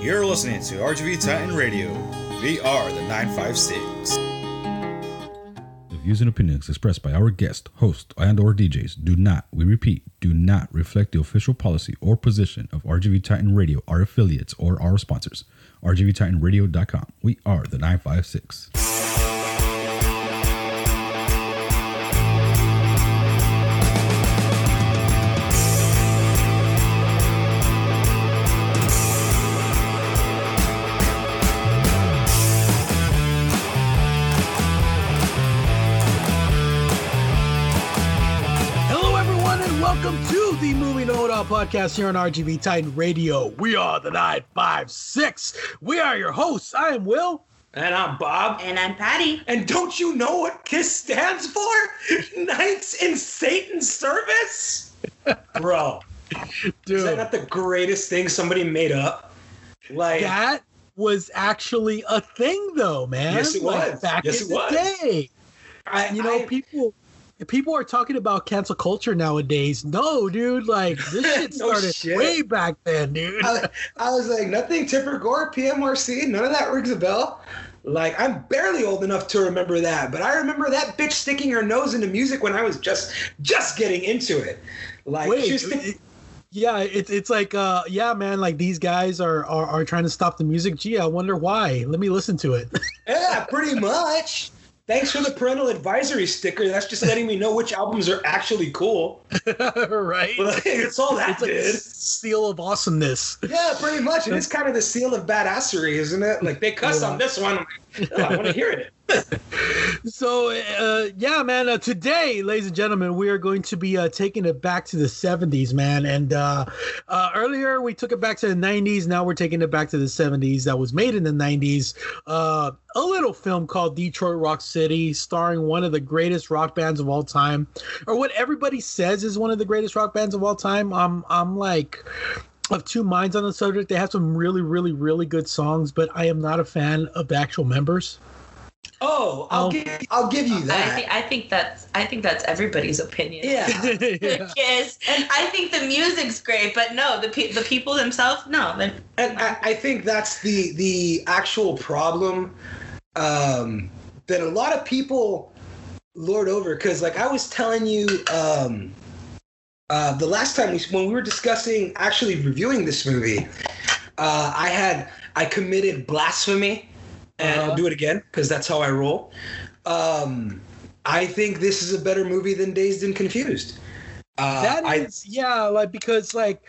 You're listening to RGV Titan Radio. We are the 956. The views and opinions expressed by our guest, host, and or DJs do not, we repeat, do not reflect the official policy or position of RGV Titan Radio, our affiliates, or our sponsors. RGVTitanRadio.com. We are the 956. Podcast here on RGV Titan Radio. We are the 956. We are your hosts. I am Will. And I'm Bob. And I'm Patty. And don't you know what KISS stands for? Knights in Satan's Service? Bro, Dude. is Dude, that not the greatest thing somebody made up? Like, that was actually a thing, though, man. Yes, it Like, was. back Yes, in it the was. day. I, You know, I- people. People are talking about cancel culture nowadays. No, dude, like this shit No started shit. way back then, dude. I, I was like, nothing Tipper Gore, PMRC, none of that rings a bell. Like, I'm barely old enough to remember that, but I remember that bitch sticking her nose into music when I was just just getting into it. Like, Wait, she was stick- it- yeah, it's it's like uh yeah, man, like these guys are, are are trying to stop the music. Gee, I wonder why. Let me listen to it. Yeah, pretty much. Thanks for the parental advisory sticker. That's just letting me know which albums are actually cool. right? Like, it's all that It's like did. seal of awesomeness. Yeah, pretty much. And it's kind of the seal of badassery, isn't it? Like they cuss Yeah. on this one. Like, "Oh, I want to hear it. So uh, yeah, man. Uh, today, ladies and gentlemen, we are going to be uh, taking it back to the '70s, man. And uh, uh, earlier we took it back to the '90s. Now we're taking it back to the '70s. That was made in the '90s. Uh, a little film called Detroit Rock City, starring one of the greatest rock bands of all time, or what everybody says is one of the greatest rock bands of all time. I'm I'm like of two minds on the subject. They have some really, really, really good songs, but I am not a fan of the actual members. Oh, I'll Oh. give I'll give you I that. I think that's I think that's everybody's opinion. yeah. Yeah. Kiss. And I think the music's great, but no, the pe- the people themselves, no. And I, I think that's the the actual problem um, that a lot of people lord over. Because like I was telling you um, uh, the last time we when we were discussing actually reviewing this movie, uh, I had I committed blasphemy, and Uh-huh. I'll do it again because that's how I roll. Um, I think this is a better movie than Dazed and Confused. Uh, That I- yeah, like because like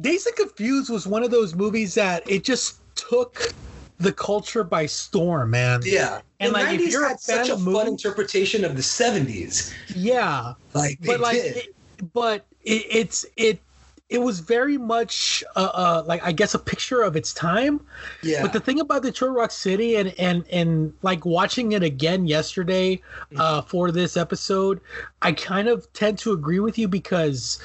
Dazed and Confused was one of those movies that it just took the culture by storm, man. Yeah. And, the like, if 90s you're a had such a fun interpretation of the 70s. Yeah, Like but like, did. it, but it, it's it it was very much uh, uh like I guess a picture of its time. yeah. But the thing about Detroit Rock City and and and like watching it again yesterday uh, for this episode, I kind of tend to agree with you because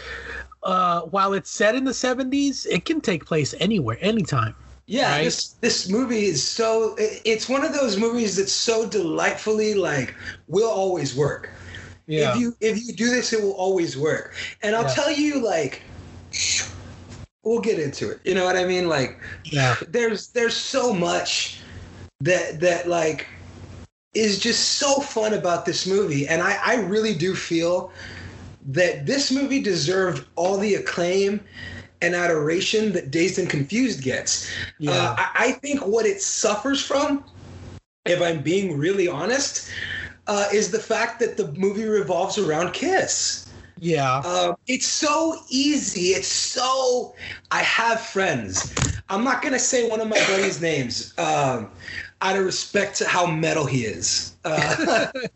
uh, while it's set in the '70s, it can take place anywhere, anytime. yeah, right? this this movie is so it's one of those movies that's so delightfully like will always work. Yeah. If you if you do this it will always work. And I'll Yeah. tell you like we'll get into it. You know what I mean? Like yeah, there's there's so much that that like is just so fun about this movie. And i i really do feel that this movie deserved all the acclaim and adoration that dazed and confused gets. Yeah, uh, I, I think what it suffers from if i'm being really honest uh, is the fact that the movie revolves around kiss yeah, um, it's so easy. It's so. I have friends. I'm not gonna say one of my buddies' names um, out of respect to how metal he is. Uh,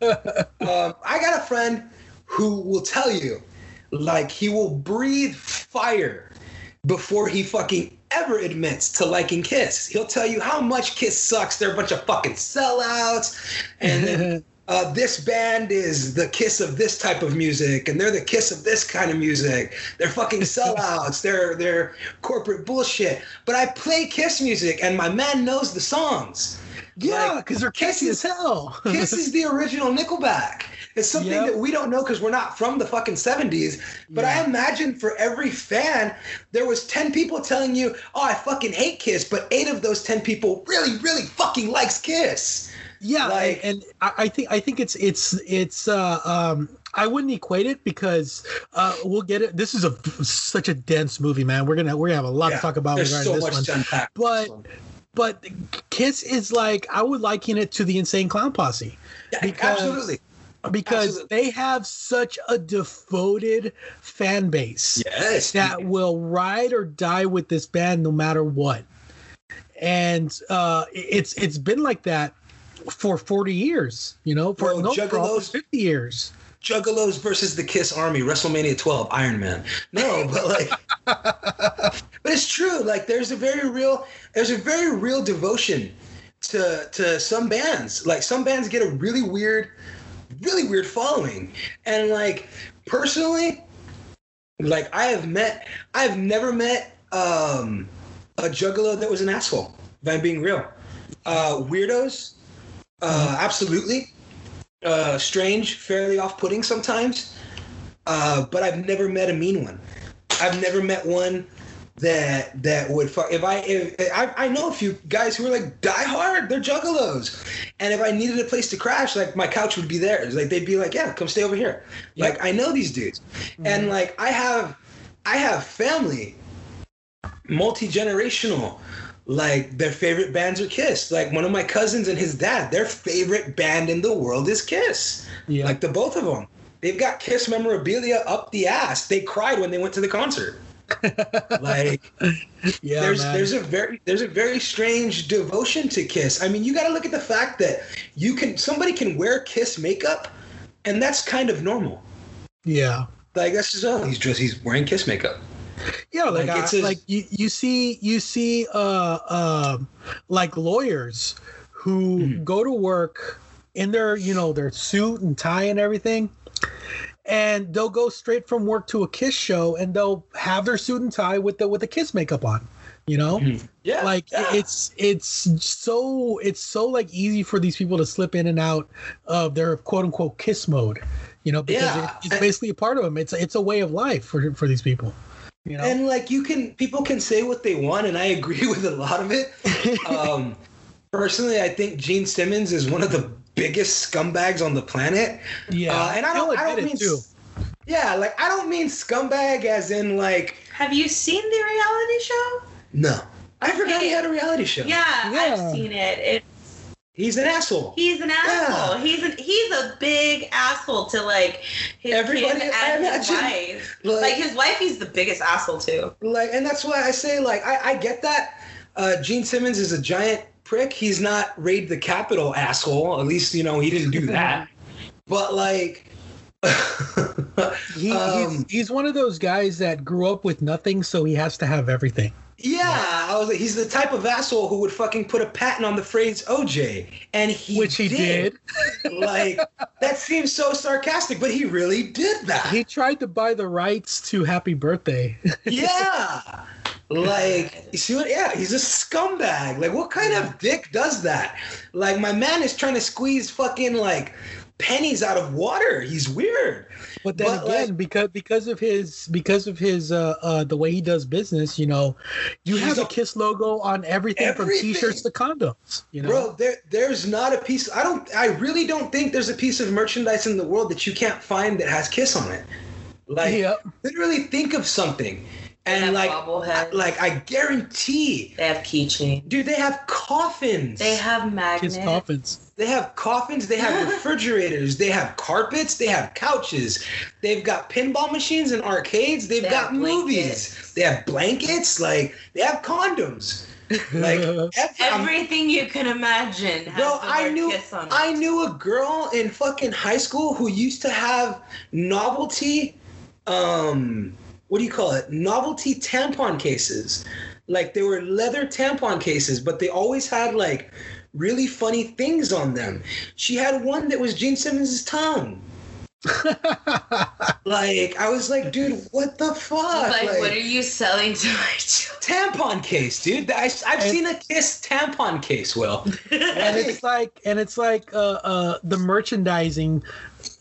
um, I got a friend who will tell you, like, he will breathe fire before he fucking ever admits to liking Kiss. He'll tell you how much Kiss sucks. They're a bunch of fucking sellouts, and then uh, this band is the kiss of this type of music, and they're the kiss of this kind of music. They're fucking sellouts. they're they're corporate bullshit. But I play Kiss music, and my man knows the songs. yeah, Like, because they're Kiss as hell. Kiss is the original Nickelback. It's something Yep. that we don't know because we're not from the fucking 70s. But I imagine for every fan, there was 10 people telling you, oh, I fucking hate Kiss, but eight of those 10 people really, really fucking likes Kiss. Yeah, Like- and, and I, think I think it's it's it's uh um I wouldn't equate it because uh we'll get it. This is a such a dense movie, man. We're gonna we're gonna have a lot Yeah, to talk about regarding so this one. to unpack. But but Kiss is like I would liken it to the Insane Clown Posse Yeah, because- absolutely. because Absolutely. they have such a devoted fan base Yes. that will ride or die with this band no matter what. And uh, it's it's been like that for 40 years, you know, for, Bro, no, for Juggalos- 50 years. Juggalos versus the Kiss Army, WrestleMania 12, Iron Man. No, but like, but it's true. Like, there's a very real, there's a very real devotion to to some bands. Like, some bands get a really weird, really weird following, and like, personally, like I have met, I've never met um a Juggalo that was an asshole. If I'm being real, uh, weirdos, uh, absolutely uh, strange, fairly off-putting sometimes. Uh, but I've never met a mean one. I've never met one that that would fuck. If I if I, I know a few guys who are like die hard, they're juggalos, and if I needed a place to crash, like my couch would be theirs. Like they'd be like, yeah, come stay over here. Like I know these dudes, and like I have I have family, multi generational. Like their favorite bands are Kiss. Like one of my cousins and his dad, their favorite band in the world is Kiss. Yeah. Like the both of them. They've got Kiss memorabilia up the ass. They cried when they went to the concert. like yeah, there's man. there's a very there's a very strange devotion to Kiss. I mean, you got to look at the fact that you can somebody can wear Kiss makeup, and that's kind of normal. yeah. Like that's just oh he's just he's wearing Kiss makeup. Yeah, like Like, I- it's a- like you, you see you see uh um like lawyers who Mhm. go to work in their you know their suit and tie and everything and they'll go straight from work to a kiss show and they'll have their suit and tie with the with the kiss makeup on you know Yeah, like yeah. it's it's so it's so like easy for these people to slip in and out of their quote unquote kiss mode you know because Yeah. it, it's basically a part of them it's it's a way of life for for these people you know and like you can people can say what they want and i agree with a lot of it um personally i think gene simmons is one of the biggest scumbags on the planet Yeah, uh, and i don't, I don't mean it, too. yeah like i don't mean scumbag as in like Have you seen the reality show? no i forgot he had a reality show Yeah, Yeah. I've seen it. It he's an asshole he's an asshole. He's an he's a big asshole to like his Everybody- kid I and his imagine, wife. like- Like, his wife, he's the biggest asshole too. like and that's why i say like i, I get that uh, gene simmons is a giant prick he's not raid the Capitol asshole at least you know he didn't do that but like He, Um, he's, he's one of those guys that grew up with nothing, so he has to have everything. Yeah i was like he's the type of asshole who would fucking put a patent on the phrase oj and he Which he did. like that seems so sarcastic but he really did that. He tried to buy the rights to Happy Birthday. yeah. Like you see what yeah he's a scumbag. Like what kind of dick does that? Like my man is trying to squeeze fucking like pennies out of water. He's weird. But then But, again, like- because because of his because of his uh, uh the way he does business, you know, you have a a- Kiss logo on everything, from T-shirts to condoms. You know, bro there there's not a piece i don't i really don't think there's a piece of merchandise in the world that you can't find that has kiss on it. Like literally think of something and have like bobbleheads. like i guarantee They have keychains. dude they have coffins They have Kiss magnets. coffins. They have coffins, they have refrigerators, they have carpets, they have couches, they've got pinball machines and arcades, they've They got movies, they have blankets, like they have condoms. Like every, I'm- Everything you can imagine has bro, the I knew kiss on it. I knew a girl in fucking high school who used to have novelty um what do you call it? Novelty tampon cases. Like they were leather tampon cases, but they always had like really funny things on them. She had one that was Gene Simmons' tongue. Like I was like, dude, what the fuck? like, Like, what are you selling to my children? tampon case, dude. I, I've And- seen a Kiss tampon case, Will. and it's like and it's like uh, uh, the merchandising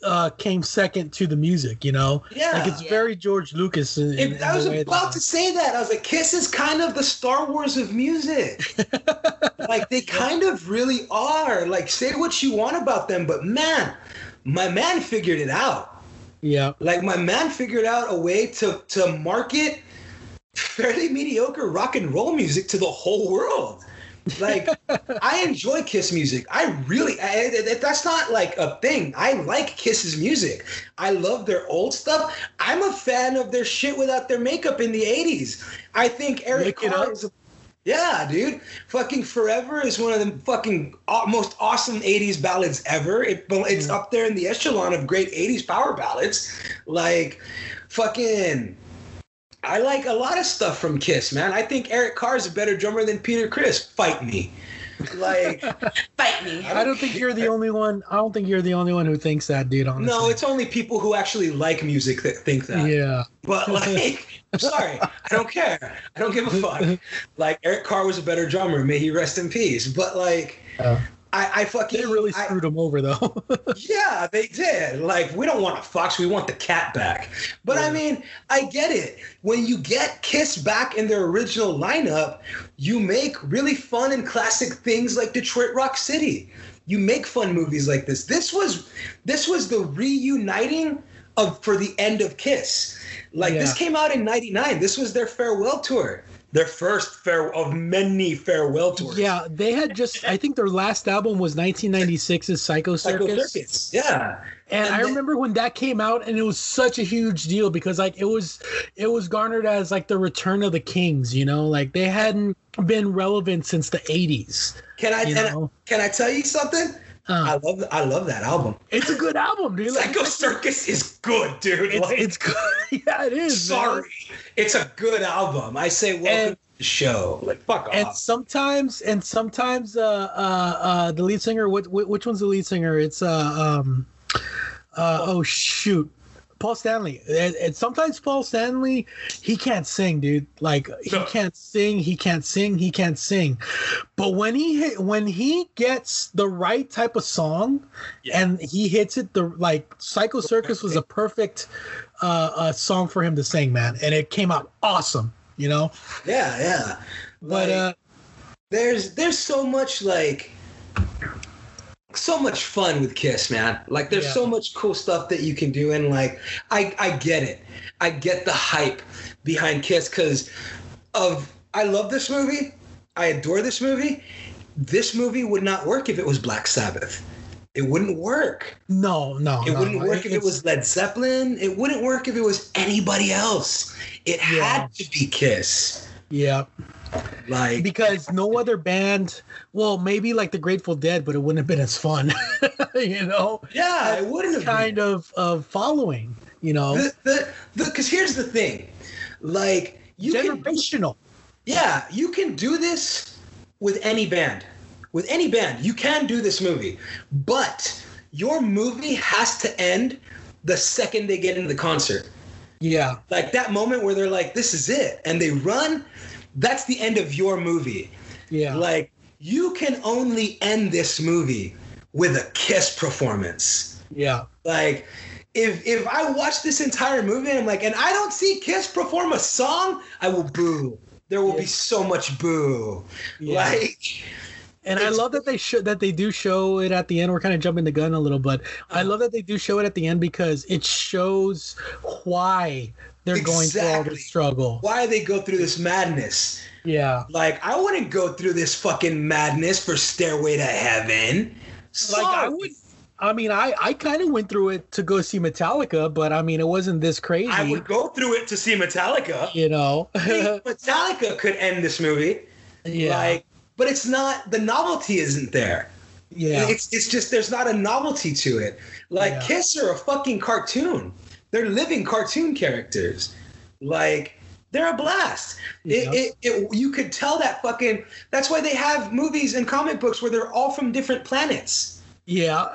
uh, came second to the music. You know, Yeah. like it's Yeah. very George Lucas. In, in I was about to say that. I was like, Kiss is kind of the Star Wars of music. like they kind of really are. Like say what you want about them, but man, my man figured it out. Yeah, Like my man figured out a way to to market fairly mediocre rock and roll music to the whole world. Like I enjoy Kiss music. I really I, that's not like a thing. I like Kiss's music. I love their old stuff. I'm a fan of their shit without their makeup in the 80s. I think Eric Carr is a yeah, dude. Fucking Forever is one of the fucking most awesome 80s ballads ever. It, it's up there in the echelon of great 80s power ballads. Like, fucking. I like a lot of stuff from Kiss, man. I think Eric Carr is a better drummer than Peter Criss. Fight me. Like, Fight me. I don't think you're the only one. I don't think you're the only one who thinks that, dude. Honestly. no, it's only people who actually like music that think that. yeah. But like, I'm sorry, I don't care. I don't give a fuck. Like Eric Carr was a better drummer. May he rest in peace. But like, Yeah. I, I fucking They really I- screwed him over, though. yeah, they did. Like, we don't want a fox, we want the cat back. But I mean, I get it. When you get Kiss back in their original lineup, you make really fun and classic things like Detroit Rock City. You make fun movies like this. This was this was the reuniting of for the end of Kiss. Like this came out in 99. This was their farewell tour. Their first fair of many farewell tours. yeah, they had just. I think their last album was 1996's Psycho Circus. Psycho Circus. Yeah. And, And I remember when that came out, and it was such a huge deal because like it was, it was garnered as like the return of the Kings. You know, like they hadn't been relevant since the '80s. Can I I can I tell you something? I Uh, love I love that album. it's a good album, dude. Like, Psycho Circus is good, dude. it's, Like, it's good. yeah, it is. man. sorry, it's a good album. I say welcome And- to the show. Like fuck And off. sometimes, and sometimes, uh, uh, uh, the lead singer. What, which one's the lead singer? It's uh, um, uh, oh shoot, Paul Stanley. And, and sometimes Paul Stanley, he can't sing, dude. Like he No. can't sing, he can't sing, he can't sing. But when he hit, when he gets the right type of song, Yeah. and he hits it, the like Psycho Circus was a perfect uh, uh, song for him to sing, man, and it came out awesome. You know, Yeah, yeah. but Like, uh. there's there's so much like so much fun with Kiss, man. Like there's Yeah. so much cool stuff that you can do, and like I I get it. I get the hype behind Kiss because of I love this movie. I adore this movie. This movie would not work if it was Black Sabbath. It wouldn't work. No, no, It no, wouldn't work if it was Led Zeppelin. It wouldn't work if it was anybody else. It Yeah. had to be Kiss. Yeah, Like because no other band. Well, maybe like the Grateful Dead, but it wouldn't have been as fun. you know, yeah, it wouldn't have kind been. of of following. You know, the because here's the thing, like you can generational. yeah you can do this with any band, with any band you can do this movie, but your movie has to end the second they get into the concert. Yeah, Like that moment where they're like, "This is it," and they run. That's the end of your movie. yeah, Like you can only end this movie with a Kiss performance. yeah, Like, if if I watch this entire movie and I'm like, and I don't see Kiss perform a song, I will boo. There will be so much boo. yeah. Like, and I love that they show that they do show it at the end. We're kind of jumping the gun a little, but I Uh-huh. love that they do show it at the end because it shows why they're going through all this struggle. why they go through this madness? Yeah, Like, I wouldn't go through this fucking madness for Stairway to Heaven. like I would. I mean, I I kind of went through it to go see Metallica, but I mean, it wasn't this crazy. I would go through it to see Metallica. you know. Metallica could end this movie. yeah, Like, but it's not. The novelty isn't there. yeah, It's it's just there's not a novelty to it. Like Yeah. Kiss or a fucking cartoon. They're living cartoon characters. Like they're a blast. Yeah. It, it, it you could tell that fucking. That's why they have movies and comic books where they're all from different planets. yeah,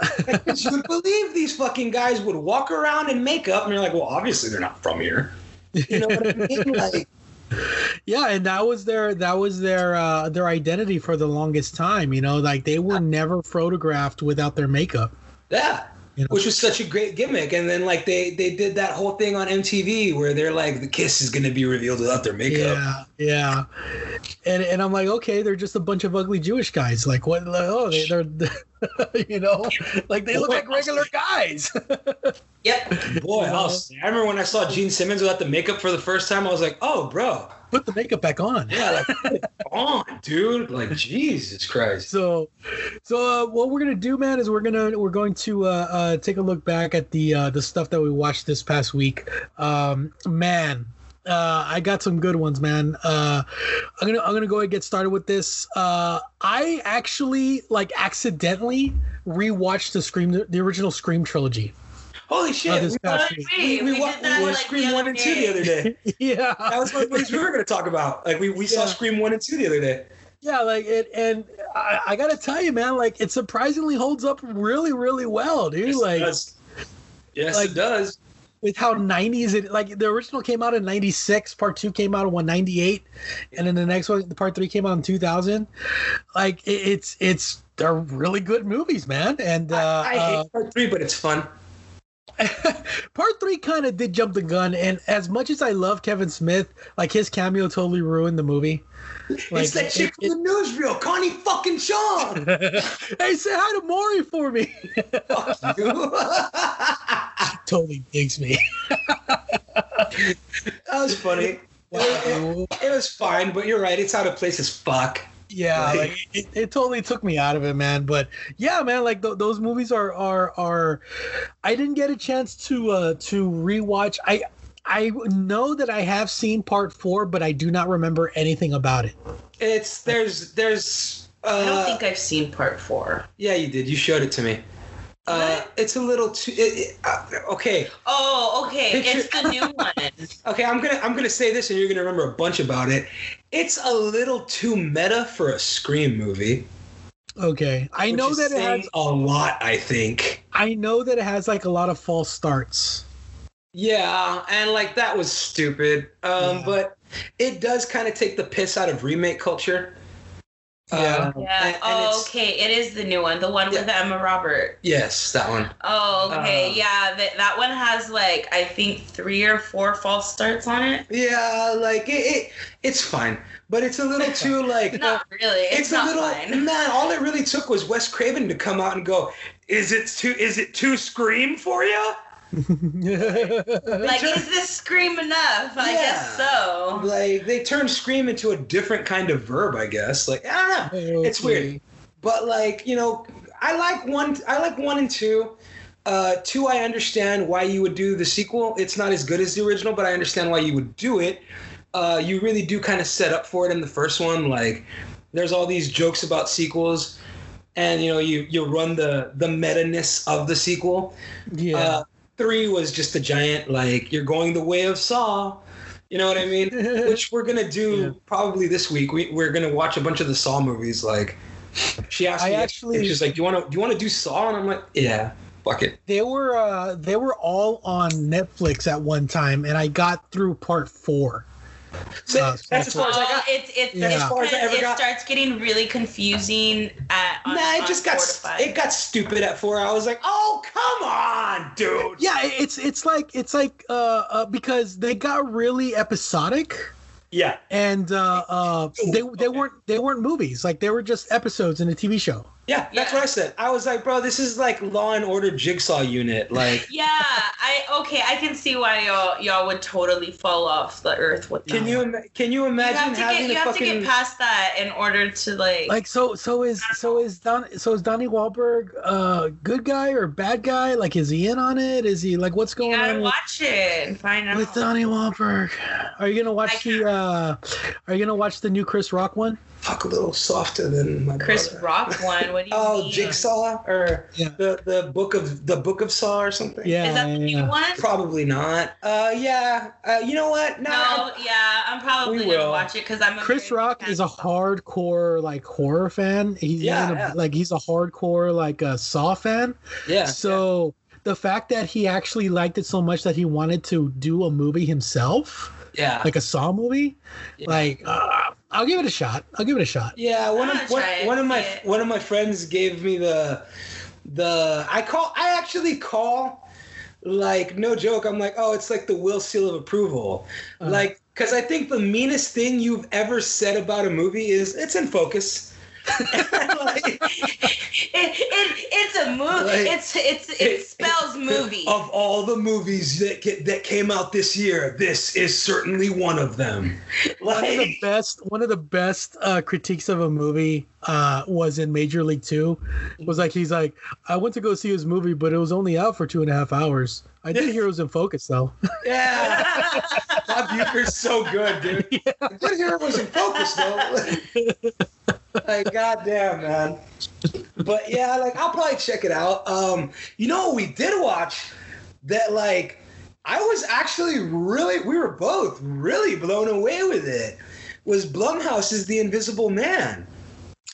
you would believe these fucking guys would walk around in makeup, and you're like, well, obviously they're not from here. You know what I mean? Like, yeah, and that was their that was their uh their identity for the longest time. You know, like they were never photographed without their makeup. yeah, You know? which was such a great gimmick. And then like they they did that whole thing on MTV where they're like the kiss is gonna be revealed without their makeup. Yeah, yeah, and and I'm like, okay, they're just a bunch of ugly Jewish guys. Like what? Like, oh, they, they're, you know, like they look like regular guys. Yep. Boy, I, was, I remember when I saw Gene Simmons without the makeup for the first time. I was like, oh, bro, Put the makeup back on. yeah, like on, dude. Like Jesus Christ. So, so uh, what we're gonna do, man, is we're gonna we're going to uh, uh, take a look back at the uh, the stuff that we watched this past week. Um, man, uh, I got some good ones, man. Uh, I'm gonna I'm gonna go ahead and get started with this. Uh, I actually like accidentally rewatched the Scream the original Scream trilogy. Holy shit! Oh, this we, past But week. we, we, wa- that we like watched Scream one and two the other day. yeah, That was one of the movies we were going to talk about. Like we, we saw Scream one and two the other day. Yeah, like it, and I, I gotta tell you, man, like it surprisingly holds up really, really well, dude. Yes, like it does. Yes, like- it does. with how 90s it like the original came out in 96 part two came out in 198 and then the next one the part three came out in 2000 like it, it's it's they're really good movies man and uh, I, I hate part three, but it's fun. part three kind of did jump the gun and as much as i love kevin smith like his cameo totally ruined the movie like, it's that chick it- from the newsreel, Connie fucking Chung. hey say hi to maury for me Fuck you. totally digs me that was funny. It, it- it was fine, but you're right. It's out of place as fuck. Yeah, Like- like it, it totally took me out of it, man. But yeah, man, like th- those movies are are are. I didn't get a chance to uh to rewatch. I I know that I have seen part four, but I do not remember anything about it. It's there's there's. Uh, I don't think I've seen part four. Yeah, you did. You showed it to me. Uh, it's a little too. It, it, uh, okay, Oh, okay. Picture- It's the new one. okay. I'm gonna I'm gonna say this, and you're gonna remember a bunch about it. It's a little too meta for a Scream movie. Okay, I know that it has. a lot. I think. I know that it has like a lot of false starts. Yeah, and like that was stupid. Um, Yeah. but it does kind of take the piss out of remake culture. Yeah. Um, Yeah. and- and oh, okay. It is the new one, the one with Emma Robert. Yes, that one. Oh, okay. Uh, yeah, that that one has like I think three or four false starts on it. Yeah, like it, it it's fine, but it's a little too like. Not really. It's, It's, not a little fine. man. All it really took was Wes Craven to come out and go, "Is it too? Is it too scream for you?" Like, turn- is this scream enough? I guess so. Like they turn scream into a different kind of verb, I guess. Like I don't know, it's weird. But like you know, I like one. I like one and two. Uh, two, I understand why you would do the sequel. It's not as good as the original, but I understand why you would do it. Uh, you really do kind of set up for it in the first one. Like, there's all these jokes about sequels, and you know, you you run the the meta ness of the sequel. Yeah. Uh, three was just a giant like you're going the way of Saw. You know what I mean? Which we're gonna do Yeah. probably this week. We we're gonna watch a bunch of the Saw movies. Like, she asked I me, actually- she's like, "Do you want to do you want to do Saw?" And I'm like, "Yeah, fuck it." they were uh they were all on Netflix at one time, and I got through part four. So Uh, that's as far as I got. it's it's Yeah. As far as I kinda- ever it got. starts getting really confusing at on, Nah, it just got four it got stupid at four. I was like, "Oh come on, dude." Yeah, it's it's like it's like uh, uh because they got really episodic. Yeah, and uh, uh, they they weren't they weren't movies like they were just episodes in a TV show. Yeah, that's Yeah. what I said. I was like, "Bro, this is like Law and Order Jigsaw Unit." Like, Yeah, I okay. I can see why y'all y'all would totally fall off the earth with that. can you can you imagine You imagine have to having get you have fucking to get past that in order to like. Like so so is so is Don so is Donnie Wahlberg uh good guy or bad guy? Like is he in on it? Is he like what's you going gotta on with, watch it and find out. with Donnie Wahlberg? Are you gonna watch the uh are you gonna watch the new Chris Rock one? Fuck a little softer than my Chris brother. Rock one. What do you Oh, mean? Jigsaw or Yeah. the the book of the book of Saw or something. Yeah. Is that the yeah. new one? Probably not. Uh, yeah. Uh, you know what? No. No, yeah, I'm probably gonna will. watch it because I'm. A Chris Rock fan is a hardcore like horror fan. He's Yeah, a, yeah. like he's a hardcore like uh, Saw fan. yeah. So the fact that he actually liked it so much that he wanted to do a movie himself, Yeah. like a Saw movie, Yeah. like uh, I'll give it a shot. I'll give it a shot. yeah. One of one, one of my it. one of my friends gave me the the I call I actually call like no joke. I'm like, oh, it's like the Will seal of approval, Uh-huh. like because I think the meanest thing you've ever said about a movie is it's in focus. Like, it, it, it's a movie. Like, it's it's it spells movie. Of all the movies that get, that came out this year, this is certainly one of them. One of the best, one of the best uh, critiques of a movie uh, was in Major League Two. Was like he's like, I went to go see his movie, but it was only out for two and a half hours. I did hear it was in focus though. yeah, Bob Uecker's so good, dude. I did hear it was in focus though. like goddamn, man. But yeah, like I'll probably check it out. Um, you know what we did watch that like I was actually really we were both really blown away with it. Was Blumhouse's The Invisible Man.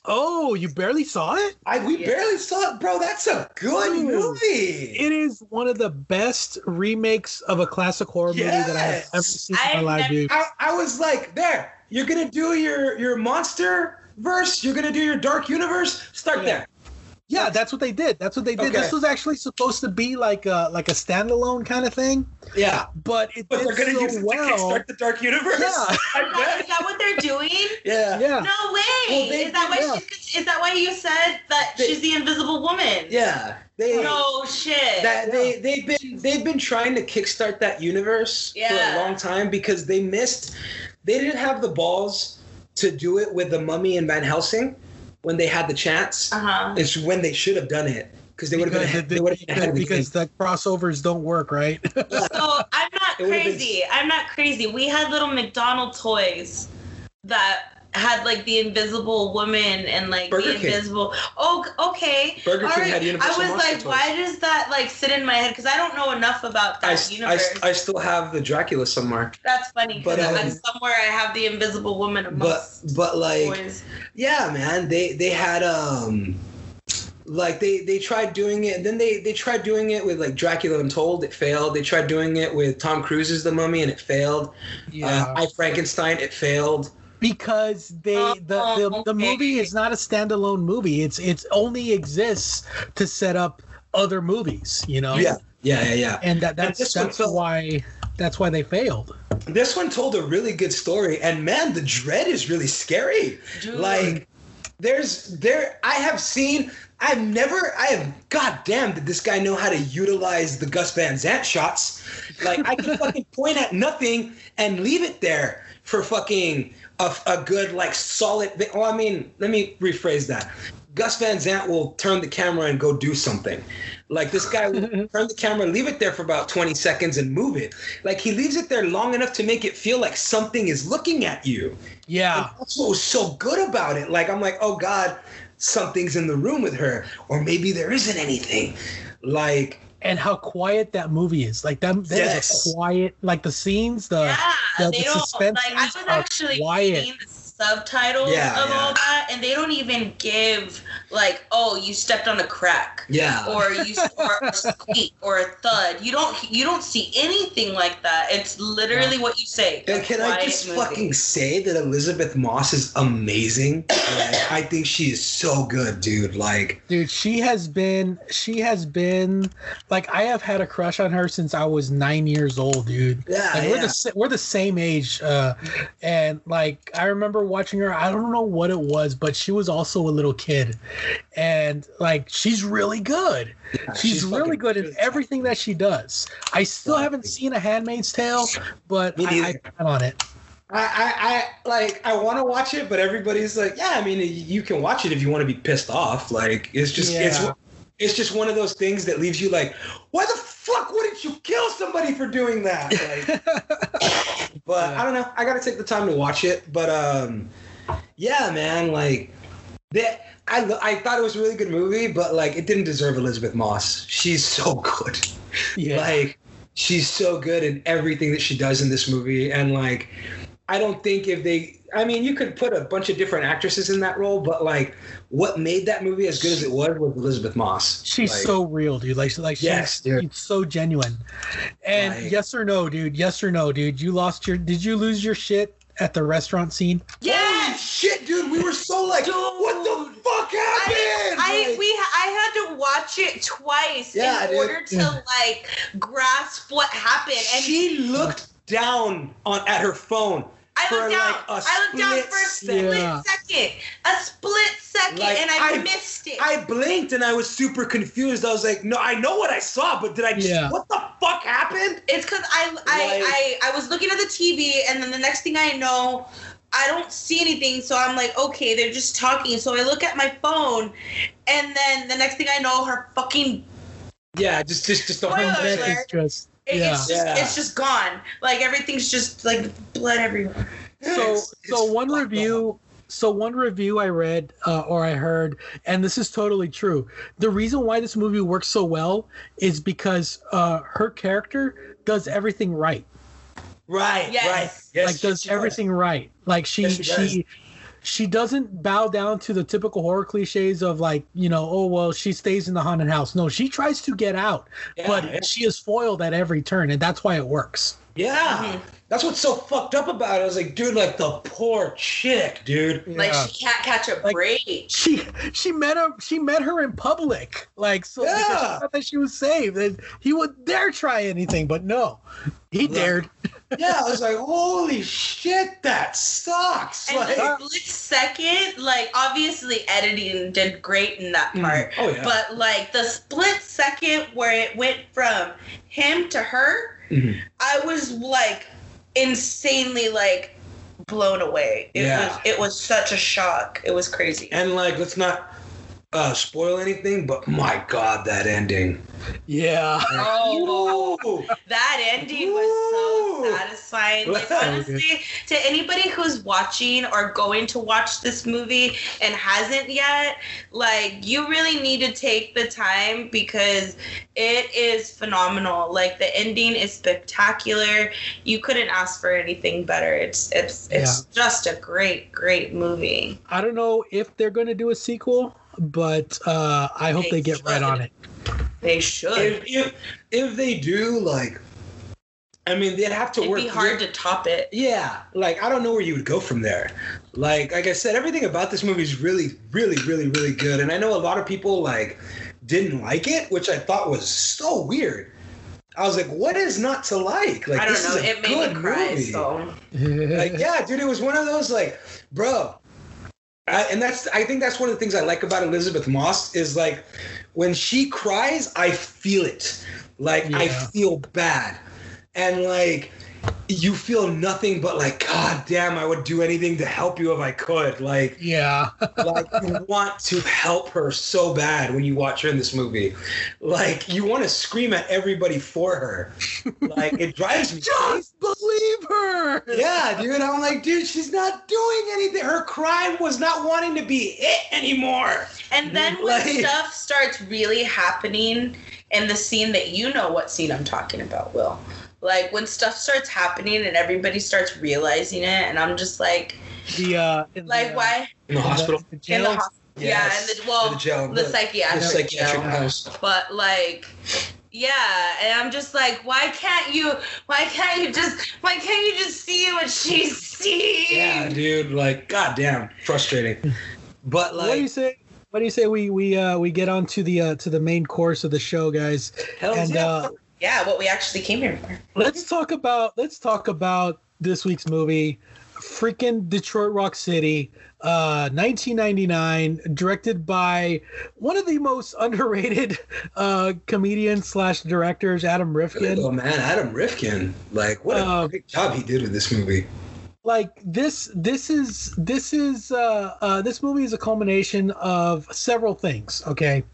Oh, you barely saw it? I we Yeah. barely saw it, bro. That's a good Dude, movie. It is one of the best remakes of a classic horror movie that I have ever Yes. seen in my life, dude. I, I was like, there, you're gonna do your your monster verse, you're gonna do your dark universe. Start there. Yeah, that's what they did. That's what they did. Okay. This was actually supposed to be like a like a standalone kind of thing, Yeah, but it but did they're gonna so use it to well. kickstart the dark universe. Yeah. I Is that, bet. is that what they're doing? Yeah. Yeah. No way. Well, they- is that why yeah. she's, is that why you said that They- she's the invisible woman? Yeah. They No shit. that they they've been they've been trying to kickstart that universe for a long time because they missed they didn't have the balls to do it with the mummy and Van Helsing when they had the chance. uh huh. It's when they should have done it because they would have because, been they would have been ahead of the because the crossovers don't work, right? So I'm not It would've been- crazy. I'm not crazy. We had little McDonald toys that had like the invisible woman and like Burger the King. invisible. Oh, okay. Burger All King right. had I was Monster like, toys. why does that like sit in my head? Because I don't know enough about I, that I, universe. I still have the Dracula somewhere. That's funny But, because um, somewhere I have the invisible woman But but like toys. yeah, man, they they had um like they they tried doing it then they they tried doing it with like Dracula Untold it failed they tried doing it with Tom Cruise's The Mummy and it failed uh, I Frankenstein it failed because they the, oh, the Oh, the okay. movie is not a standalone movie. It's it's only exists to set up other movies, you know. yeah yeah yeah yeah And that that's this one that's felt- why that's why they failed. this one told a really good story and man the dread is really scary Dude. like there's there i have seen i've never i have god damn did this guy know how to utilize the Gus Van Sant shots like i can fucking point at nothing and leave it there for fucking a, a good like solid well i mean let me rephrase that Gus Van Sant will turn the camera and go do something like this guy will turn the camera, leave it there for about 20 seconds and move it. Like he leaves it there long enough to make it feel like something is looking at you. Yeah. And that's what was so good about it. Like I'm like, oh God, something's in the room with her, or maybe there isn't anything. Like And how quiet that movie is. Like that that is Yes. a quiet like the scenes, the yeah, the- the suspense like. I was actually quiet. reading the subtitles Yeah, of yeah. all that, and they don't even give like, oh, you stepped on a crack. yeah. or you or a squeak or a thud. You don't you don't see anything like that. It's literally what you say. and can I just movie. fucking say that Elisabeth Moss is amazing? Like, I think she is so good, dude. Like, dude she has been she has been like i have had a crush on her since i was nine years old dude yeah, like we're yeah. the we're the same age uh and like i remember watching her i don't know what it was but she was also a little kid. And like she's really good. Yeah, she's, really good in everything that she does. I still haven't seen a handmaid's tale but I, I plan on it. I, I, I like I want to watch it, but everybody's like, yeah, I mean, you can watch it if you want to be pissed off. Like, it's just Yeah. it's just one of those things that leaves you like, why the fuck wouldn't you kill somebody for doing that? Like, but I don't know. I gotta take the time to watch it. But um, yeah, man, like that. I I thought it was a really good movie, but like it didn't deserve Elisabeth Moss. She's so good. yeah Like she's so good in everything that she does in this movie, and like I don't think if they, I mean, you could put a bunch of different actresses in that role, but like what made that movie as good as it was was Elisabeth Moss. She's Like, so real, dude. Like, like Yes, she's, dude. she's so genuine. And Like- yes or no, dude. Yes or no, dude. You lost your. Did you lose your shit at the restaurant scene? Holy shit, dude! We were so like, what the fuck happened? I, I Like, we I had to watch watch it twice Yeah, in dude. order to Yeah. like grasp what happened. And she looked down on at her phone. I for, looked down. like, a I looked down for a split Yeah. second. A split second, Like, and I, I- missed it. I blinked and I was super confused. I was like, no, I know what I saw, but did I just Yeah. what the fuck happened? It's because I, I, Like- I I was looking at the TV, and then the next thing I know, I don't see anything. So I'm like, okay, they're just talking. So I look at my phone, and then the next thing I know, her fucking Yeah, just just just the Spoiler whole That thing. Is just it, yeah. it's just Yeah. it's just gone. Like everything's just like blood everywhere. so It's- so it's one fucked review so one review i read uh, or i heard and this is totally true the reason why this movie works so well is because uh, her character does everything right Right, Yes. right. Yes, like does she everything right like she Yes, she she she doesn't bow down to the typical horror cliches of like you know oh well she stays in the haunted house no she tries to get out Yeah, but yeah. she is foiled at every turn and that's why it works Yeah. Mhm. That's what's so fucked up about it. I was like, dude, like the poor chick, dude. Like she can't catch a Like- break. she she met her she met her in public like so because she Yeah. thought that she was saved and he would dare try anything but no he Yeah. dared Yeah, I was like, holy shit, that sucks. And Like, the split second, like obviously editing did great in that Mm. part. oh yeah. But like the split second where it went from him to her, Mhm. I was like insanely like blown away. It Yeah. was it was such a shock. It was crazy. And like, let's not uh spoil anything, but my god, that ending. yeah Oh, Ooh. that ending was so satisfying. Like honestly, to anybody who's watching or going to watch this movie and hasn't yet, like you really need to take the time because it is phenomenal. Like the ending is spectacular. You couldn't ask for anything better. It's it's it's just a great great movie. i don't know if they're going to do a sequel but uh i hope They they get right on it They should. if, if if they do, like, I mean, they'd have to It'd work. be hard to top it. Yeah, like I don't know where you would go from there. Like, like I said, everything about this movie is really, really, really, really good. And I know a lot of people like didn't like it, which I thought was so weird. I was like, what is not to like? Like, I don't this know. is a It made me good cry. movie. So Like, yeah, dude, it was one of those like, bro. I, and that's I think that's one of the things I like about Elisabeth Moss is like when she cries, I feel it. Like I feel bad. And like you feel nothing but like, God damn, I would do anything to help you if I could. Like, yeah like you want to help her so bad when you watch her in this movie. Like you want to scream at everybody for her. Like it drives me crazy. just believe her Yeah, dude. I'm like, dude, she's not doing anything. Her crime was not wanting to be it anymore. And then when Like- stuff starts really happening in the scene that you know what scene I'm talking about, Will. Like when stuff starts happening and everybody starts realizing it, and I'm just like, the uh in the, like uh, why In the hospital. the in the hospital? Yes. Yeah, and the well, the jail. the The- psychiatric, The psychiatric jail. house. But like, yeah, and I'm just like, why can't you? Why can't you just? Why can't you just see what she's seeing? Yeah, dude. Like, goddamn, frustrating. But like what do you say what do you say we we uh we get on to the uh to the main course of the show guys hell and yeah. uh yeah, what we actually came here for. let's talk about let's talk about this week's movie freaking detroit rock city uh 1999 directed by one of the most underrated uh comedians slash directors adam rifkin Oh man, Adam Rifkin. Like, what a Uh, great job he did with this movie. like this this is this is uh, uh this movie is a culmination of several things okay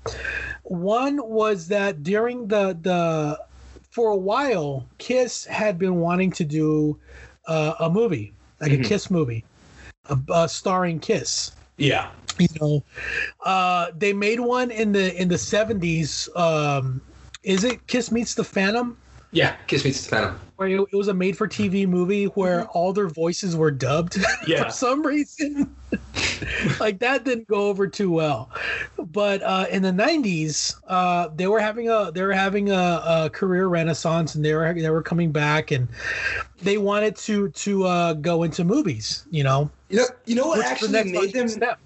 one was that during the the for a while kiss had been wanting to do uh, a movie like Mhm. a kiss movie a, uh, starring kiss Yeah. you know uh they made one in the in the 70s um is it kiss meets the phantom Yeah. Kiss Meets the Phantom. Where it, it was a made for TV movie where all their voices were dubbed Yeah. for some reason. like that didn't go over too well. But uh, in the 90s, uh, they were having a they were having a, a career renaissance and they were they were coming back and they wanted to to uh, go into movies, you know. You know, you know what which is the actually made them step.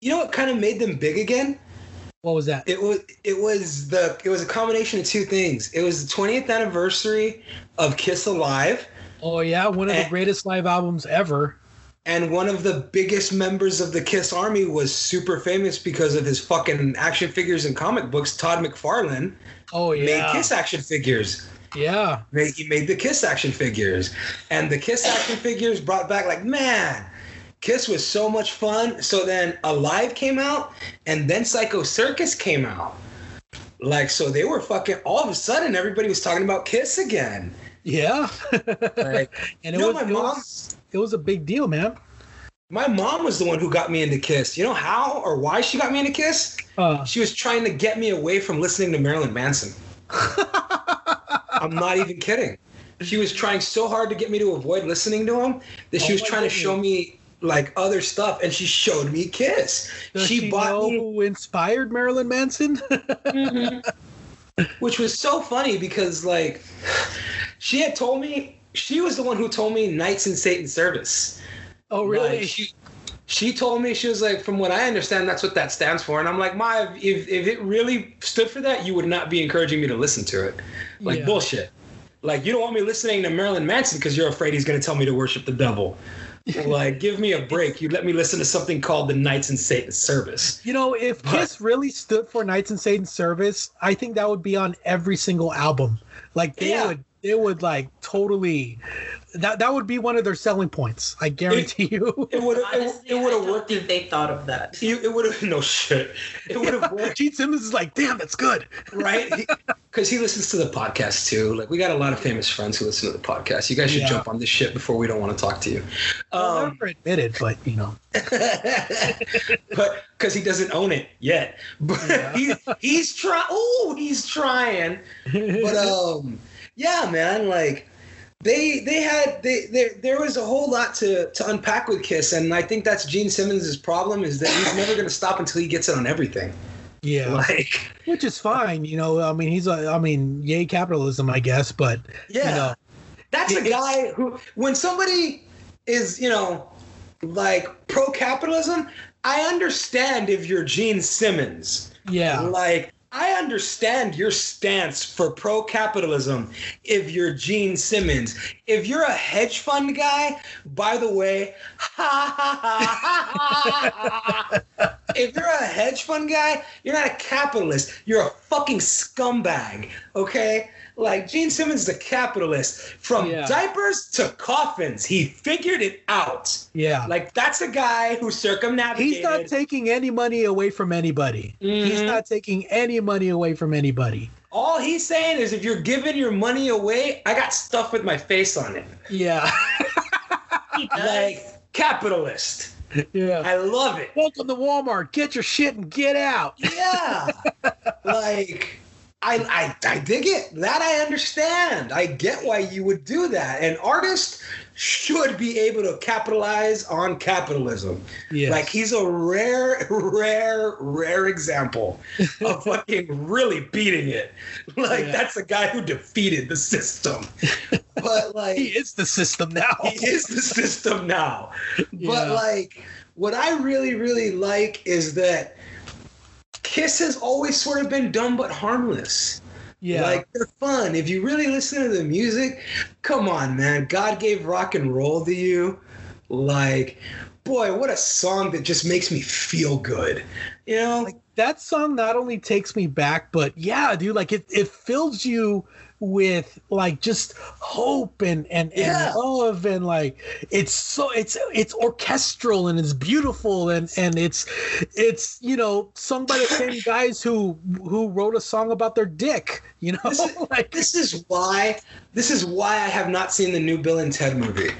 you know what kind of made them big again? What was that? It was it was the it was a combination of two things. It was the 20th anniversary of Kiss Alive, oh yeah, one of the Eh. greatest live albums ever. and one of the biggest members of the Kiss Army was super famous because of his fucking action figures and comic books. Todd McFarlane Oh yeah. made Kiss action figures. yeah. He made the Kiss action figures, and the Kiss action figures brought back like man. Kiss was so much fun. So then Alive came out, and then Psycho Circus came out. Like so, they were fucking. All of a sudden, everybody was talking about Kiss again. Yeah, Like, and it you know, was, my it mom, was it was a big deal, man. my mom was the one who got me into Kiss. You know how or why she got me into Kiss? Uh, She was trying to get me away from listening to Marilyn Manson. I'm not even kidding. She was trying so hard to get me to avoid listening to him that she Oh was my trying to show me like other stuff, and she showed me Kiss. does she, she, bought know me, who inspired Marilyn Manson? which was so funny because like she had told me she was the one who told me Knights in Satan's Service. oh really? Like, she, she told me she was like, from what I understand, that's what that stands for. And I'm like, Ma, if if it really stood for that, you would not be encouraging me to listen to it. Like Yeah. bullshit. Like you don't want me listening to Marilyn Manson because you're afraid he's gonna tell me to worship the devil. Like, give me a break. You let me listen to something called the Knights in Satan's Service. You know, if But- Kiss really stood for Knights in Satan's Service, I think that would be on every single album. Like they Yeah. would, they would like totally. That that would be one of their selling points. I guarantee you. It would have it, would have worked. if they thought of that. It, it would have no shit. It would have worked. Gene Simmons is like, damn, that's good. right? Because he, listens to the podcast too. Like we got a lot of famous friends who listen to the podcast. You guys should Yeah. jump on this shit before we don't want to talk to you. I'll Um, never admit it, but you know, but because he doesn't own it yet. But Yeah. he, he's trying. Oh, he's trying. But um, yeah, man. Like they they had they there there was a whole lot to to unpack with Kiss, and I think that's Gene Simmons' problem is that he's never going to stop until he gets it on everything. yeah, Like which is fine. You know, I mean, he's a, I mean, yay capitalism, I guess, but yeah. you know, That's a guy who, when somebody is, you know, like pro capitalism, I understand if you're Gene Simmons. yeah, Like, I understand your stance for pro capitalism if you're Gene Simmons. If you're a hedge fund guy, by the way, ha ha ha ha. If you're a hedge fund guy, you're not a capitalist. You're a fucking scumbag, okay? Like Gene Simmons, the capitalist, from Yeah. diapers to coffins, he figured it out. yeah. Like that's a guy who circumnavigated. He's not taking any money away from anybody. He's Mhm. not taking any money away from anybody. All he's saying is if you're giving your money away, I got stuff with my face on it. Yeah, Like capitalist. yeah. I love it. Welcome to Walmart. Get your shit and get out. Yeah. like I, I I dig it. That I understand. I get why you would do that. An artist should be able to capitalize on capitalism. Yeah, Like he's a rare, rare, rare example of fucking really beating it. Like Yeah. that's a guy who defeated the system. But like he is the system now. he is the system now. Yeah. But like, what I really, really like is that Kiss has always sort of been dumb but harmless. yeah, Like they're fun. If you really listen to the music, come on, man. God gave rock and roll to you. Like, boy, what a song that just makes me feel good. You know? like that song not only takes me back, but yeah, dude, like it it fills you with like just hope and and, Yeah. and love and like it's so it's it's orchestral and it's beautiful and and it's it's you know sung by the same guys who who wrote a song about their dick you know This is- like this is why this is why I have not seen the new Bill and Ted movie.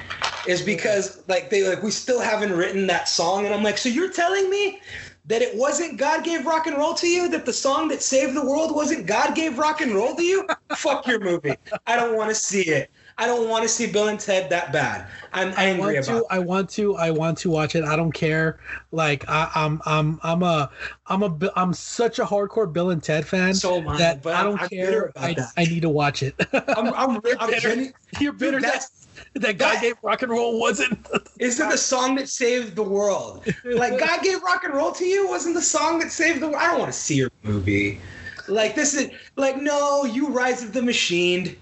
Is because like they like we still haven't written that song and I'm like, so you're telling me that it wasn't God gave rock and roll to you? That the song that saved the world wasn't God gave rock and roll to you? Fuck your movie. I don't want to see it. I don't want to see Bill and Ted that bad. I'm I angry want about. to. I want to. I want to watch it. I don't care. Like I, I'm. I'm. I'm a. I'm a. I'm such a hardcore Bill and Ted fan So am I, that I don't I'm care. I. I need to watch it. I'm, I'm, I'm, bitter. genu- You're bitter Dude, that's- that God that- gave rock and roll wasn't. Is it the song that saved the world? Like God gave rock and roll to you? Wasn't the song that saved the world? I don't want to see your movie. Like this is like no, you Rise of the Machined.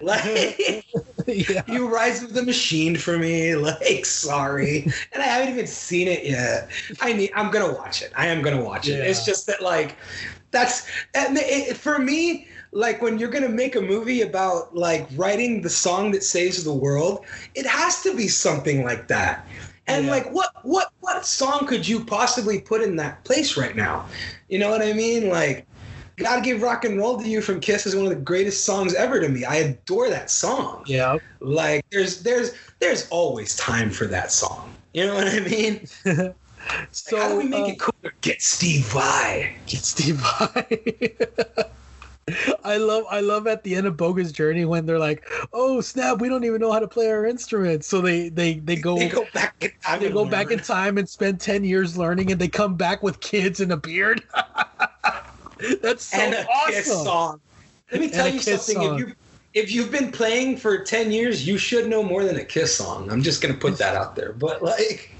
Like yeah. you Rise of the Machine for me. Like sorry, and I haven't even seen it yet. I need. I'm gonna watch it. I am gonna watch it. Yeah. It's just that like that's and it, for me. Like when you're gonna make a movie about like writing the song that saves the world, it has to be something like that. And Yeah. like what what what song could you possibly put in that place right now? You know what I mean? Like God Gave Rock and Roll to You from Kiss is one of the greatest songs ever to me. I adore that song. Yeah. Like there's there's there's always time for that song. You know what I mean? So Like, how do we make uh, it cooler? Get Steve Vai. Get Steve Vai. I love I love at the end of Bogus journey when they're like, "Oh snap, we don't even know how to play our instruments." So they they they go They go back in time. they and go back in time and spend 10 years learning and they come back with kids and a beard. That's so and a Kiss awesome. song. Let me tell a you something. song. If you if you've been playing for ten years, you should know more than a Kiss song. I'm just gonna put that out there. But like,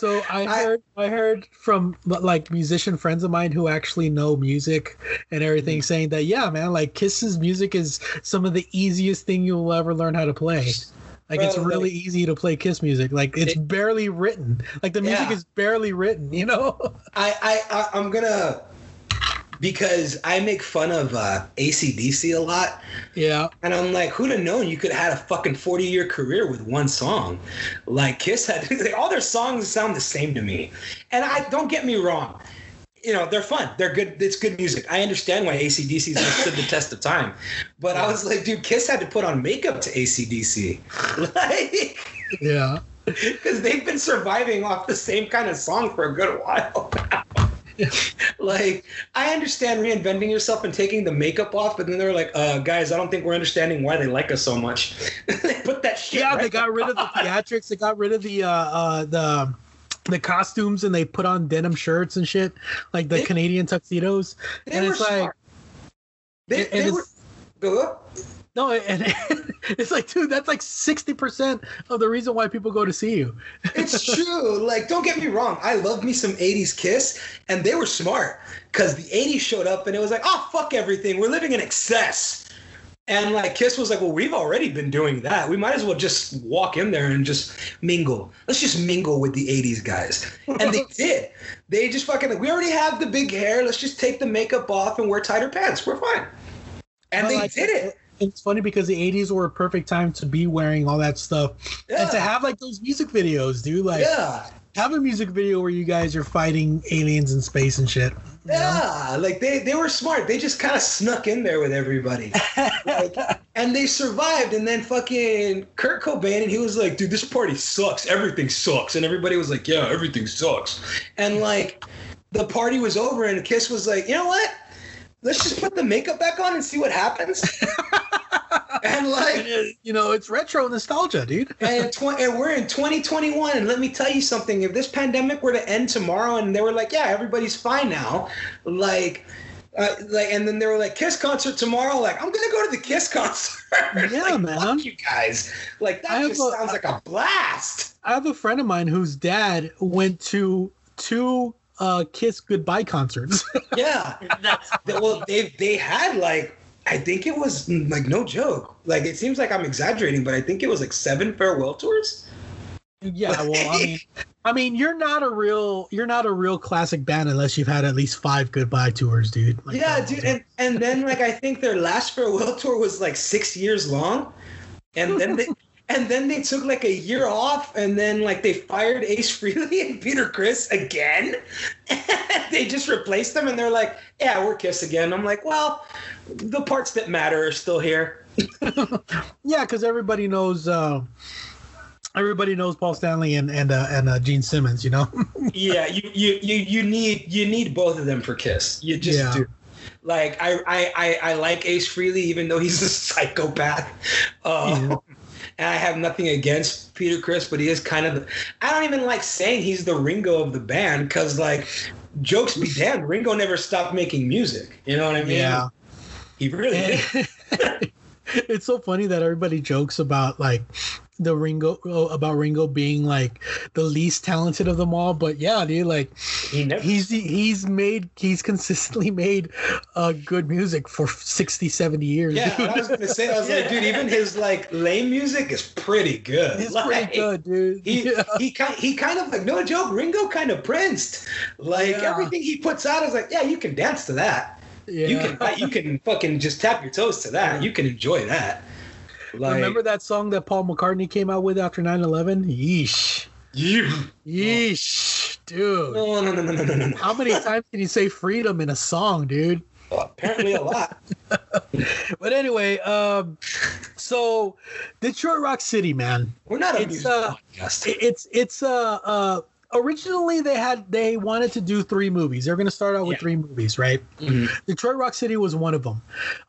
So I I- heard I heard from like musician friends of mine who actually know music and everything mm. saying that yeah, man, like Kiss's music is some of the easiest thing you'll ever learn how to play. Like it's really like- easy to play Kiss music. Like it's It- barely written. Like the music Yeah. is barely written, you know? I I, I I'm gonna because I make fun of uh, ACDC a lot. yeah. And I'm like, who'd have known you could have had a fucking 40 year career with one song? Like Kiss had like, all their songs sound the same to me. And I don't get me wrong. You know, they're fun. They're good. It's good music. I understand why ACDC's stood the test of time. But I was like, dude, Kiss had to put on makeup to ACDC. Like, Yeah. because they've been surviving off the same kind of song for a good while. like I understand reinventing yourself and taking the makeup off, but then they're like, uh, guys, I don't think we're understanding why they like us so much. they put that shit. Yeah, right they got rid of the theatrics. They got rid of the uh, uh the the costumes and they put on denim shirts and shit, like the They- Canadian tuxedos. And it's like smart. They, and they it's- were. No, and it's like, dude, that's like sixty percent of the reason why people go to see you. It's true. Like, don't get me wrong. I love me some 80s Kiss, and they were smart because the 80s showed up and it was like, oh, fuck everything. We're living in excess. And like Kiss was like, well, we've already been doing that. We might as well just walk in there and just mingle. Let's just mingle with the 80s guys. And they did. They just fucking like, we already have the big hair. Let's just take the makeup off and wear tighter pants. We're fine. And But, they like, did it. It's funny because the '80s were a perfect time to be wearing all that stuff Yeah. and to have like those music videos, dude. Like, yeah. have a music video where you guys are fighting aliens in space and shit. you know? Yeah, like they they were smart. They just kind of snuck in there with everybody, like, and they survived. And then fucking Kurt Cobain, and he was like, "Dude, this party sucks. Everything sucks." And everybody was like, "Yeah, everything sucks." And like, the party was over, and Kiss was like, "You know what? Let's just put the makeup back on and see what happens." and like, you know, it's retro nostalgia, dude. and, tw- and we're in 2021 and let me tell you something if this pandemic were to end tomorrow and they were like yeah everybody's fine now like uh, like and then they were like kiss concert tomorrow like i'm gonna go to the kiss concert Yeah, Like, man. you guys like that just a- sounds like a blast I have a friend of mine whose dad went to two uh, Kiss goodbye concerts. yeah That's well they they had like i think it was like no joke like it seems like i'm exaggerating but i think it was like seven farewell tours yeah, well, I mean, I mean, you're not a real, you're not a real classic band unless you've had at least five goodbye tours, dude. Like, yeah, that- dude, and and then like I think their last farewell tour was like six years long, and then they and then they took like a year off, and then like they fired Ace Frehley and Peter Criss again. they just replaced them, and they're like, yeah, we're Kiss again. I'm like, well, the parts that matter are still here. yeah, because everybody knows, uh, everybody knows Paul Stanley and and uh, and uh, Gene Simmons, you know. yeah, you you you you need you need both of them for Kiss. You just Yeah. do. Like I, I I I like Ace Frehley even though he's a psychopath. Uh, and I have nothing against Peter Criss, but he is kind of. I don't even like saying he's the Ringo of the band because, like, jokes be damned, Ringo never stopped making music. You know what I mean? Yeah. he really did. it's so funny that everybody jokes about like the Ringo about Ringo being like the least talented of them all, but yeah, dude, like He never. he's he's made he's consistently made uh good music for 60 70 years yeah, dude. I was gonna say, I was like, dude, even his like lame music is pretty good. it's Like, pretty good dude He yeah. he kind he kind of like no joke. Ringo kind of princed. Like Yeah. everything he puts out is like, yeah, you can dance to that. Yeah. You can you can fucking just tap your toes to that. You can enjoy that. Like, remember that song that Paul McCartney came out with after 9/11 yeesh You. yeesh dude No, no, no, no, no, no, no. how many times can you say freedom in a song dude Well, apparently a lot. but anyway um so Detroit Rock City man We're not a It's, music uh, podcast. It's it's uh uh originally they had they wanted to do three movies they're going to start out with Yeah. three movies right Mhm. detroit rock city was one of them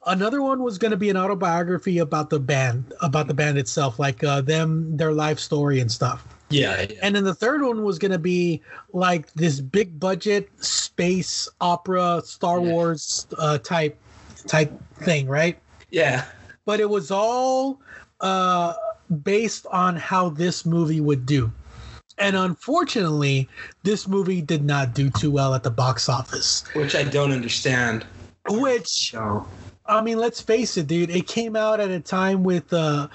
another one was going to be an autobiography about the band about the band itself like uh them their life story and stuff Yeah, yeah. and then the third one was going to be like this big budget space opera star Yeah. wars uh type type thing right yeah. but it was all uh, based on how this movie would do. And unfortunately, this movie did not do too well at the box office. Which I don't understand. Which No. I mean, let's face it, dude. It came out at a time with uh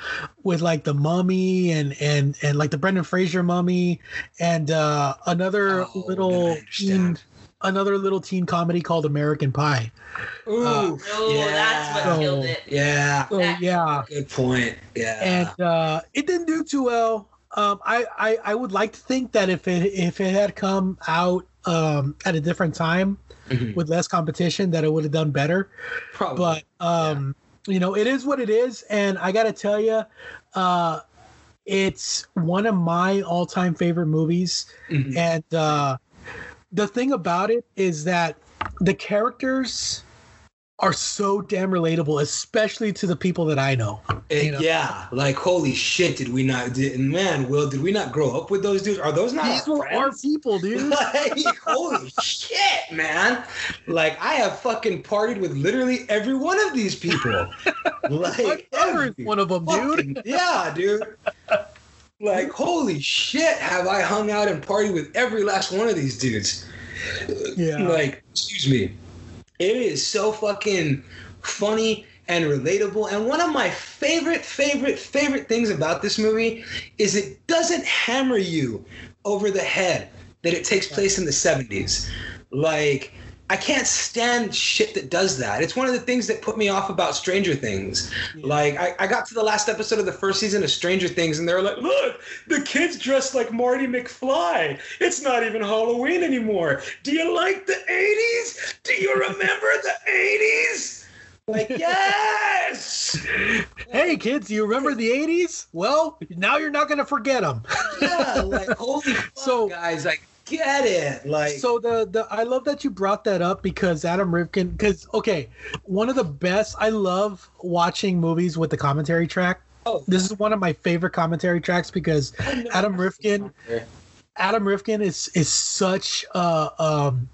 with like the Mummy and and and like the Brendan Fraser Mummy and uh another Oh, little teen, another little teen comedy called American Pie. Ooh, Oh, yeah. that's what So- killed it. Yeah. So yeah, Good point. Yeah. and uh, it didn't do too well. Um, I, I I would like to think that if it if it had come out um, at a different time Mhm. with less competition, that it would have done better. Probably. But um, you know, it is what it is, and I gotta tell you, uh, it's one of my all time favorite movies. Mhm. And uh, the thing about it is that the characters are so damn relatable, especially to the people that I know. Eh, you know. yeah, like holy shit, did we not? Did, man, Will, did we not grow up with those dudes? Are those not These our were our people, dude. like, holy shit, man! Like I have fucking partied with literally every one of these people. Like every every one of them, dude. Yeah, dude. Like holy shit, have I hung out and partied with every last one of these dudes? Yeah. Like, excuse me. It is so fucking funny and relatable. And one of my favorite, favorite, favorite things about this movie is it doesn't hammer you over the head that it takes place in the 70s. Like, I can't stand shit that does that. It's one of the things that put me off about Stranger Things. Like, I, I got to the last episode of the first season of Stranger Things, and they're like, look, the kid's dressed like Marty McFly. It's not even Halloween anymore. Do you like the 80s? Do you remember the 80s? Like, yes! Hey, kids, do you remember the 80s? Well, now you're not going to forget them. Yeah, like, holy fuck, So- guys, I get it. Like, So the the I love that you brought that up because Adam Rifkin because okay, one of the best I love watching movies with the commentary track. oh, This is one of my favorite commentary tracks because Adam Rifkin Adam Rifkin is is such a um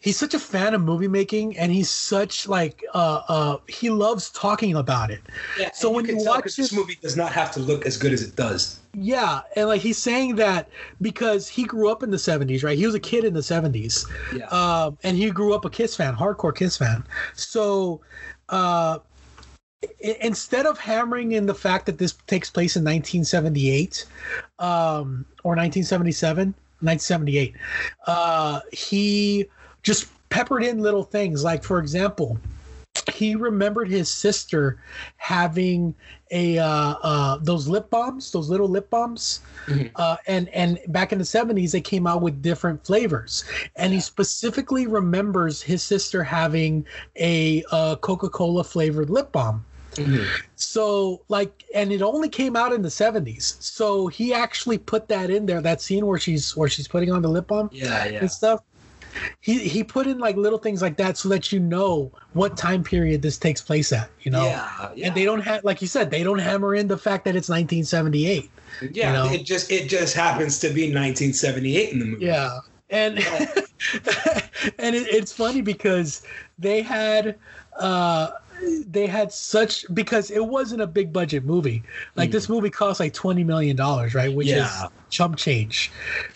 he's such a fan of movie making and he's such like uh uh he loves talking about it. Yeah, So when you tell watch this movie does not have to look as good as it does. Yeah, and like he's saying that because he grew up in the 70s, right? He was a kid in the 70s. Yeah. um, and he grew up a Kiss fan, hardcore Kiss fan. So, uh, instead of hammering in the fact that this takes place in 1978 um, or 1977, 1978, uh, he just peppered in little things. Like, for example, he remembered his sister having a uh, uh, those lip balms, those little lip balms, Mhm. uh, and and back in the seventies they came out with different flavors, and he specifically remembers his sister having a uh, Coca Cola flavored lip balm. Mhm. So like, and it only came out in the seventies. So he actually put that in there, that scene where she's where she's putting on the lip balm Yeah, yeah. and stuff. He he put in like little things like that so that you know what time period this takes place at. You know. Yeah, yeah. And they don't have, like you said, they don't hammer in the fact that it's 1978. Yeah, you know? it just it just happens to be 1978 in the movie. Yeah, and and it, it's funny because they had uh they had such because it wasn't a big budget movie. Like this movie cost like 20 million dollars, right? Which Yeah. is chump change,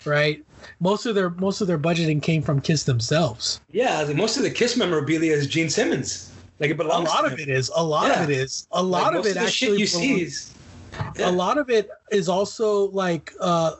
right? Most of their most of their budgeting came from Kiss themselves. Yeah, the- most of the Kiss memorabilia is Gene Simmons. Like it A lot of it is. A lot Yeah. of it is. A Like, lot of most it the actually you see is. Yeah. a lot of it is also like uh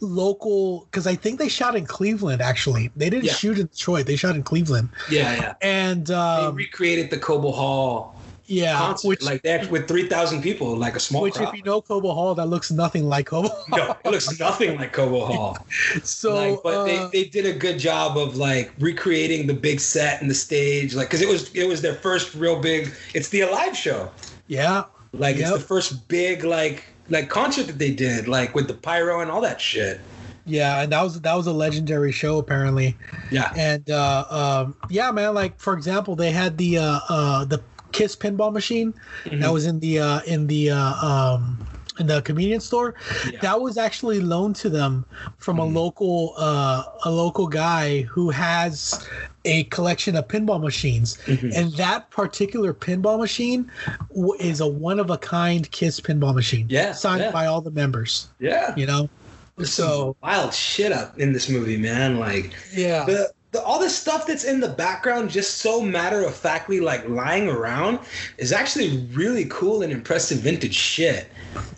local because i think they shot in cleveland actually they didn't Yeah. shoot in detroit they shot in cleveland Yeah, yeah. and They um recreated the Cobo Hall yeah concert, which like that with 3,000 people, like a small which crowd. if you know cobo hall that looks nothing like cobo no, it looks nothing like Cobo Hall. so like, but uh, they, they did a good job of like recreating the big set and the stage, like because it was it was their first real big. It's the Alive show. yeah Like it's the first big like like concert that they did, like with the pyro and all that shit. yeah and that was that was a legendary show apparently Yeah. and uh um yeah man like for example they had the uh uh the kiss pinball machine Mm-hmm. that was in the uh in the uh um in the convenience store Yeah. that was actually loaned to them from Mhm. a local uh a local guy who has a collection of pinball machines Mhm. and that particular pinball machine w- is a one of a kind kiss pinball machine Yeah, signed yeah. by all the members Yeah. you know There's so wild shit up in this movie, man. Like yeah the, the all the stuff that's in the background, just so matter of factly like lying around, is actually really cool and impressive vintage shit.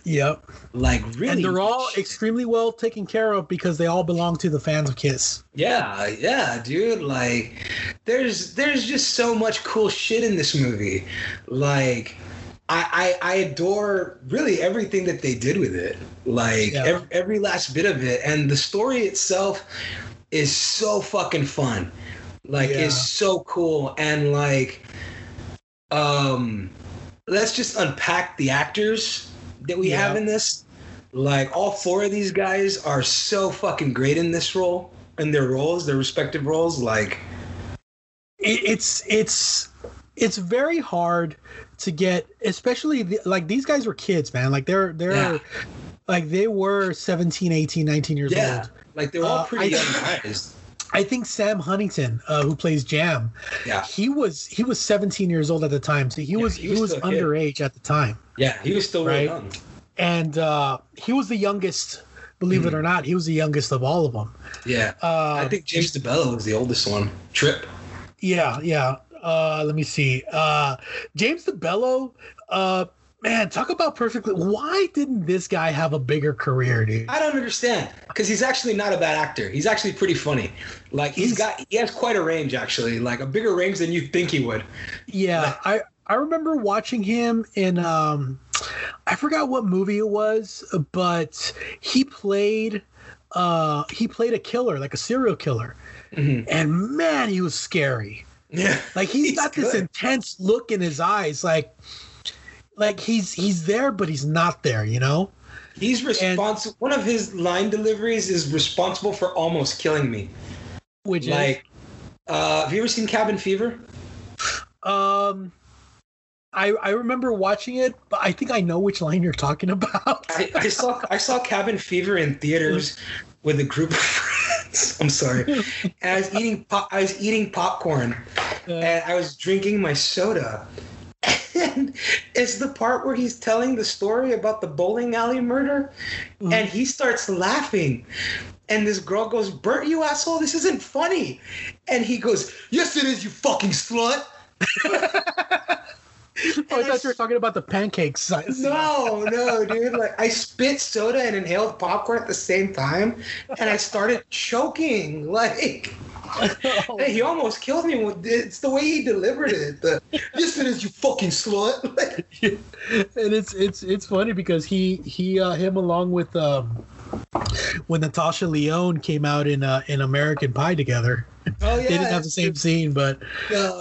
yep Like really, and they're all shit. extremely well taken care of because they all belong to the fans of Kiss. Yeah, yeah, dude. Like, there's there's just so much cool shit in this movie. Like, I I, I adore really everything that they did with it. Like Yeah. every, every last bit of it, and the story itself is so fucking fun. Like, Yeah. is so cool, and like, um, let's just unpack the actors that we Yeah. have in this. Like all four of these guys are so fucking great in this role, in their roles, their respective roles. Like, it's it's it's very hard to get, especially the, like these guys were kids, man. Like they're they're Yeah. like they were 17, 18, 19 years yeah, old. Like they're all Uh, pretty I- young guys. I think Sam Huntington, uh, who plays Jam, Yeah, he was he was 17 years old at the time, so he Yeah, was he he was was, kid. underage at the time, yeah, he was still Right. young. and uh, he was the youngest. Believe it Mhm. or not, he was the youngest of all of them. Yeah, Uh, I think James DeBello was the oldest one. Trip. Yeah, yeah. Uh, let me see. Uh, James DeBello. Man, talk about perfectly. Why didn't this guy have a bigger career, dude? I don't understand because he's actually not a bad actor. He's actually pretty funny. Like he's He's- got he has quite a range actually, like a bigger range than you think he would. Yeah, I I remember watching him in um, I forgot what movie it was, but he played uh he played a killer, like a serial killer, Mhm. and man, he was scary. Yeah, Like he's He's got this intense look in his eyes, like like he's he's there, but he's not there. You know? he's responsible. One of his line deliveries is responsible for almost killing me. Which Like, uh, have you ever seen Cabin Fever? Um, I I remember watching it, but I think I know which line you're talking about. I, I saw I saw Cabin Fever in theaters with a group of friends. I'm sorry, and I was eating pop, I was eating popcorn, and I was drinking my soda. And it's the part where he's telling the story about the bowling alley murder, Mhm. and he starts laughing. And this girl goes, Bert, you asshole, this isn't funny. And he goes, Yes, it is, you fucking slut. Oh, I thought you were talking about the pancakes. size. No, no, dude. Like I spit soda and inhaled popcorn at the same time, and I started choking. Like hey, he almost killed me. with It's the way he delivered it. The, it is, you fucking slut. And it's it's it's funny because he he uh, him along with um when Natasha Lyonne came out in uh, in American Pie together. Oh yeah, They didn't have the same scene, but Uh, yeah,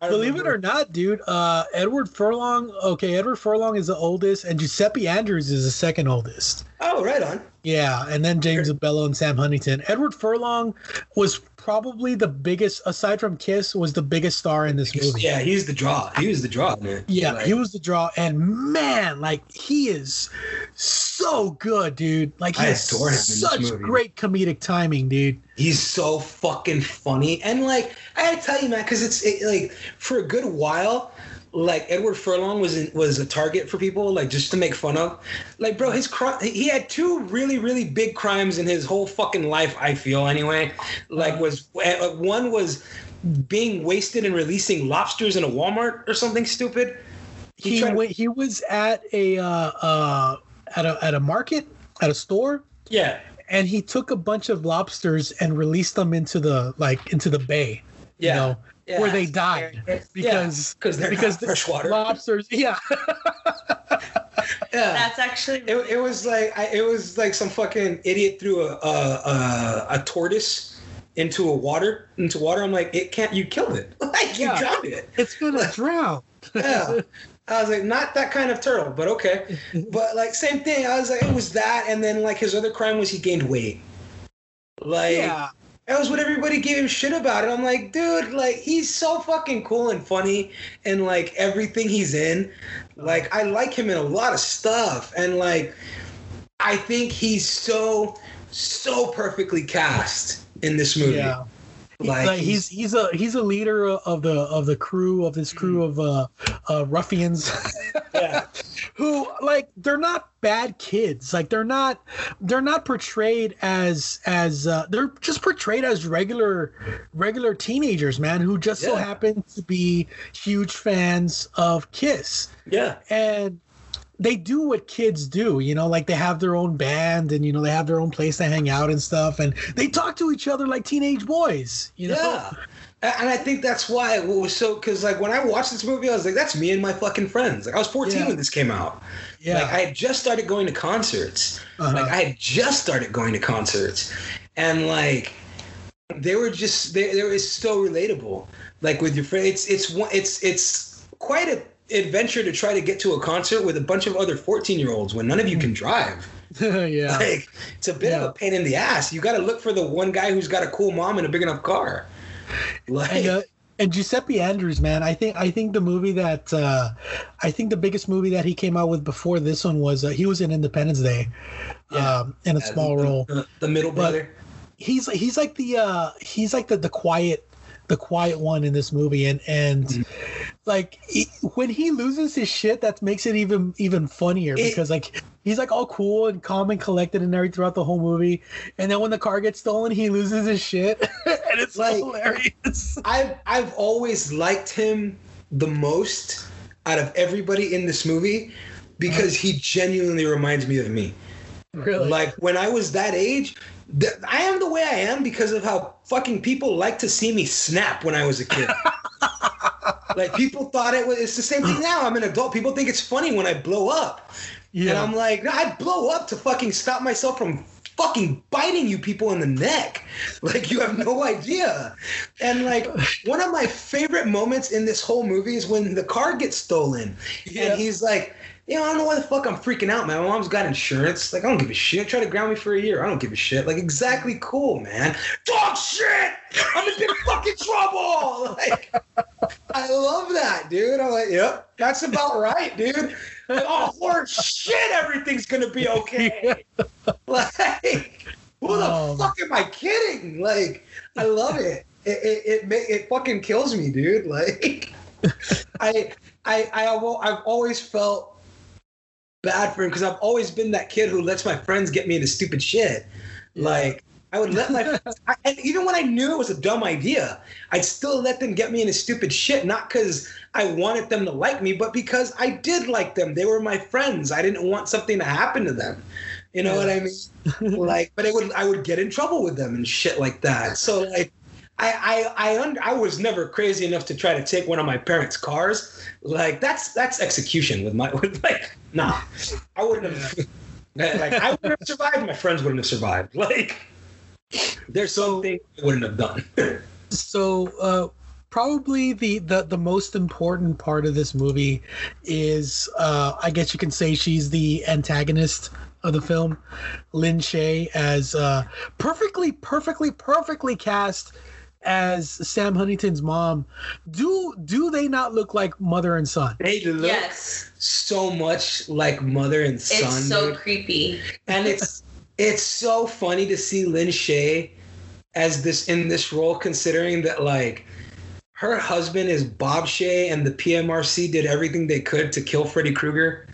I- I believe it or not, dude, uh, Edward Furlong. Okay, Edward Furlong is the oldest, and Giuseppe Andrews is the second oldest. Oh, right on. Yeah, and then James DeBello and Sam Huntington. Edward Furlong was probably the biggest, aside from Kiss, was the biggest star in this movie. Yeah, he's the draw. He was the draw, man. Yeah, Like, he was the draw, and man, like he is so good, dude. Like he I has such great comedic timing, dude. He's so fucking funny, and like I gotta tell you, man, because it's it, like for a good while, like Edward Furlong was in, was a target for people, like just to make fun of. Like, bro, his crime. He had two really really big crimes in his whole fucking life. I feel anyway. Like, was uh, one was being wasted and releasing lobsters in a Walmart or something stupid. He tried- went, he was at a uh, uh, at a at a market at a store, yeah, and he took a bunch of lobsters and released them into the like into the bay. yeah, You know, yeah. where they died because because they're because not freshwater. lobsters. Yeah, yeah. That's actually It, it was like I, it was like some fucking idiot threw a, a a a tortoise into a water into water. I'm like, it can't. You killed it. Like you Yeah. drowned it. it's gonna drown. Yeah. I was like, not that kind of turtle, but okay. But like same thing. I was like, it was that, and then like his other crime was he gained weight. Like Yeah, that was what everybody gave him shit about. And I'm like, dude, like he's so fucking cool and funny and like everything he's in. Like I like him in a lot of stuff. And like I think he's so so perfectly cast in this movie. yeah. Like, Like, he's he's a he's a leader of the of the crew of this crew of uh, uh ruffians yeah. who like they're not bad kids like they're not they're not portrayed as as uh, they're just portrayed as regular regular teenagers man who just so Yeah. happen to be huge fans of kiss Yeah. and they do what kids do, you know, like they have their own band and you know they have their own place to hang out and stuff, and they talk to each other like teenage boys, you know. Yeah. And I think that's why it was so because like when I watched this movie, I was like, that's me and my fucking friends. Like I was 14 Yeah. when this came out. Yeah. Like I had just started going to concerts. Uh-huh. Like I had just started going to concerts, and like they were just they they were so relatable. Like with your friends, it's it's one it's it's quite a adventure to try to get to a concert with a bunch of other 14 year olds when none of you can drive. yeah. Like it's a bit Yeah. of a pain in the ass. You got to look for the one guy who's got a cool mom and a big enough car. Like and, uh, and Giuseppe Andrews, man, I think I think the movie that uh, I think the biggest movie that he came out with before this one was uh, he was in Independence Day, Yeah. um, in a Yeah, small the, role. The, the middle But- brother. He's he's like the uh, he's like the the quiet the quiet one in this movie, and and Mhm. like he, when he loses his shit, that makes it even even funnier It- because like he's like all cool and calm and collected and everything throughout the whole movie, and then when the car gets stolen, he loses his shit, and it's Like- hilarious. I've I've always liked him the most out of everybody in this movie because he genuinely reminds me of me. Really, Like when I was that age, th- I am the way I am because of how fucking people like to see me snap when I was a kid. like people thought it was it's the same thing now. I'm an adult. People think it's funny when I blow up. yeah. And I'm like, no, I'd blow up to fucking stop myself from fucking biting you people in the neck. Like you have no idea. And like one of my favorite moments in this whole movie is when the car gets stolen. Yeah. And he's like, you know, I don't know why the fuck I'm freaking out, man. My mom's got insurance. Like, I don't give a shit. Try to ground me for a year. I don't give a shit. Like, exactly cool, man. Dog shit! I'm in big fucking trouble! Like, I love that, dude. I'm like, yep, that's about right, dude. Like, oh, horse shit, everything's gonna be okay. Like, who the Um, fuck am I kidding? Like, I love it. It it it, ma- it fucking kills me, dude. Like, I I I I've always felt bad for him because I've always been that kid who lets my friends get me into stupid shit. Like. I would let my I, and even when I knew it was a dumb idea, I'd still let them get me into stupid shit. Not because I wanted them to like me, but because I did like them. They were my friends. I didn't want something to happen to them. You know what I mean? like, but it would I would get in trouble with them and shit like that. So like, I I I, un- I was never crazy enough to try to take one of my parents' cars. Like that's that's execution with my with like nah. I wouldn't have. Like I wouldn't have survived. My friends wouldn't have survived. Like there's something I wouldn't have done. So, uh, probably the, the the most important part of this movie is, uh, I guess you can say she's the antagonist of the film, Lin Shaye as uh, perfectly, perfectly, perfectly cast as Sam Huntington's mom. Do do they not look like mother and son? they look Yes. so much like mother and son. It's so dude. creepy. and it's it's so funny to see Lin Shaye as this in this role, considering that like her husband is Bob Shaye, and the PMRC did everything they could to kill Freddy Krueger.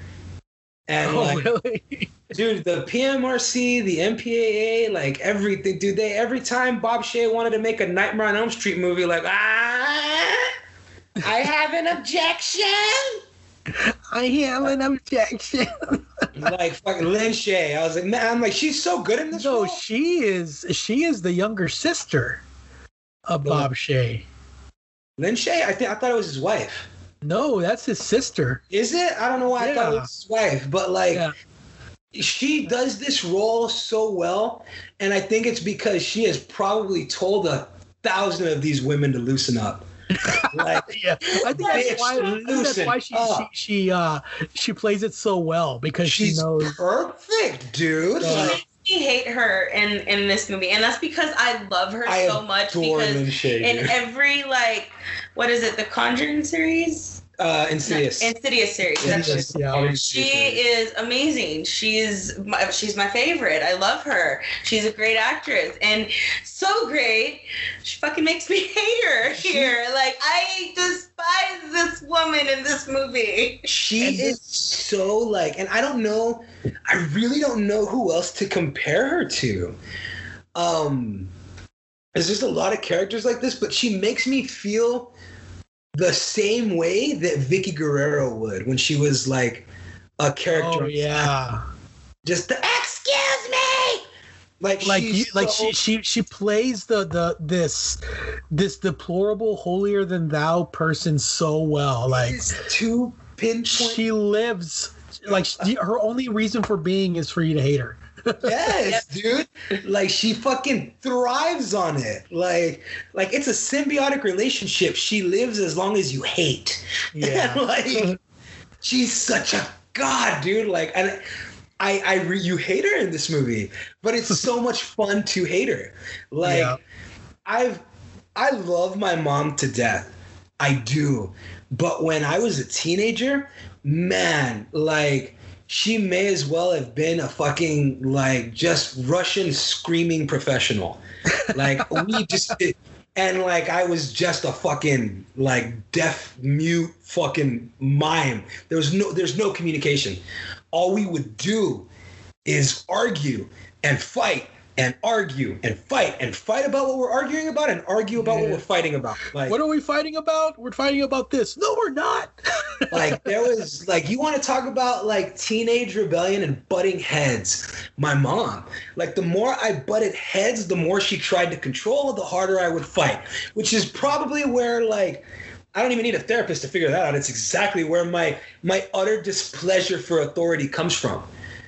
And Oh, like, really? dude, the PMRC, the MPAA, like everything, dude. They every time Bob Shaye wanted to make a Nightmare on Elm Street movie, like ah, I have an objection. I have an objection. like fucking Lin Shaye. I was like, man, I'm like, she's so good in this No, role. she is she is the younger sister of. Bob Shaye. Lin Shaye, I think I thought it was his wife. No, that's his sister. Is it? I don't know why I thought it was his wife, but like Yeah. She does this role so well, and I think it's because she has probably told a thousand of these women to loosen up. like Yeah, I think that's why. I think that's why she, she she uh she plays it so well because she knows. perfect, dude. Yeah. She makes me hate her in in this movie, and that's because I love her I so much. Because in every like, what is it? The Conjuring series, Uh, Insidious. Insidious series. Insidious, yeah. She is amazing. She's my, she's my favorite. I love her. She's a great actress and so great. She fucking makes me hate her here. Like I despise this woman in this movie. She And is so like, and I don't know, I really don't know who else to compare her to. Um, there's just a lot of characters like this, but she makes me feel the same way that Vickie Guerrero would when she was like a character. Oh yeah, Just the excuse me, like like you, like she she she plays the the this this deplorable holier than thou person so well. Like too pinpoint. she lives like she, her only reason for being is for you to hate her. Yes, dude. Like she fucking thrives on it. Like like it's a symbiotic relationship. She lives as long as you hate. Yeah. And, like she's such a god, dude. Like and I I re, you hate her in this movie, but it's so much fun to hate her. Like Yeah. I've I love my mom to death. I do. But when I was a teenager, man, like she may as well have been a fucking like just Russian screaming professional. Like we just and like I was just a fucking like deaf mute fucking mime. There was no there's no communication. All we would do is argue and fight and argue and fight and fight about what we're arguing about and argue about what we're fighting about. Like What are we fighting about? We're fighting about this. No, we're not. like there was like you want to talk about like teenage rebellion and butting heads my mom like the more i butted heads the more she tried to control the harder i would fight which is probably where like i don't even need a therapist to figure that out it's exactly where my my utter displeasure for authority comes from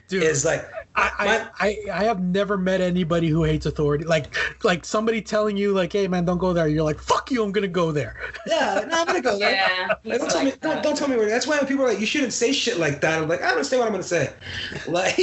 Dude, is like I, I, I, I have never met anybody who hates authority. Like like somebody telling you like, hey man, don't go there. You're like, fuck you, I'm gonna go there. yeah no i'm gonna go there Yeah. Like, don't tell me. Don't, don't tell me where. That's why when people are like, "You shouldn't say shit like that." I'm like, I don't say what I'm gonna say. Like,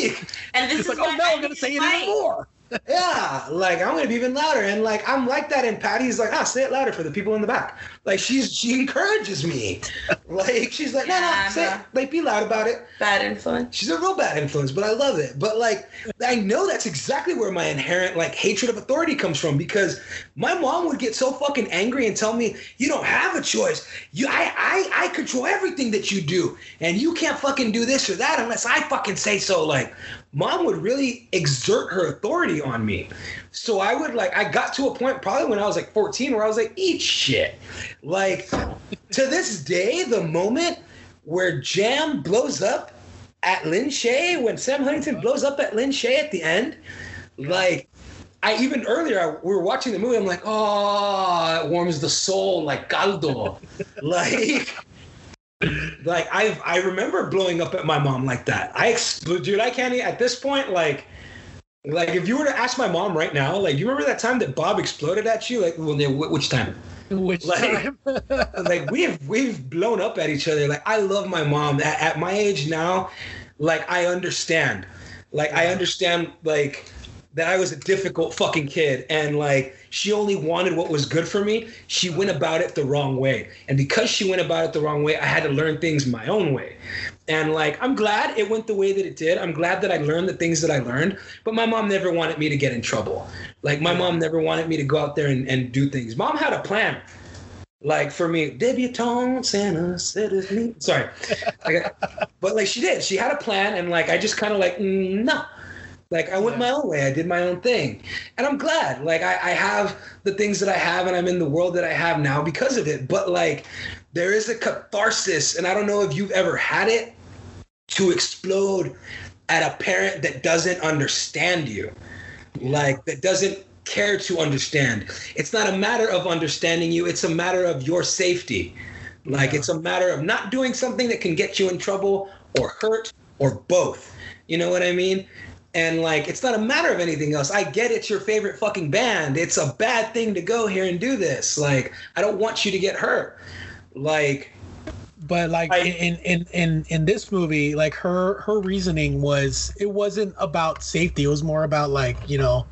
And this It's is like, oh no, I I'm gonna say it fight. even more. Yeah, like I'm gonna be even louder, and like I'm like that. And Patty's like, ah, say it louder for the people in the back. Like she's she encourages me. Like she's like, no, no, say it. like be loud about it. Bad influence. She's a real bad influence, but I love it. But like, I know that's exactly where my inherent like hatred of authority comes from because my mom would get so fucking angry and tell me, "You don't have a choice. You, I, I, I control everything that you do, and you can't fucking do this or that unless I fucking say so." Like, mom would really exert her authority on me. So I would like, I got to a point probably when I was like 14 where I was like, "Eat shit." Like, to this day, the moment where Jam blows up at Lin Shaye, when Sam Huntington blows up at Lin Shaye at the end, like I even earlier I, we were watching the movie, I'm like, oh, it warms the soul like caldo. like like I I remember blowing up at my mom like that. I ex- dude, I can't at this point like like if you were to ask my mom right now, like you remember that time that Bob exploded at you? Like, well, which time? Which Like- time? like we've we've blown up at each other. Like I love my mom. At, at my age now, like I understand. Like I understand like that I was a difficult fucking kid and like she only wanted what was good for me. She went about it the wrong way. And because she went about it the wrong way, I had to learn things my own way. And like I'm glad it went the way that it did. I'm glad that I learned the things that I learned. But my mom never wanted me to get in trouble. Like my mom never wanted me to go out there and, and do things. Mom had a plan like for me, debutante Santa said it's me. Sorry, but like she did. She had a plan, and like I just kind of like mm, no, like I went my own way. I did my own thing, and I'm glad. Like I, I have the things that I have, and I'm in the world that I have now because of it. But like there is a catharsis, and I don't know if you've ever had it to explode at a parent that doesn't understand you, like that doesn't care to understand. It's not a matter of understanding you, it's a matter of your safety. Like it's a matter of not doing something that can get you in trouble or hurt or both. You know what I mean? And like it's not a matter of anything else. I get it's your favorite fucking band. It's a bad thing to go here and do this. Like I don't want you to get hurt. Like but like I- in, in in in this movie like her her reasoning was it wasn't about safety it was more about like you know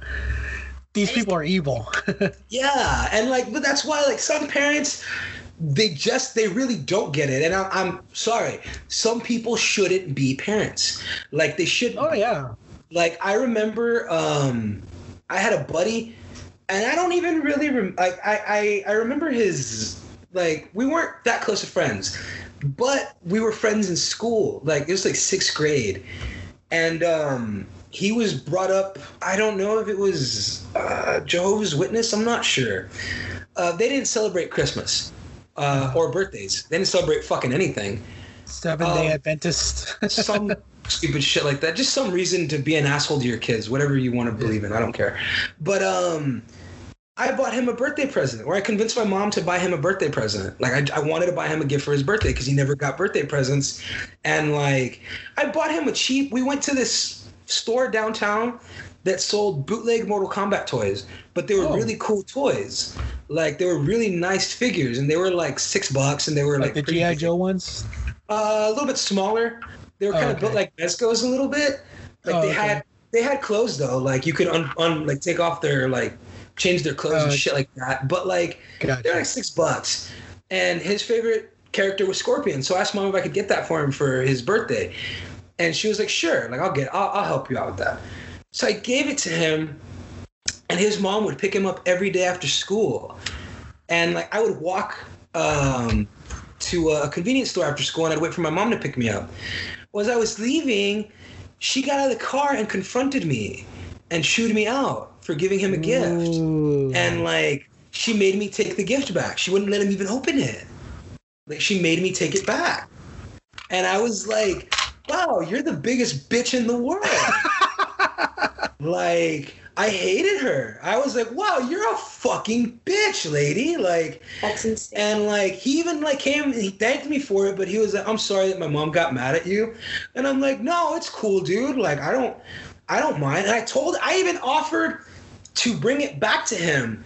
these people are evil Yeah, and like, but that's why like some parents, they just they really don't get it, and I, I'm sorry. Some people shouldn't be parents. Like they should. oh yeah Like I remember, um, I had a buddy, and I don't even really rem- like I, I I remember his like we weren't that close of friends, but we were friends in school. Like it was like sixth grade, and um, he was brought up. I don't know if it was uh, Jehovah's Witness. I'm not sure. Uh, they didn't celebrate Christmas uh, or birthdays. They didn't celebrate fucking anything seven day Um, adventist some stupid shit like that. Just some reason to be an asshole to your kids, whatever you want to believe in. I don't care. But um, I bought him a birthday present, or I convinced my mom to buy him a birthday present. Like I, I wanted to buy him a gift for his birthday because he never got birthday presents, and like I bought him a cheap. We went to this store downtown that sold bootleg Mortal Kombat toys, but they were Oh. really cool toys. Like they were really nice figures, and they were like six bucks, and they were like like, the gi joe ones Uh, a little bit smaller. They were Oh, kind of built like Mezcos a little bit. Like Oh, they okay. had they had clothes though. Like you could un, un like take off their like change their clothes Oh, and okay. shit like that. But like Gotcha. they're like six bucks. And his favorite character was Scorpion. So I asked mom if I could get that for him for his birthday. And she was like, sure, like I'll get I'll, I'll help you out with that. So I gave it to him and his mom would pick him up every day after school. And like I would walk um to a convenience store after school and I'd wait for my mom to pick me up. Well, as I was leaving, she got out of the car and confronted me and chewed me out for giving him a gift. Ooh. And like she made me take the gift back. She wouldn't let him even open it. Like she made me take it back. And I was like, wow, you're the biggest bitch in the world. like I hated her. I was like, wow, you're a fucking bitch, lady. Like That's insane. and like he even like came and he thanked me for it, but he was like, I'm sorry that my mom got mad at you. And I'm like, no, it's cool, dude. Like I don't I don't mind. And I told I even offered to bring it back to him.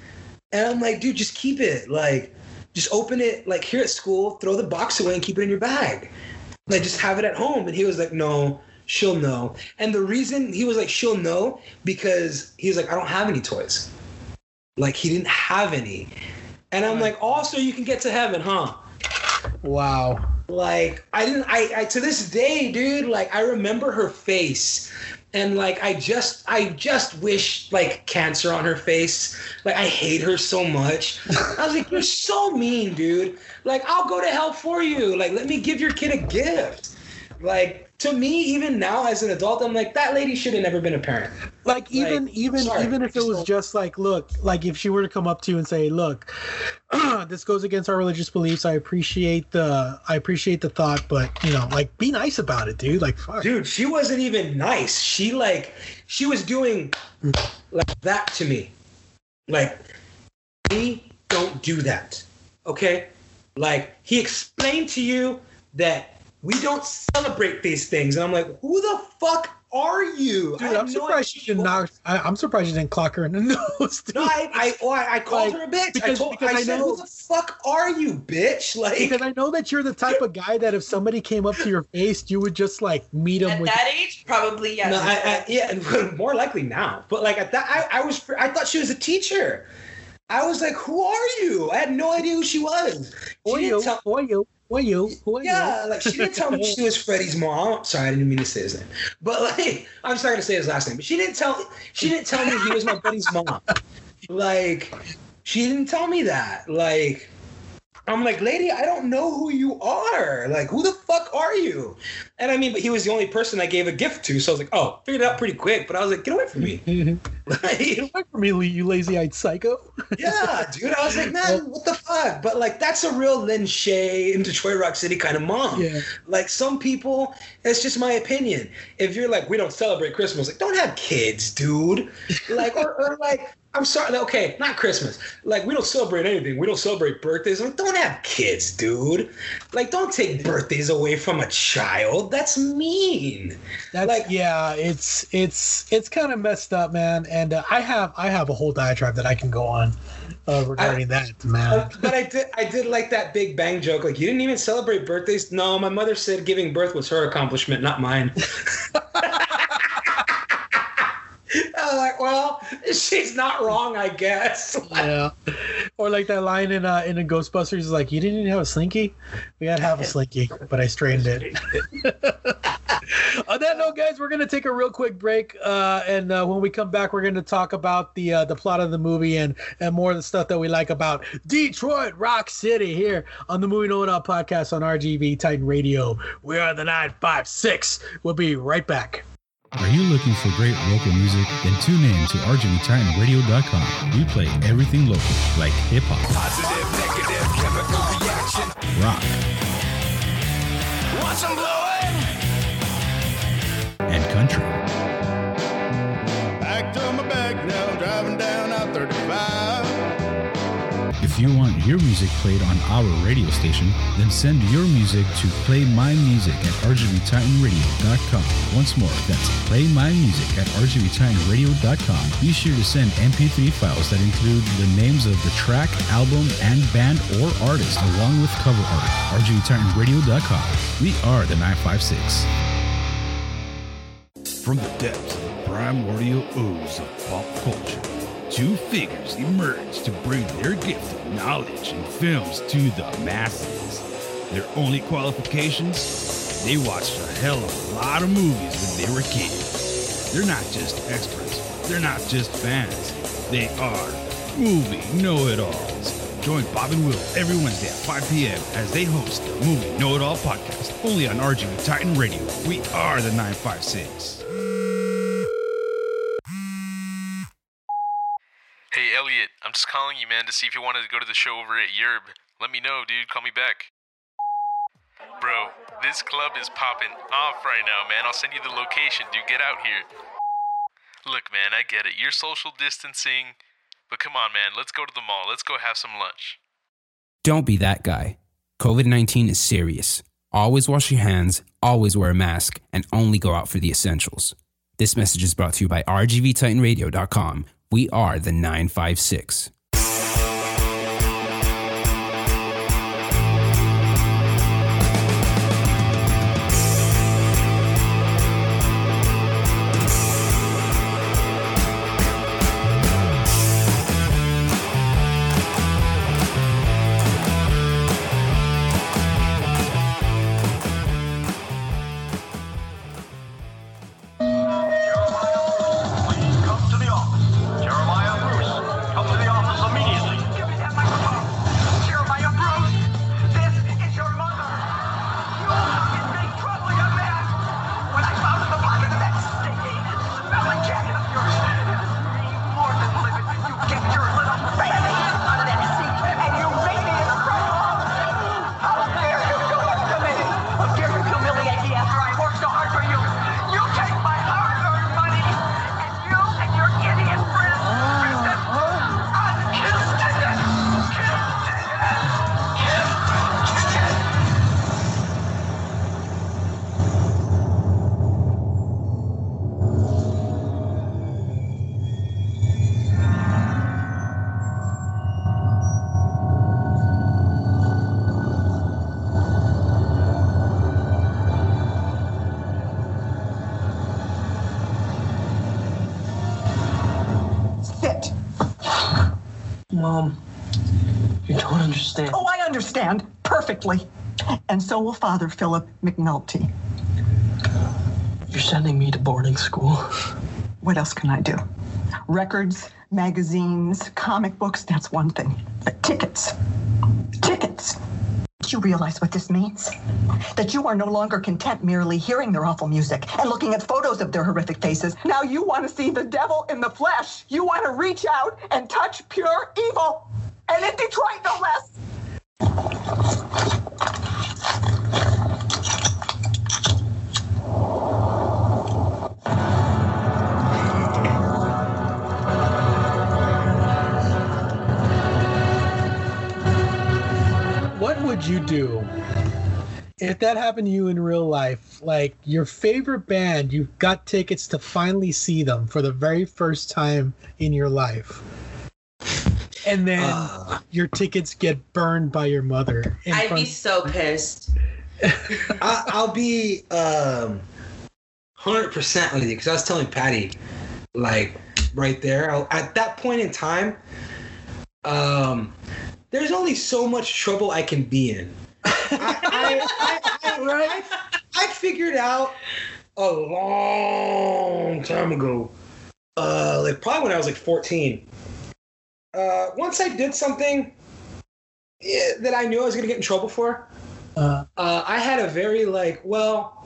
And I'm like, dude, just keep it. Like, just open it like here at school, throw the box away and keep it in your bag. Like just have it at home. And he was like, no, she'll know. And the reason he was like, she'll know, because he's like, I don't have any toys. Like he didn't have any. And I'm like, also you can get to heaven, huh? wow Like I didn't I, I to this day, dude, like I remember her face. And like I just I just wish like cancer on her face. Like I hate her so much. I was like, You're so mean, dude. Like I'll go to hell for you. Like let me give your kid a gift. Like to me, even now as an adult, I'm like, that lady should have never been a parent. like even Like, even sorry, even if it was just like look like if she were to come up to you and say look this goes against our religious beliefs. I appreciate the i appreciate the thought but you know like be nice about it dude. Like fuck. Dude she wasn't even nice. She like she was doing like that to me. Like we don't do that okay? Like he explained to you that we don't celebrate these things. And I'm like, who the fuck are you? I Dude, had I'm surprised idea you didn't knock. I, I'm surprised you didn't clock her in the nose. Dude. No, I, I, well, I I called Like, her a bitch. I because- told, because I, I said, know- who the fuck are you, bitch? Like, because I know that you're the type of guy that if somebody came up to your face, you would just like meet them At with. that age, probably yes. no, I, I, yeah, more likely now. But like at that, I, I was, I thought she was a teacher. I was like, who are you? I had no idea who she was. Who are She didn't tell- Who are you? Who are you? Who are Yeah, you? like she didn't tell me she was Freddie's mom. Sorry, I didn't mean to say his name. But like, I'm just not gonna say his last name. But she didn't tell. She didn't tell me he was my buddy's mom. Like, she didn't tell me that. Like, I'm like, lady, I don't know who you are. Like, who the fuck are you? And I mean, but he was the only person I gave a gift to. So I was like, oh, figured it out pretty quick. But I was like, get away from me. Get away from me, you lazy-eyed psycho. yeah, dude. I was like, man, what the fuck? But like, that's a real Lin Shaye in Detroit Rock City kind of mom. Yeah. Like some people, it's just my opinion. If you're like, we don't celebrate Christmas, like, don't have kids, dude. Like, or, or like, I'm sorry, okay, not Christmas. Like, we don't celebrate anything. We don't celebrate birthdays. Like, don't have kids, dude. Like, don't take birthdays away from a child. That's mean. That's Like- yeah, it's it's it's kind of messed up, man. And uh, I have I have a whole diatribe that I can go on uh, regarding that, man. but I did, I did like that Big Bang joke. Like, you didn't even celebrate birthdays. No, my mother said giving birth was her accomplishment, not mine. Like, well, she's not wrong, I guess. yeah, or like that line in uh, in the Ghostbusters is like, "You didn't even have a slinky. We had half a slinky, but I strained it." On that note, guys, we're gonna take a real quick break, uh, and uh, when we come back, we're gonna talk about the uh, the plot of the movie and and more of the stuff that we like about Detroit Rock City here on the Movie Know It All podcast on RGV Titan Radio. We are the nine five six. We'll be right back. Are you looking for great local music? Then tune in to RGVTitanRadio.com. We play everything local, like hip hop, Positive, negative, chemical reaction. rock, Want some blowing? and country. Your music played on our radio station, then send your music to Play My Music at RGVTitanRadio.com. Once more, that's Play My Music at RGVTitanRadio.com. Be sure to send MP3 files that include the names of the track, album, and band or artist, along with cover art. RGVTitanRadio.com. We are the 956. From the depths of the primordial ooze of pop culture, two figures emerge to bring their gift of knowledge and films to the masses. Their only qualifications? They watched a hell of a lot of movies when they were kids. They're not just experts, they're not just fans, they are movie know it alls. Join Bob and Will every Wednesday at 5 p.m. as they host the Movie Know It All podcast, only on RGV Titan Radio. We are the 956. Hey Elliot, I'm just calling you, man, to see if you wanted to go to the show over at Yerb. Let me know, dude. Call me back. Bro, this club is popping off right now, man. I'll send you the location, dude. Get out here. Look, man, I get it. You're social distancing, but come on, man. Let's go to the mall. Let's go have some lunch. Don't be that guy. COVID 19 is serious. Always wash your hands, always wear a mask, and only go out for the essentials. This message is brought to you by RGVTitanRadio.com. We are the 956. Mom, you don't understand. Oh, I understand perfectly. And so will Father Philip McNulty. You're sending me to boarding school. What else can I do? Records, magazines, comic books, that's one thing. But tickets. Tickets. You realize what this means? That you are no longer content merely hearing their awful music and looking at photos of their horrific faces. Now you want to see the devil in the flesh. You want to reach out and touch pure evil. And in Detroit, no less. You do if that happened to you in real life? Like your favorite band, you got tickets to finally see them for the very first time in your life. And then your tickets get burned by your mother. in I'd front- be so pissed. I, I'll be um, 100% with you because I was telling Patty, like, right there, I- at that point in time, um, there's only so much trouble I can be in. I, I, I, I, I figured out a long time ago, uh, like probably when I was like 14. Uh, once I did something that I knew I was gonna get in trouble for, Uh, uh, I had a very like, well,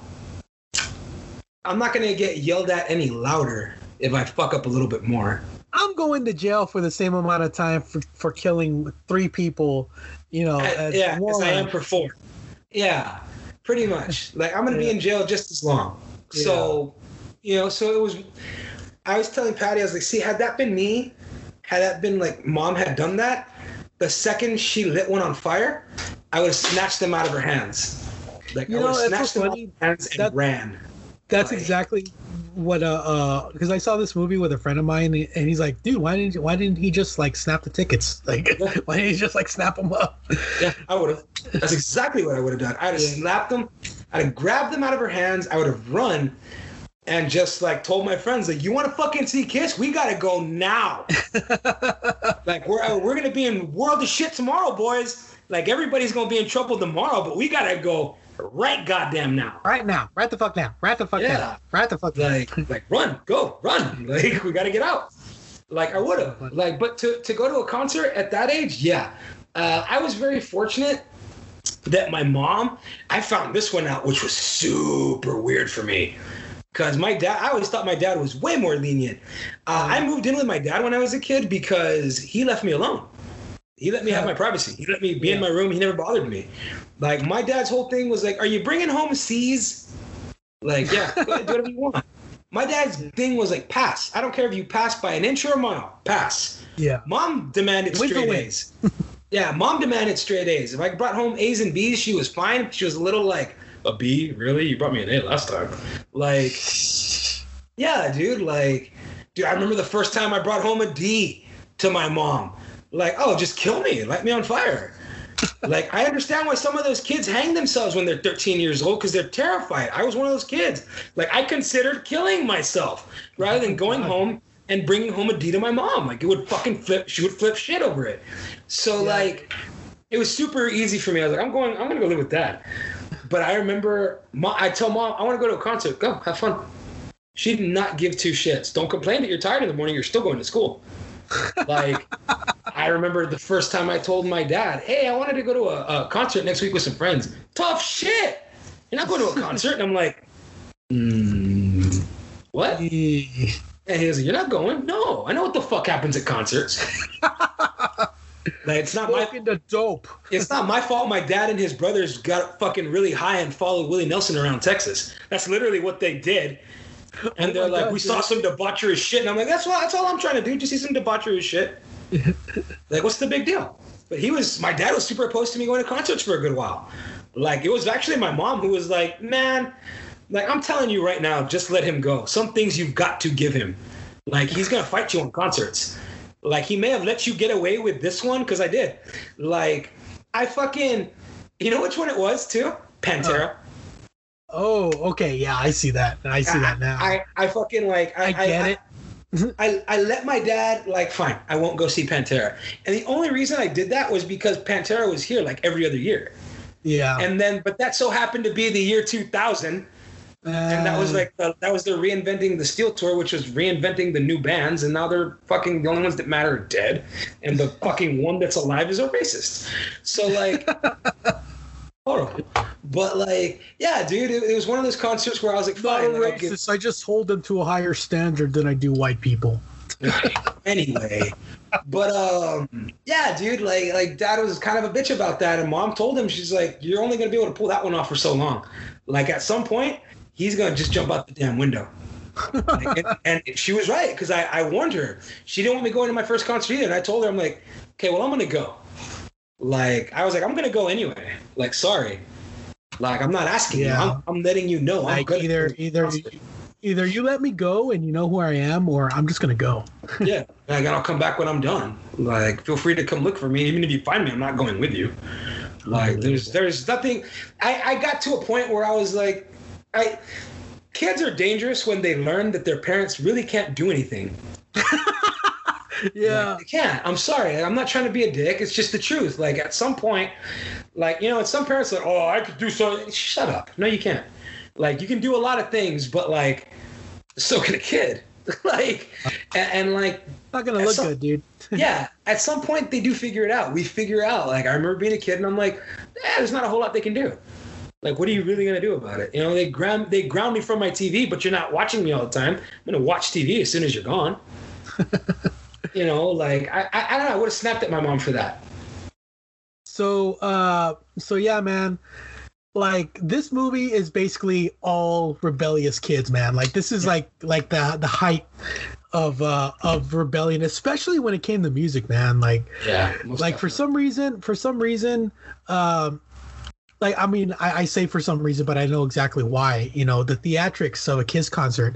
I'm not gonna get yelled at any louder if I fuck up a little bit more. I'm going to jail for the same amount of time for, for killing three people, you know, as yeah, as I am for four. Yeah, pretty much. Like I'm gonna be in jail just as long. So, you know, so it was. I was telling Patty, I was like, see, had that been me, had that been like mom had done that, the second she lit one on fire, I would have snatched them out of her hands. Like You I know, would have snatched so them out of her hands and That- ran. That's exactly what uh uh because I saw this movie with a friend of mine and he's like, dude, why didn't you, why didn't he just like snap the tickets? Like, why didn't he just like snap them up? Yeah, I would have. That's exactly what I would have done. I'd have slapped them. I'd have grabbed them out of her hands. I would have run and just like told my friends, like, you want to fucking see Kiss? We gotta go now. like we're uh, we're gonna be in world of shit tomorrow, boys. Like everybody's gonna be in trouble tomorrow, but we gotta go right goddamn now. Right now, right the fuck now, right the fuck Yeah. now, right the fuck like like run, go, run. Like we gotta get out. Like I would have. Like, but to to go to a concert at that age, yeah. Uh, I was very fortunate that my mom. I found this one out, which was super weird for me. Cause my dad, I always thought my dad was way more lenient. Uh, I moved in with my dad when I was a kid because he left me alone. He let me have my privacy. He let me be in my room. He never bothered me. Like my dad's whole thing was like, "Are you bringing home C's?" Like, yeah, go ahead, do whatever you want. My dad's thing was like, pass. I don't care if you pass by an inch or a mile. Pass. Yeah. Mom demanded straight. A's. yeah, mom demanded straight A's. If I brought home A's and B's, she was fine. She was a little like, a B? Really? You brought me an A last time. Like, yeah, dude. Like, dude, I remember the first time I brought home a D to my mom. Like, oh, just kill me, light me on fire. like, I understand why some of those kids hang themselves when they're 13 years old because they're terrified. I was one of those kids. Like, I considered killing myself rather than going home and bringing home a D to my mom. Like, it would fucking flip. She would flip shit over it. So, like, it was super easy for me. I was like, I'm going. I'm gonna go live with dad. But I remember, mom, I tell mom, I want to go to a concert. Go, have fun. She did not give two shits. Don't complain that you're tired in the morning. You're still going to school. Like, I remember the first time I told my dad, "Hey, I wanted to go to a, a concert next week with some friends." Tough shit. You're not going to a concert, and I'm like, mm, what? And he was like, "You're not going." No, I know what the fuck happens at concerts. like, it's not my the dope. it's not my fault. My dad and his brothers got fucking really high and followed Willie Nelson around Texas. That's literally what they did. And they're Oh like, God, we saw some debaucherous shit, and I'm like, that's what that's all I'm trying to do, just see some debaucherous shit. like, what's the big deal? But he was, my dad was super opposed to me going to concerts for a good while. Like, it was actually my mom who was like, man, like I'm telling you right now, just let him go. Some things you've got to give him. Like, he's gonna fight you on concerts. Like, he may have let you get away with this one because I did. Like, I fucking, you know which one it was too? Pantera. Oh, okay, yeah, I see that. I see that now. I, I fucking like I, I get it. I, I let my dad like fine i won't go see pantera. And the only reason i did that was because pantera was here like every other year. Yeah. and then but that so happened to be the year 2000 and that was Uh, like the, that was the reinventing the steel tour which was reinventing the new bands. And now they're fucking the only ones that matter are dead. And the fucking one that's alive is a racist. So like horrible. But like yeah dude it, it was one of those concerts where i was like fine like, I'll give- I just hold them to a higher standard than I do white people. anyway. But um yeah dude like like dad was kind of a bitch about that and mom told him she's like you're only gonna be able to pull that one off for so long. Like at some point he's gonna just jump out the damn window. Like, and, and she was right because I, I warned her. She didn't want me going to my first concert either and i told her i'm like okay well i'm gonna go like i was like i'm gonna go anyway like sorry like i'm not asking Yeah. you I'm, I'm letting you know i'm Like either go to the either either you let me go and you know who I am, or I'm just gonna go. yeah, like I'll come back when I'm done. Like, feel free to come look for me. Even if you find me, I'm not going with you. Like, mm-hmm. there's there's nothing. I I got to a point where I was like, I kids are dangerous when they learn that their parents really can't do anything. Yeah. They can't. I'm sorry. I'm not trying to be a dick. It's just the truth. Like at some point, like you know, some parents are like, oh, I could do so. Shut up. No, you can't. Like you can do a lot of things, but like, so can a kid. like, and, and like, Not gonna look some- good, dude. yeah, at some point they do figure it out. We figure out. Like I remember being a kid and I'm like, eh, there's not a whole lot they can do. Like, what are you really gonna do about it? You know, they ground they ground me from my TV, but you're not watching me all the time. I'm gonna watch TV as soon as you're gone. you know, like I I, I don't know. I would have snapped at my mom for that. So uh so yeah, man. Like this movie is basically all rebellious kids, man. Like this is like like the the height of uh of rebellion, especially when it came to music, man. Like Yeah. like for some reason for some reason um like i mean I, I say for some reason but i know exactly why. You know the theatrics of a kiss concert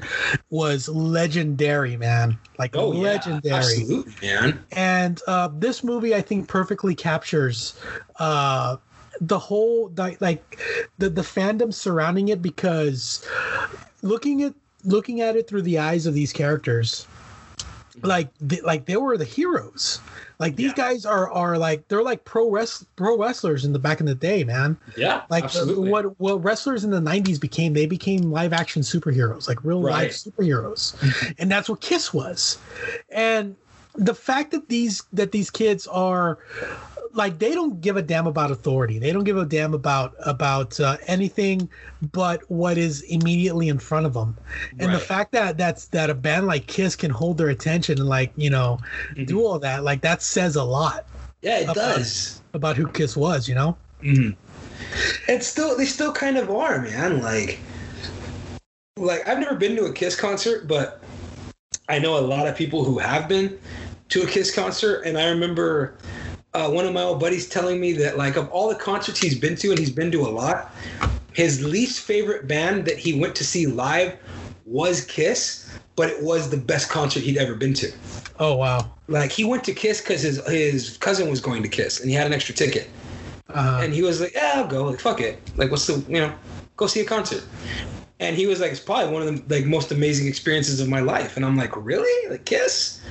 was legendary man. Like Oh yeah, legendary. absolutely, man. and uh, this movie i think perfectly captures uh, the whole like, like the the fandom surrounding it because looking at looking at it through the eyes of these characters like the, like they were the heroes like these guys are are like they're like pro wrest pro wrestlers in the back in the day man Yeah, like uh, absolutely. what what wrestlers in the 90s became they became live action superheroes like real live Right. superheroes and that's what kiss was and the fact that these that these kids are like they don't give a damn about authority they don't give a damn about about uh, anything but what is immediately in front of them and the fact that that's that a band like kiss can hold their attention and like you know do all that like that says a lot Yeah, it about- does. about who kiss was you know Mhm. And still, they still kind of are, man. Like, like I've never been to a Kiss concert, but I know a lot of people who have been to a Kiss concert, and I remember uh, one of my old buddies telling me that, like, of all the concerts he's been to, and he's been to a lot, his least favorite band that he went to see live was Kiss, but it was the best concert he'd ever been to. oh wow Like, he went to Kiss because his his cousin was going to Kiss, and he had an extra ticket. uh, And he was like, "Yeah, I'll go. Like, fuck it. Like, what's the you know, go see a concert." And he was like, "It's probably one of the like most amazing experiences of my life." And I'm like, "Really? Like Kiss?"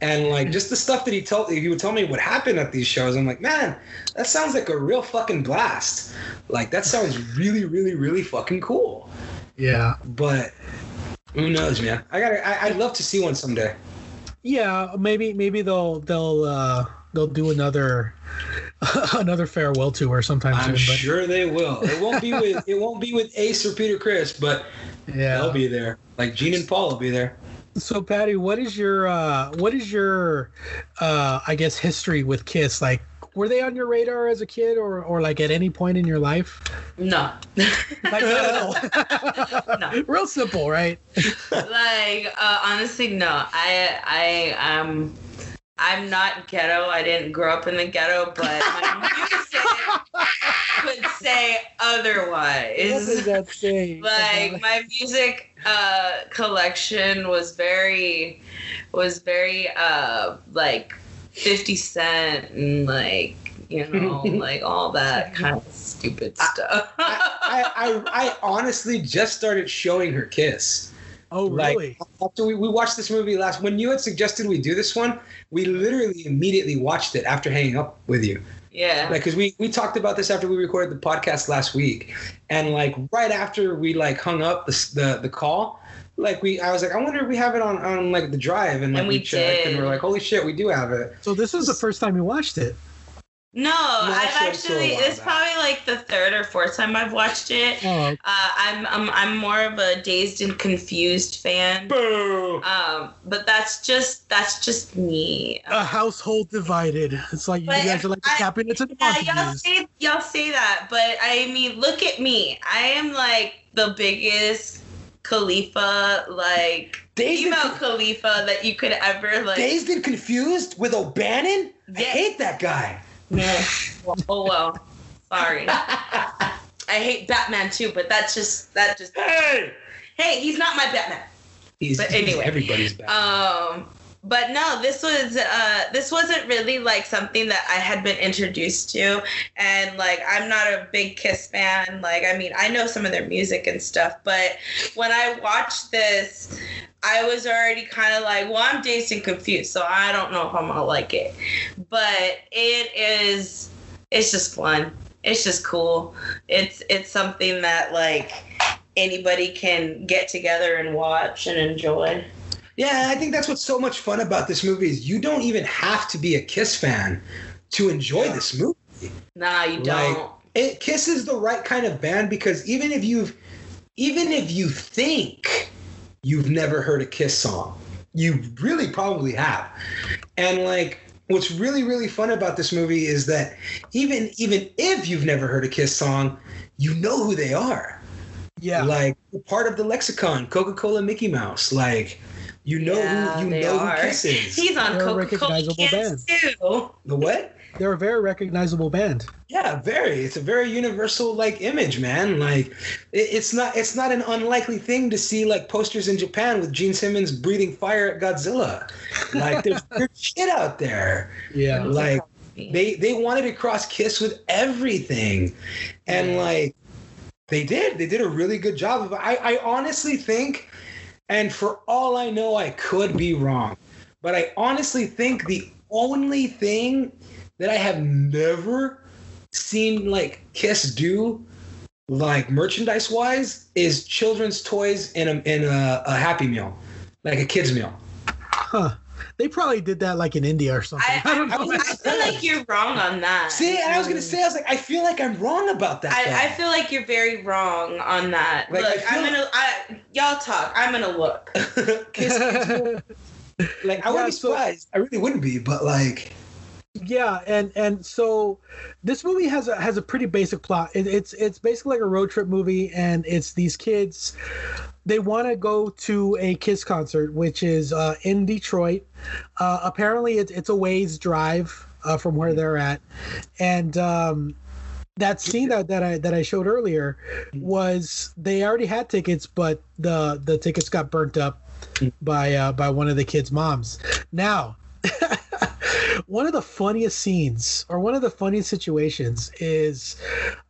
And like just the stuff that he told he would tell me what happened at these shows. I'm like, man, that sounds like a real fucking blast. Like that sounds really, really, really fucking cool. yeah But who knows, man? I gotta. I, I'd love to see one someday. yeah maybe maybe they'll they'll uh they'll do another another farewell tour sometime I'm soon sure they will. It won't be with it won't be with Ace or Peter Criss, but but yeah they'll be there. Like Gene and Paul will be there. so patty what is your uh what is your uh i guess history with kiss like were they on your radar as a kid or or like at any point in your life No. like not at all no. real simple right like uh, honestly no i i am i'm not ghetto i didn't grow up in the ghetto but my music would say otherwise What is that say like my music uh collection was very was very uh like 50 cent and like you know like all that kind of stupid stuff I, I, I honestly just started showing her Kiss. Oh, Like, really? after we, we watched this movie last, when you had suggested we do this one, we literally immediately watched it after hanging up with you. Yeah. Like, cause we we talked about this after we recorded the podcast last week, and like right after we like hung up the the, the call, like we I was like, I wonder if we have it on on like the drive, and like And we checked, and we're like, holy shit, we do have it. So this is the first time you watched it. No, I've actually, I saw a actually. while It's probably like the third or fourth time I've watched it. Oh, Uh, I'm, I'm I'm more of a dazed and confused fan. Boo! Um, but that's just that's just me. a household divided. It's like you guys are like the I- cabinets and the Yeah, y'all say y'all say that, but I mean, look at me. I am like the biggest Khalifa, like Dazed and female Khalifa that you could ever like. Dazed and confused with O'Bannon. I hate that guy. Oh well, sorry. I hate Batman too, but that's just that just. Hey, Hey, he's not my Batman. he's, But he's anyway, everybody's Batman. Um, but no, this was uh, this wasn't really like something that I had been introduced to, and like I'm not a big Kiss fan. Like I mean, I know some of their music and stuff, but when I watched this, I was already kind of like, well, I'm dazed and confused, so I don't know if I'm gonna like it. But it is, it's just fun. It's just cool. It's it's something that like anybody can get together and watch and enjoy. Yeah, I think that's what's so much fun about this movie is you don't even have to be a Kiss fan to enjoy this movie. Nah, you Like, don't. it Kiss is the right kind of band because even if you've even if you think you've never heard a Kiss song, you really probably have. And like what's really really fun about this movie is that even even if you've never heard a Kiss song, you know who they are. Yeah. Like part of the lexicon, Coca-Cola Mickey Mouse, like you know Yeah, who you know are. who Kiss is. He's on a Coca Cola recognizable cans too. the what? They're a very recognizable band. Yeah, very. It's a very universal like image, man. Like it, it's not it's not an unlikely thing to see like posters in Japan with Gene Simmons breathing fire at Godzilla. Like there's weird shit out there. Yeah. Like they they wanted to cross kiss with everything. And like they did. They did a really good job of it. I, I honestly think, and for all I know, I could be wrong, but I honestly think the only thing that I have never seen like Kiss do, like merchandise wise, is children's toys in a in a, a Happy Meal, like a kids meal. Huh. They probably did that like in India or something. I, I, don't know. I, I feel like you're wrong on that. See, and I was gonna say, I was like, I feel like I'm wrong about that. I, I feel like you're very wrong on that. Like, I look, feel- I'm gonna I, y'all talk. I'm gonna look. Kiss Kids like I Yeah, wouldn't be so- surprised. I really wouldn't be, but like, yeah, and and so this movie has a has a pretty basic plot. It, it's it's basically like a road trip movie, and it's these kids. They want to go to a Kiss concert, which is uh, in Detroit. Uh, apparently, it's it's a ways drive uh, from where they're at, and um, that scene that, that I that I showed earlier was they already had tickets, but the the tickets got burnt up by uh, by one of the kids' moms. Now, one of the funniest scenes or one of the funniest situations is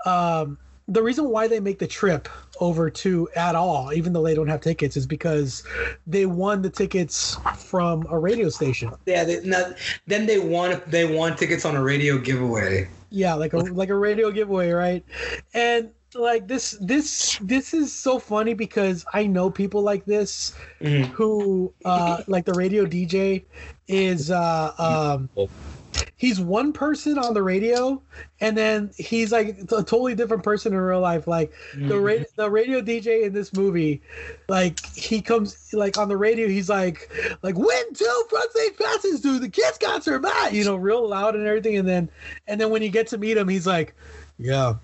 um, the reason why they make the trip over to at all, even though they don't have tickets, is because they won the tickets from a radio station. yeah. They, now, then they want they want tickets on a radio giveaway. Yeah, like a like a radio giveaway, right? And like this this this is so funny because I know people like this Mhm. who uh like the radio DJ is uh um he's one person on the radio and then he's like a totally different person in real life. Like the ra- the radio DJ in this movie like he comes like on the radio he's like like win two front stage passes to the kids concert Matt you know real loud and everything. And then and then when you get to meet him he's like yeah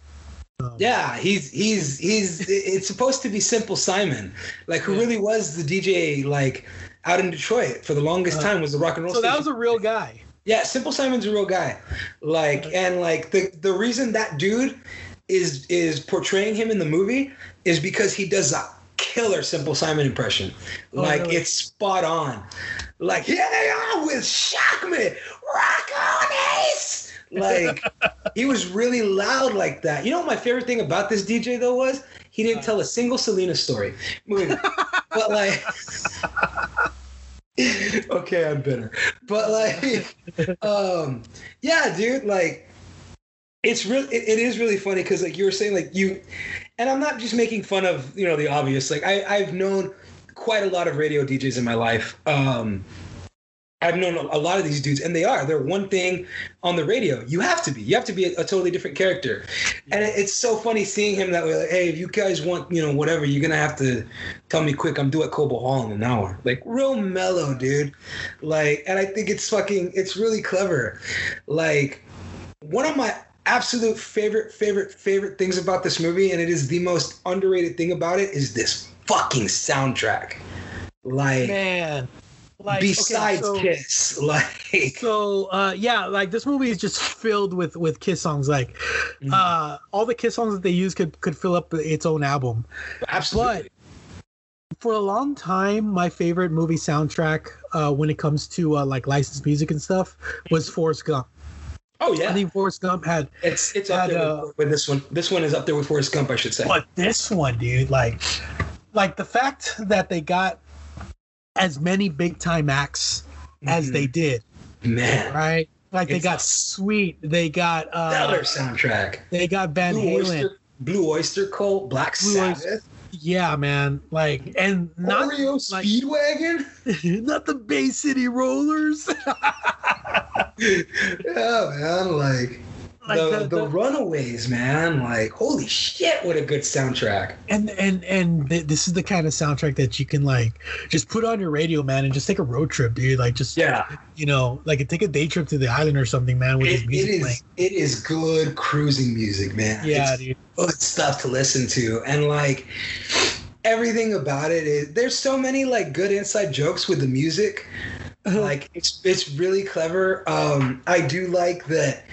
Yeah, he's he's he's. It's supposed to be Simple Simon, like who really was the DJ like out in Detroit for the longest time was the rock and roll. Uh, so that was a real guy Yeah, Simple Simon's a real guy. Like and like the the reason that dude is is portraying him in the movie is because he does a killer Simple Simon impression. Oh, Like really? it's spot on. Like here they are with Shock Me, Rock on Ace. Like he was really loud like that. You know what my favorite thing about this DJ though was? He didn't tell a single Selena story. But like, okay, I'm bitter. But like, um, yeah, dude, like, it's really, it, it is really funny because like you were saying, like you, and I'm not just making fun of you know the obvious. Like I, I've known quite a lot of radio DJs in my life. Um, I've known a lot of these dudes, and they are. They're one thing on the radio. You have to be. You have to be a, a totally different character. And it, it's so funny seeing him that way. Like, hey, if you guys want, you know, whatever, you're gonna have to tell me quick. I'm due at Cobo Hall in an hour. Like real mellow, dude. Like, and I think it's fucking. It's really clever. Like, one of my absolute favorite, favorite, favorite things about this movie, and it is the most underrated thing about it, is this fucking soundtrack. Like, Man. Like okay, besides so- Kiss, like So uh yeah, like this movie is just filled with with Kiss songs. Like Mm-hmm. uh all the Kiss songs that they use could could fill up its own album. absolutely. But for a long time, my favorite movie soundtrack uh when it comes to uh like licensed music and stuff was Forrest Gump. oh yeah, I think Forrest Gump had it's it's up had, there uh, with, with this one. This one is up there with Forrest Gump, I should say. But this one, dude, like, like the fact that they got as many big time acts as Mhm. they did, Man, right? Like they got Sweet, they got uh, stellar soundtrack. they got Van Blue Halen. Oyster, Blue Oyster Cult, Black Blue Sabbath, Oyster- Yeah, man. Like, and not Oreo like- Speedwagon. not the Bay City Rollers. yeah, man, like. Like the, the- the, the- Runaways, man, like holy shit, what a good soundtrack! and and and th- this is the kind of soundtrack that you can like just put on your radio, man, and just take a road trip, dude. Like just Yeah, you know, like take a day trip to the island or something, man, with it, music is playing. it is good cruising music, man. Yeah, It's dude. good stuff to listen to and like everything about it is there's so many like good inside jokes with the music like it's it's really clever um i do like that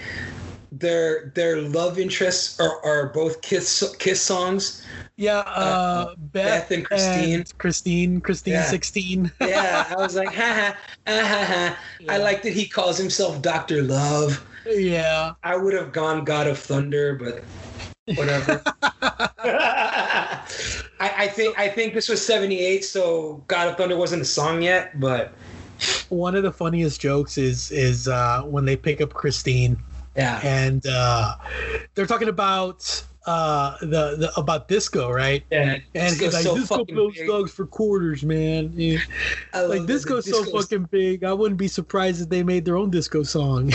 their their love interests are, are both kiss kiss songs. Yeah, uh, Beth, Beth and Christine. Christine, Christine, Yeah. sixteen. yeah i was like ha ha ha ha i like that he calls himself dr love. Yeah, i would have gone god of thunder but whatever. I, I think I think this was '78, so God of Thunder wasn't a song yet, but one of the funniest jokes is is uh, when they pick up Christine yeah, and uh, they're talking about uh, the, the about disco, right? yeah. And like, "Disco fucking blows big. dogs for quarters, man." Yeah. Like the disco's so fucking big. I wouldn't be surprised if they made their own disco song.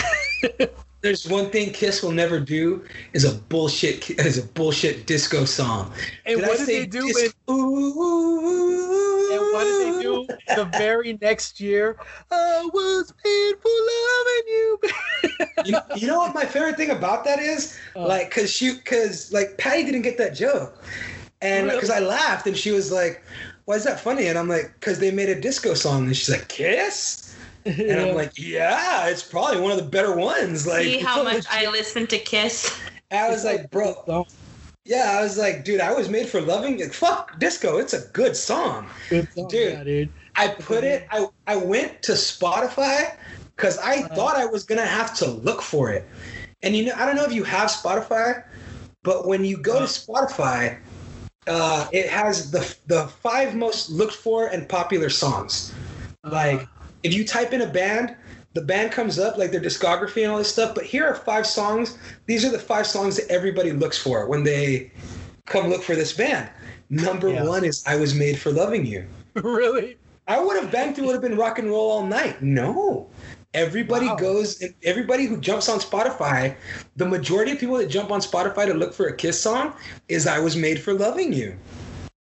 There's one thing Kiss will never do is a bullshit is a bullshit disco song. and Did I what did they do? in- Ooh, and what did they do the very next year? I was made for loving you. you, you know what my favorite thing about that is? Uh. like, cause she, cause like Patty didn't get that joke, and Really? because I laughed, and she was like, "Why is that funny?" And I'm like, "Cause they made a disco song," and she's like, "Kiss," and I'm like, "Yeah, it's probably one of the better ones." Like, See how much legit. I listen to Kiss. I was like, bro, yeah, I was like, dude, I was made for loving it. Fuck disco, it's a good song. good song, Dude. yeah, dude. I put it. I I went to Spotify because I Uh-huh. thought I was gonna have to look for it. And you know, I don't know if you have Spotify, but when you go to Spotify, uh, it has the the five most looked for and popular songs. Like if you type in a band, the band comes up like their discography and all this stuff. But here are five songs. These are the five songs that everybody looks for when they come look for this band. Number Yeah. one is "I Was Made for Loving You." really? I would have banged through would have been rock and roll all night. No. Everybody Wow. goes everybody who jumps on Spotify, the majority of people that jump on Spotify to look for a kiss song is I was made for loving you.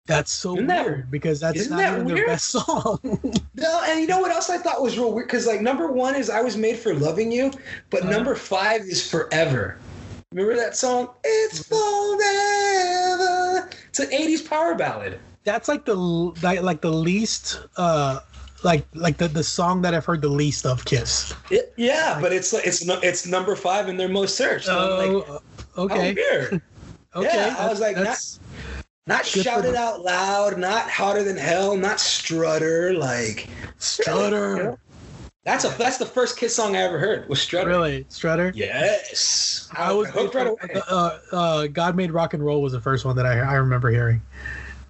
That's so Isn't that- weird because that's isn't that even weird? their best song. No, and you know what else I thought was real weird? Because like number one is I was made for loving you, but Uh-huh. number five is forever. Remember that song? It's forever. It's an 80s power ballad. that's like the like, like the least uh like like the, the song that I've heard the least of Kiss. It- yeah, but it's it's it's number five in their most searched. And I'm like, Oh, okay. oh, weird. Okay. Yeah, I was like, that's Not Good for shouted them. out loud, not hotter than hell, not strutter. Like Strutter. that's a that's the first Kiss song I ever heard was Strutter. Really, Strutter. Yes, I was hooked right away. uh, uh, God made rock and roll was the first one that I I remember hearing.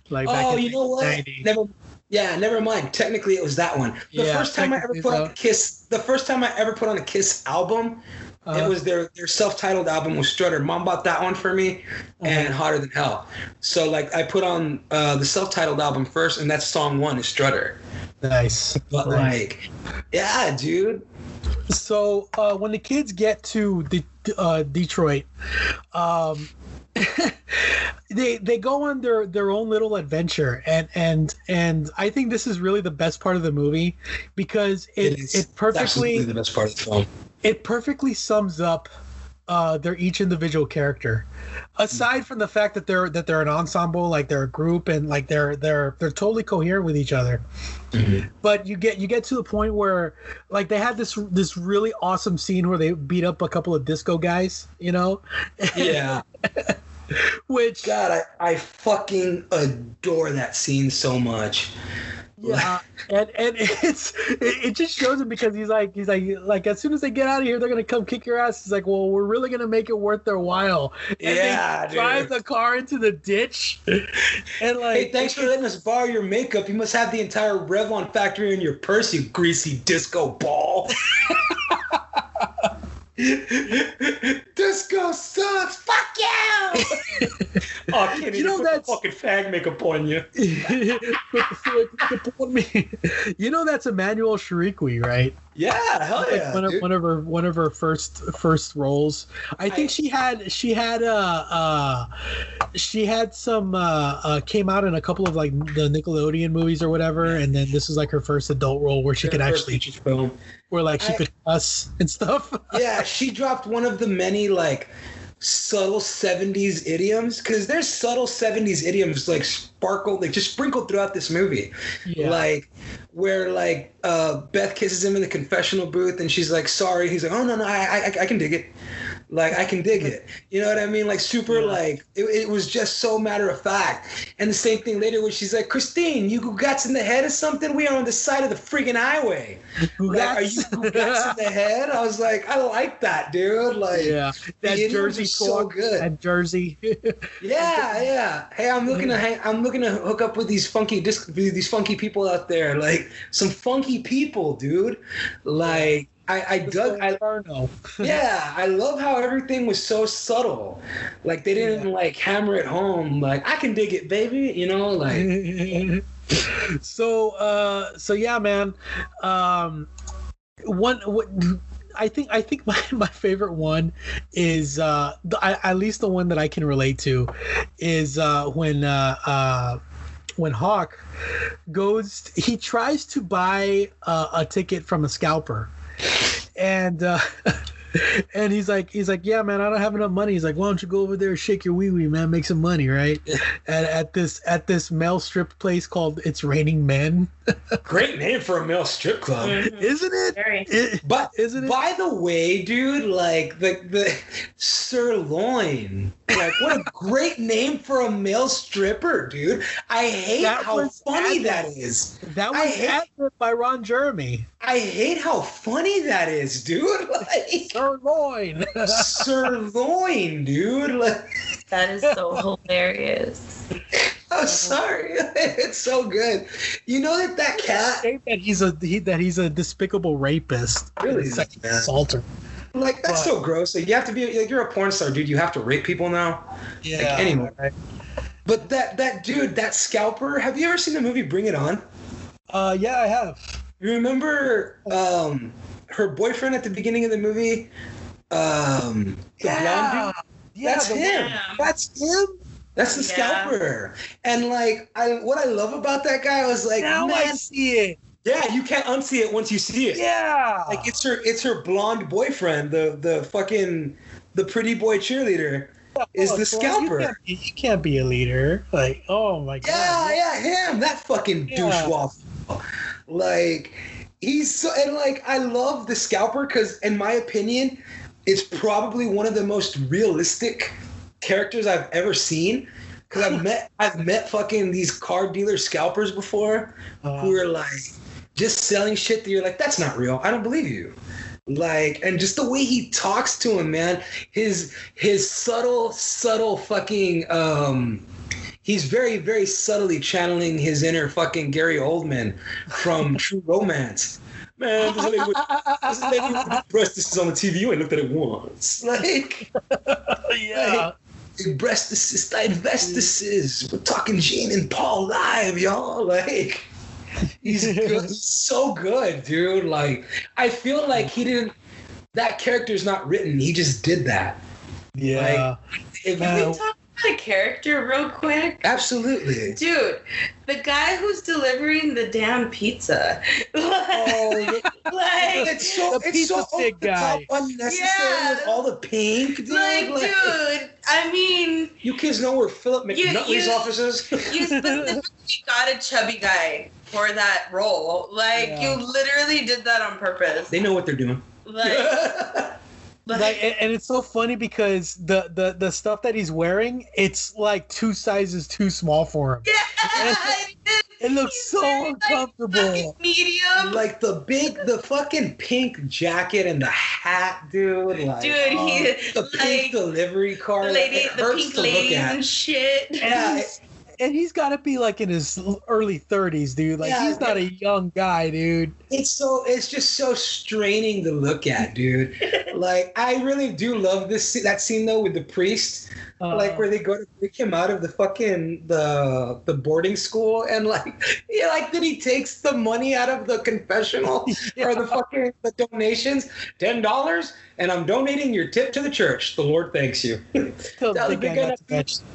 Like back Oh, in you know what? 90s. Never Yeah, never mind. Technically, it was that one. The Yeah, first time I ever technically put on a Kiss, the first time I ever put on a Kiss album, Uh-huh. it was their their self-titled album with Strutter. Mom bought that one for me, and Uh-huh. Hotter Than Hell. So like I put on uh, the self-titled album first, and that's song one is Strutter. Nice. But Nice. like, yeah, dude. So uh, when the kids get to the uh, Detroit, um, they they go on their their own little adventure, and and and I think this is really the best part of the movie because it it, is absolutely perfectly the best part of the film. It perfectly sums up uh, their each individual character. Aside from the fact that they're that they're an ensemble, like they're a group, and like they're they're they're totally coherent with each other. But you get you get to the point where like they had this this really awesome scene where they beat up a couple of disco guys, you know, Yeah. which God, I, I fucking adore that scene so much. Yeah, and and it's it, just shows him because he's like he's like like as soon as they get out of here, they're gonna come kick your ass. He's like, well, we're really gonna make it worth their while. And Yeah, they drive the car into the ditch, and like Hey, thanks for letting us borrow your makeup. You must have the entire Revlon factory in your purse, you greasy disco ball. disco sucks. Fuck you. oh, Kenny, You know that's- fucking fag makeup on you. you know that's Emmanuelle Chriqui, right? Yeah, hell Like yeah. one of one of her one of her first first roles. I think I- she had she had uh uh she had some uh, uh came out in a couple of like the Nickelodeon movies or whatever, and then this was like her first adult role where she could actually film. where like she I- could cuss and stuff. yeah, she dropped one of the many like subtle 70s idioms because there's subtle 70s idioms like sparkled like just sprinkled throughout this movie. Yeah. like where like uh beth kisses him in the confessional booth and she's like sorry. He's like oh no no i i, I can dig it like i can dig it. You know what i mean? Like super like it, it was just so matter of fact. And the same thing later when she's like christine you guts in the head or something? We are on the side of the friggin' highway. Like, are you guts in the head? I was like i like that dude. Like yeah, that Jersey so good. that Jersey. Yeah, yeah. Hey, I'm looking to hang, I'm looking to hook up with these funky disc, these funky people out there, like some funky people, dude. Like I, I dug, I, Inferno. yeah, I love how everything was so subtle. Like they didn't like hammer it home. Like I can dig it, baby. You know, like so uh so yeah man um one what I think I think my, my favorite one is uh the, I, at least the one that I can relate to is uh when uh uh when Hawk goes he tries to buy uh, a ticket from a scalper and uh and he's like he's like yeah man i don't have enough money he's like why don't you go over there shake your wee wee man make some money right at, at this at this male strip place called it's raining men great name for a male strip club. Mm-hmm. isn't it, It- But Isn't it? by the way, dude, like the the sirloin, like what a great name for a male stripper, dude. I hate That how funny ad- that is. that was hate- ad-libbed by ron jeremy I hate how funny that is, dude. Like sirloin sirloin, dude. Like That is so hilarious. I'm sorry, it's so good. You know that that cat, that he's a he, that he's a despicable rapist Really, and sexual assaulter like that's so gross. Like you have to be like you're a porn star, dude. You have to rape people now. yeah anyway. But that that dude, that scalper. Have you ever seen the movie Bring It On? uh yeah i have You remember um, her boyfriend at the beginning of the movie? Um, the blonde dude? yeah That's the him. Yeah. That's him. That's the Yeah. scalper. And like, I what I love about that guy was like, now i see it yeah, you can't unsee it once you see it. yeah Like it's her, it's her blonde boyfriend, the the fucking the pretty boy cheerleader, is Oh, the well, scalper. You can't, be, you can't be a leader. Like, oh my god. Yeah, yeah, him. That fucking Yeah. douche waffle. Like, he's so, and like, I love the scalper because, in my opinion, it's probably one of the most realistic characters I've ever seen. Because I've met, I've met fucking these car dealer scalpers before, Uh, who are like just selling shit that you're like, that's not real. I don't believe you. Like, and just the way he talks to him, man, his his subtle, subtle fucking um he's very, very subtly channeling his inner fucking Gary Oldman from True Romance. Man, this lady with, this lady breast this is on the TV. You ain't looked at it once. Like, yeah. like, breast assist, divestices. We're talking Gene and Paul live, y'all. Like, he's good. So good, dude. Like, I feel like he didn't. That character's not written. He just did that. Yeah. If Can we talk about a character real quick? absolutely. Dude, the guy who's delivering the damn pizza. Oh, like, it's so The it's so pizza over the top, guy. unnecessary Yeah. with all the pink, dude. like, Like, dude, I mean, You kids know where Philip You- McNutley's you- office is? you specifically got a chubby guy for that role. Like, Yeah. you literally did that on purpose. they know what they're doing. Like, like and, and it's so funny because the, the the stuff that he's wearing it's like two sizes too small for him yeah, it looks He's so wearing, like, uncomfortable medium. like the big, the fucking pink jacket and the hat, dude. Like, Dude, oh, he um, the pink like delivery car. the like, lady, it the hurts pink to look ladies at. and shit. Yeah, He's- and he's got to be like in his early 30s dude. Like Yeah, he's not a young guy dude. It's so it's just so straining to look at, dude. like I really do love this scene- that scene though with the priest, Uh, like where they go to pick him out of the fucking the the boarding school and like yeah, like then he takes the money out of the confessional or the fucking the donations, ten dollars, and I'm donating your tip to the church. The Lord thanks you. tell That the was big guy big not to mention-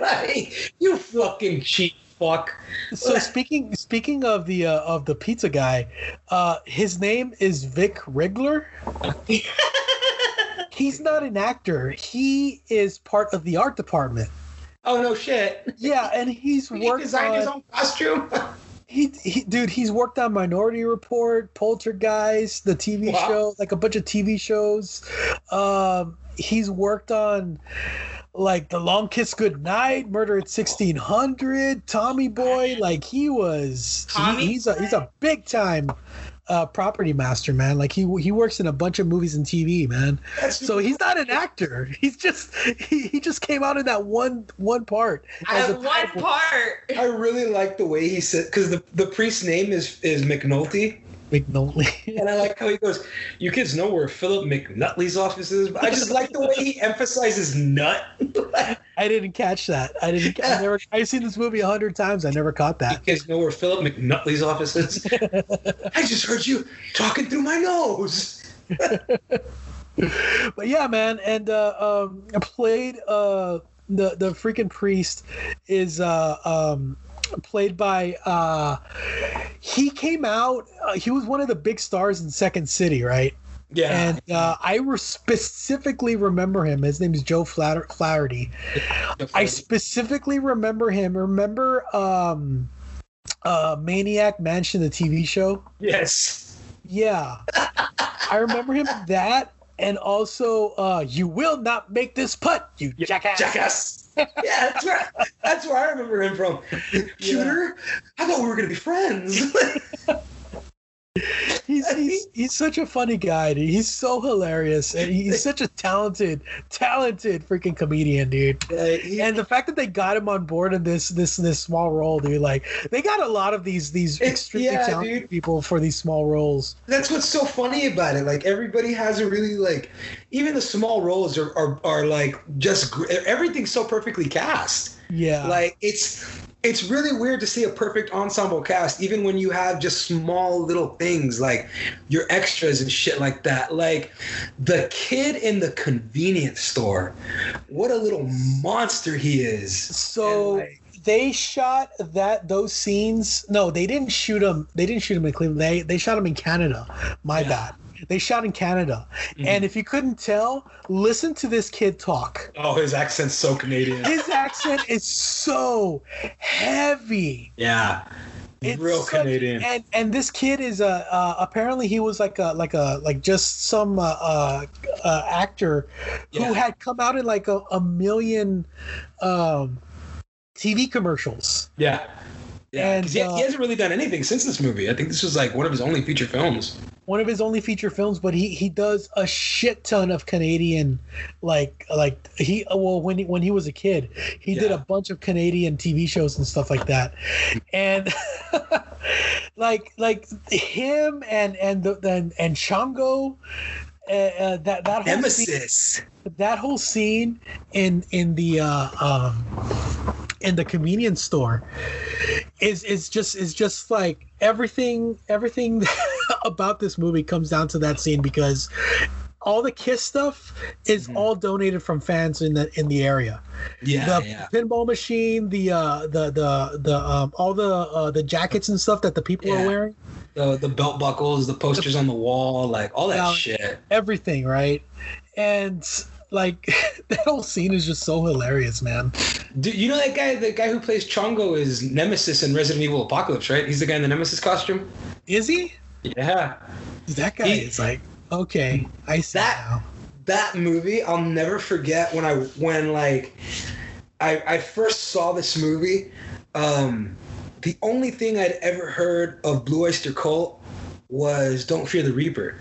Like, you fucking cheap fuck. so speaking speaking of the uh, of the pizza guy uh his name is vic Rigler. he's not an actor he is part of the art department Oh no shit. yeah and he's He worked designed on, his own costume. He, he, dude, he's worked on Minority Report, Poltergeist, the TV Wow. show, like a bunch of TV shows. Um, he's worked on like The Long Kiss Goodnight, Murder at sixteen hundred, Tommy Boy. Like he was, he- he's a he's a big time uh, property master, man. Like he he works in a bunch of movies and TV, man. That's So he's not an actor. He's just he, he just came out in that one one part. as a one title. part. I really like the way he said because the, the priest's name is is McNulty, McNulty. and I like how he goes. You kids know where Philip McNutley's office is. But I just like the way he emphasizes nut. I didn't catch that. I didn't. I never. I've seen this movie a hundred times. I never caught that. you kids know where Philip McNutley's office is. I just heard you talking through my nose. But yeah, man, and uh, um, I played uh, the the freaking priest is uh, um, played by. Uh, he came out. Uh, he was one of the big stars in Second City, right? Yeah, And uh, I re- specifically remember him. His name is Joe Flatter- Flaherty. I specifically remember him. Remember um, uh, Maniac Mansion, the TV show? yes. Yeah. I remember him that and also uh you will not make this putt, you jackass. Jackass. yeah, that's where that's where I remember him from. Shooter, I thought we were gonna be friends. He's, he's such a funny guy, dude. He's so hilarious. And he's such a talented, talented freaking comedian, dude. Uh, he- And the fact that they got him on board in this this this small role, dude, like they got a lot of these these extremely yeah, talented dude. people for these small roles. that's what's so funny about it. Like everybody has a really like, even the small roles are are, are like just everything's so perfectly cast. Yeah. Like it's it's really weird to see a perfect ensemble cast, even when you have just small little things like your extras and shit like that. Like the kid in the convenience store, what a little monster he is. So like, they shot that those scenes. No, they didn't shoot them. They didn't shoot them in Cleveland. They they shot them in Canada. My bad. They shot in Canada. Mm-hmm. And if you couldn't tell, listen to this kid talk. oh, his accent's so Canadian. His accent is so heavy. Yeah. It's Real such- Canadian. And and this kid is a uh, apparently he was like a like a like just some uh, uh, uh, actor who had come out in like a, a million um, TV commercials. Yeah. Yeah, And, he, uh, he hasn't really done anything since this movie. I think this was like one of his only feature films. one of his only feature films, but he he does a shit ton of Canadian, like like he well when he when he was a kid, he did a bunch of Canadian TV shows and stuff like that, and like like him and and the and, and Chongo. Uh, uh, that that whole scene, Nemesis. That whole scene in in the uh, um, in the convenience store is is just is just like everything everything about this movie comes down to that scene because all the kiss stuff is all donated from fans in the in the area Yeah, the yeah. pinball machine the uh the the the um all the uh the jackets and stuff that the people Yeah. are wearing The the belt buckles, the posters on the wall, like all that Yeah. shit. everything right and like that whole scene is just so hilarious man Dude, you know that guy? The guy who plays Chongo is Nemesis in Resident Evil Apocalypse, right? He's the guy in the Nemesis costume. is he Yeah. that guy He- is like okay i see That- now that movie i'll never forget when i when like i i first saw this movie um the only thing i'd ever heard of blue oyster cult was don't fear the reaper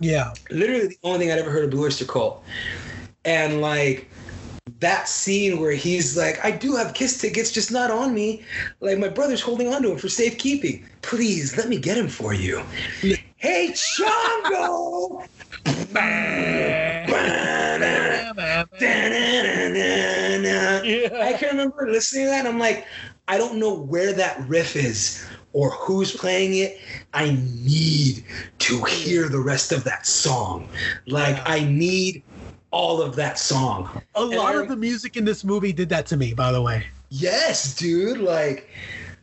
yeah literally the only thing i'd ever heard of blue oyster cult and like that scene where he's like i do have kiss tickets just not on me. Like my brother's holding on to him for safekeeping. Please let me get him for you. Hey chongo! I can remember listening to that and I'm like, I don't know where that riff is or who's playing it. I need to hear the rest of that song. Like, I need all of that song. a And lot I- of the music in this movie did that to me by the way Yes, dude. Like,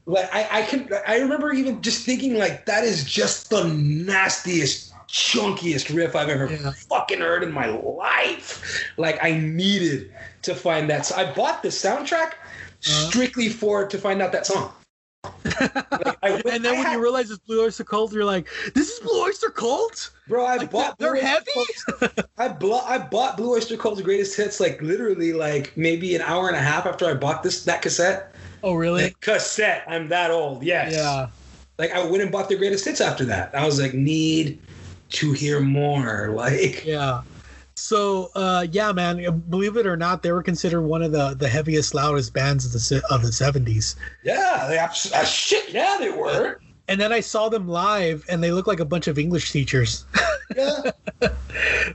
like I, I can. I remember even just thinking like that is just the nastiest, chunkiest riff I've ever Yeah. fucking heard in my life. Like, I needed to find that. So I bought the soundtrack uh-huh. strictly for to find out that song. Like, I and then I when had- you realize it's Blue Oyster Cult, you're like, "This is Blue Oyster Cult." Bro, I Like, bought they're Blue heavy? I bought I bought Blue Oyster Cult's greatest hits like literally like maybe an hour and a half after I bought this that cassette. Oh, really? Like, cassette. I'm that old. Yes. Yeah. Like I went and bought their greatest hits after that. I was like, need to hear more. Like Yeah. So, uh, yeah, man. Believe it or not, they were considered one of the the heaviest, loudest bands of the of the '70s. yeah, they abs- uh, shit. Yeah, they were. And then I saw them live, and they look like a bunch of English teachers. Yeah.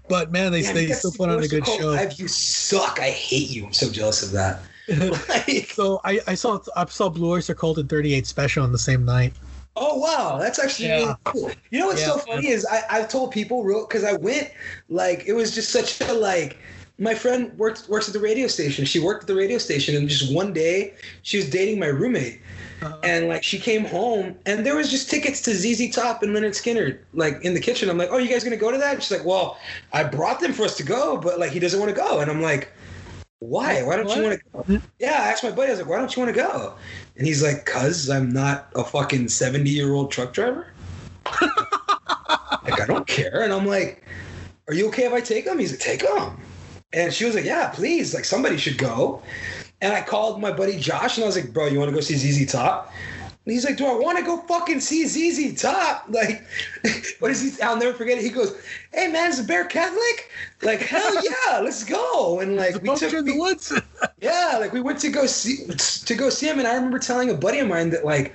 But man, they Damn, they still put on a good show. Live, you suck. I hate you. I'm so jealous of that. like, So I, I saw I saw Blue Oyster Cult in 38 Special on the same night. Oh wow, that's actually Yeah. really cool. You know what's Yeah. so funny is I, I've told people real because I went like it was just such a like my friend works works at the radio station. She worked at the radio station and just one day she was dating my roommate. Uh-huh. And like she came home and there was just tickets to ZZ Top and Lynyrd Skynyrd like in the kitchen. I'm like, oh, you guys gonna go to that? And she's like, well, I brought them for us to go, but like he doesn't want to go. And I'm like, why? Why don't you want to go? Yeah, I asked my buddy. I was like, why don't you want to go? And he's like, cause I'm not a fucking 70 year old truck driver. like I don't care. And I'm like, are you okay if I take him? He's like, take him. And she was like, yeah, please. Like somebody should go. And I called my buddy Josh and I was like, bro, you want to go see ZZ Top? And he's like, do I want to go fucking see ZZ Top? Like, what is he? I'll never forget it. He goes, hey man, is the bear Catholic? Like, hell yeah, let's go. And like, we took, in the woods. yeah, like we went to go see to go see him, and I remember telling a buddy of mine that like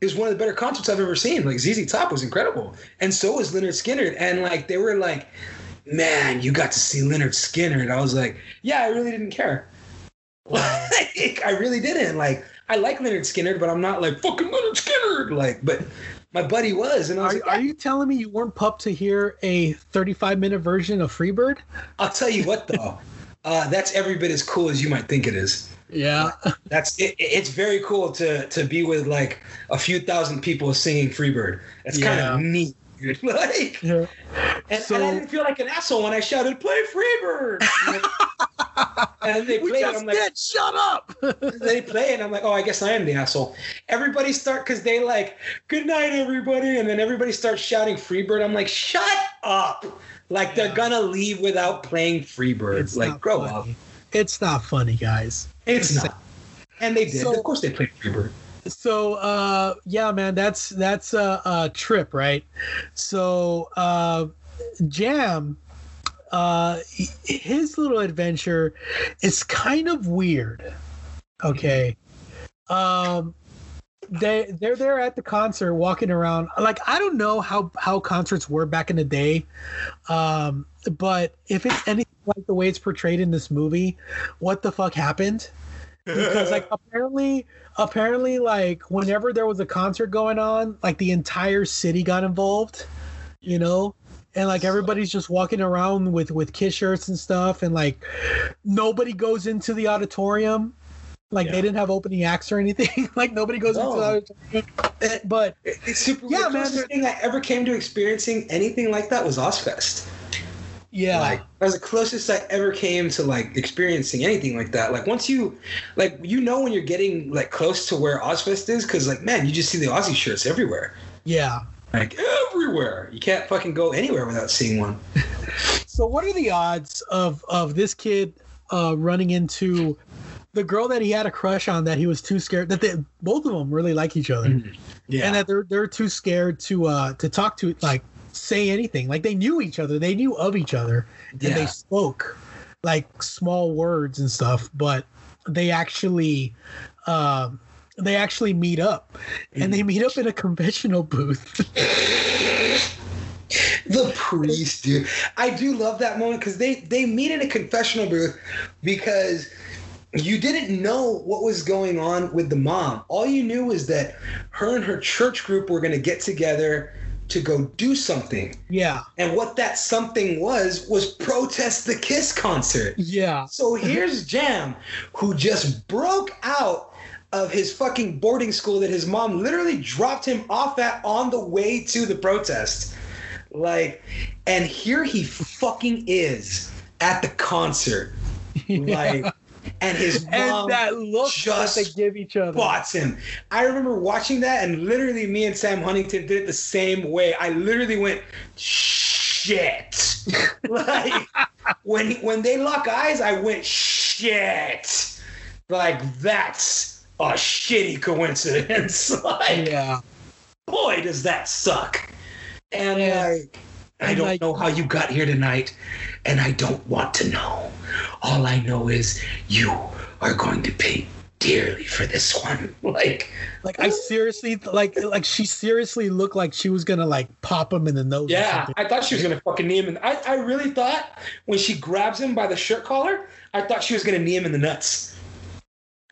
it was one of the better concerts I've ever seen. Like ZZ Top was incredible, and so was Lynyrd Skynyrd. And like they were like, "Man, you got to see Lynyrd Skynyrd," and I was like, "Yeah, I really didn't care. like, I really didn't. Like I like Lynyrd Skynyrd, but I'm not like fucking Lynyrd Skynyrd. Like, but my buddy was, and I was Are, like, are you telling me you weren't pumped to hear a 35 minute version of Freebird? I'll tell you what though, uh, that's every bit as cool as you might think it is. Yeah. That's it, it's very cool to to be with like a few thousand people singing Freebird. It's kind of neat. Dude. like, Yeah. and, So- and I didn't feel like an asshole when I shouted "Play Freebird," Like, and they play it. just I'm like, did. Shut up. they play it. And I'm like, oh, I guess I am the asshole. Everybody start because they like, good night, everybody, and then everybody starts shouting Freebird. I'm like, shut up! Like they're gonna leave without playing Freebird. It's like, not grow funny. up. It's not funny, guys. It's not. And they did. So- of course, they played Freebird. So uh yeah man that's that's a, a trip right? So uh jam uh his little adventure is kind of weird okay? Um they they're there at the concert walking around. Like i don't know how how concerts were back in the day um but if it's anything like the way it's portrayed in this movie what the fuck happened? Because like apparently apparently like whenever there was a concert going on like the entire city got involved you know? And like everybody's just walking around with with kiss shirts and stuff and like nobody goes into the auditorium. Like they didn't have opening acts or anything. Like nobody goes into the auditorium. But It's super. Yeah, Yeah, the man, closest thing I ever came to experiencing anything like that was Ozzfest. Yeah Like that was the closest I ever came to like experiencing anything like that. Like once you, like you know when you're getting like close to where Ozzfest is, because like man, you just see the Ozzy shirts everywhere, yeah like everywhere. You can't fucking go anywhere without seeing one. So what are the odds of of this kid uh, running into the girl that he had a crush on that he was too scared that they both of them really like each other Yeah. and that they're they're too scared to uh to talk to like say anything. Like they knew each other. They knew of each other and they spoke like small words and stuff but they actually um they actually meet up. And they meet up in a conventional booth. The priest, dude. I do love that moment because they they meet in a confessional booth because you didn't know what was going on with the mom. All you knew was that her and her church group were going to get together to go do something. yeah And what that something was was protest the Kiss concert. yeah So here's Jam, who just broke out of his fucking boarding school that his mom literally dropped him off at on the way to the protest. Like, and here he fucking is at the concert. Like, and his mom and that look that just they give each other spots him. I remember watching that, and literally, me and Sam Huntington did it the same way. I literally went, "Shit!" like when when they lock eyes, I went, "Shit!" Like that's a shitty coincidence. like, yeah boy, does that suck. And Yeah. like, I don't like- know how you got here tonight, and I don't want to know. All I know is you are going to pay dearly for this one. Like, Like I seriously like like she seriously looked like she was gonna like pop him in the nose. yeah. I thought she was gonna fucking knee him. In, I, I really thought when she grabs him by the shirt collar, I thought she was gonna knee him in the nuts.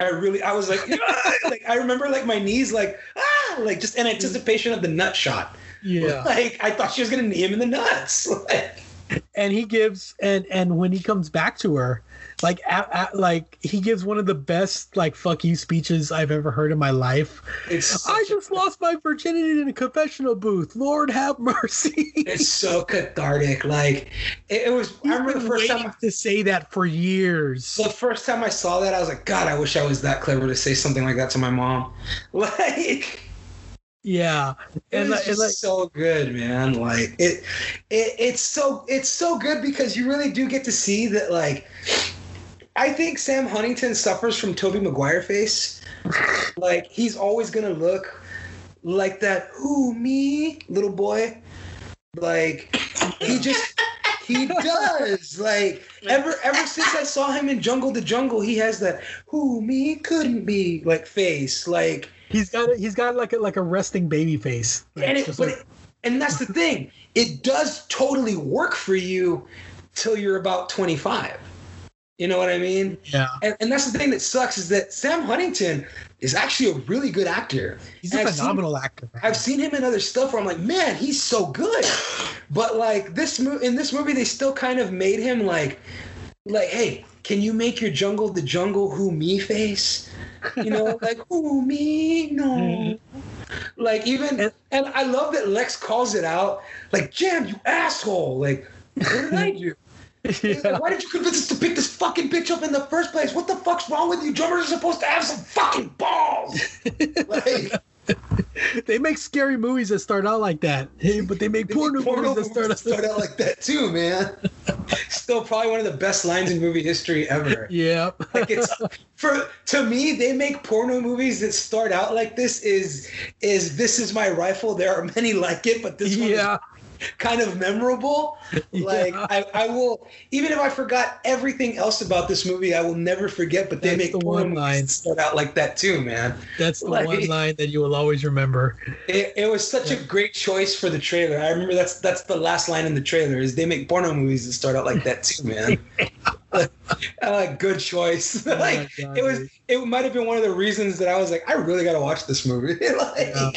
I really, I was like, like I remember like my knees, like ah, like just in anticipation of the nut shot. Yeah. Like I thought she was gonna knee him in the nuts. Like, And he gives and and when he comes back to her, like at, at, like he gives one of the best like fuck you speeches I've ever heard in my life. I such a- just lost my virginity in a confessional booth. Lord have mercy. it's so cathartic. Like it, it was. I He's remember the first time. to say that for years. The first time I saw that, I was like, God, I wish I was that clever to say something like that to my mom. Like, Yeah. it And was like, and just like so good, man. Like it, it, it's so it's so good because you really do get to see that. Like, I think Sam Huntington suffers from Tobey Maguire face. Like he's always gonna look like that. Who me, little boy? Like he just he does. Like ever ever since I saw him in Jungle 2 Jungle, he has that who me couldn't be like face. Like he's got a, he's got like a like a resting baby face. Like, and it, but like- it, and that's the thing. It does totally work for you till you're about 25. You know what I mean? yeah. And, and that's the thing that sucks is that Sam Huntington is actually a really good actor. He's And a I've seen- phenomenal actor. Man. I've seen him in other stuff where I'm like, man, he's so good. But like this movie, in this movie, they still kind of made him like, like, hey, can you make your Jungle 2 Jungle who me face? You know, like who me no. Mm-hmm. Like even, And- and I love that Lex calls it out, like, Jam, you asshole. Like, what did I do? Yeah. like, Why did you convince us to pick this fucking bitch up in the first place? What the fuck's wrong with you? Drummers are supposed to have some fucking balls. like, they make scary movies that start out like that. Hey, but they make porno, Porno movies that start out. start out like that too, man. Still probably one of the best lines in movie history ever. Yeah. like it's for to me they make porno movies that start out like this is is this is my rifle there are many like it but this one Yeah. Kind of memorable like Yeah. I, I will even if i forgot everything else about this movie i will never forget but they That's make the one line. start out like that too man That's the Like- one line that you will always remember. it, it was such a great choice for the trailer i remember that's that's the last line in the trailer is they make porno movies that start out like that too man uh, good choice Oh like God, it was dude. it might have been one of the reasons that i was like i really gotta watch this movie like Yeah.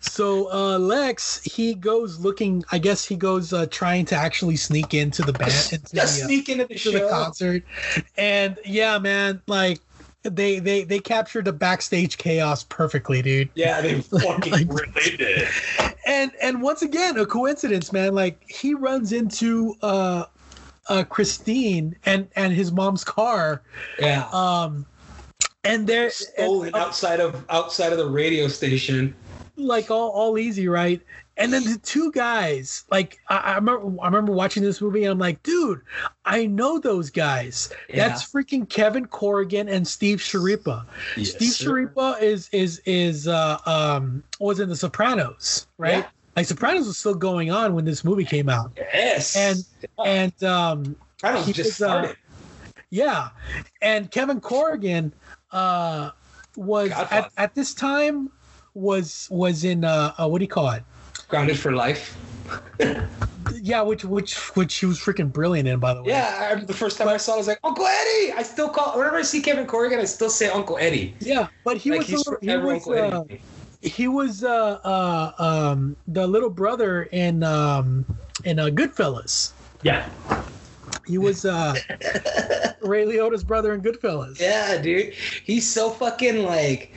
So uh, Lex, he goes looking. I guess he goes uh, trying to actually sneak into the band, into the, uh, sneak into the the concert, and yeah, man, like they they they captured the backstage chaos perfectly, dude. yeah they fucking Like- really did And and once again, a coincidence, man. Like he runs into uh, uh, Christine and and his mom's car, yeah um, and they're stolen and, uh, outside of outside of the radio station like all, all easy, right? And then the two guys, like I, I remember, I remember watching this movie, and I'm like, dude, I know those guys. Yeah. That's freaking Kevin Corrigan and Steve Schirripa. Steve sir. Schirripa is is is uh um was in The Sopranos, right? Yeah. Like Sopranos was still going on when this movie came out, yes and and um I don't he just was, uh, yeah, and Kevin Corrigan uh was Godfather. at, at this time was was in uh, uh what do you call it? grounded for life Yeah, which which which he was freaking brilliant in, by the way. yeah I, the first time i saw it i was like uncle eddie i still call whenever i see kevin corrigan i still say uncle eddie yeah. But he like was he was uh, he was uh uh um the little brother in um in uh, Goodfellas. yeah He was uh Ray Liotta's brother in Goodfellas. Yeah, dude. He's so fucking like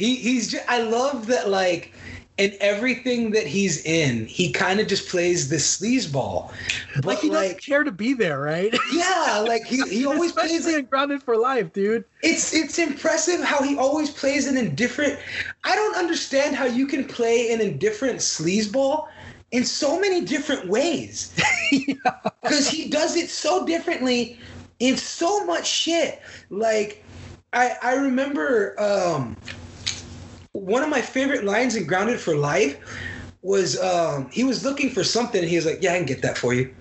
he he's just, I love that like in everything that he's in, he kind of just plays this sleazeball. But Like he doesn't care to be there, right? yeah, like he, he always plays Especially it. in Grounded for Life, dude. It's it's impressive how he always plays an indifferent. I don't understand how you can play an indifferent sleazeball in so many different ways. Because he does it so differently in so much shit. Like I I remember um one of my favorite lines in Grounded for Life was um he was looking for something and he was like, Yeah, I can get that for you.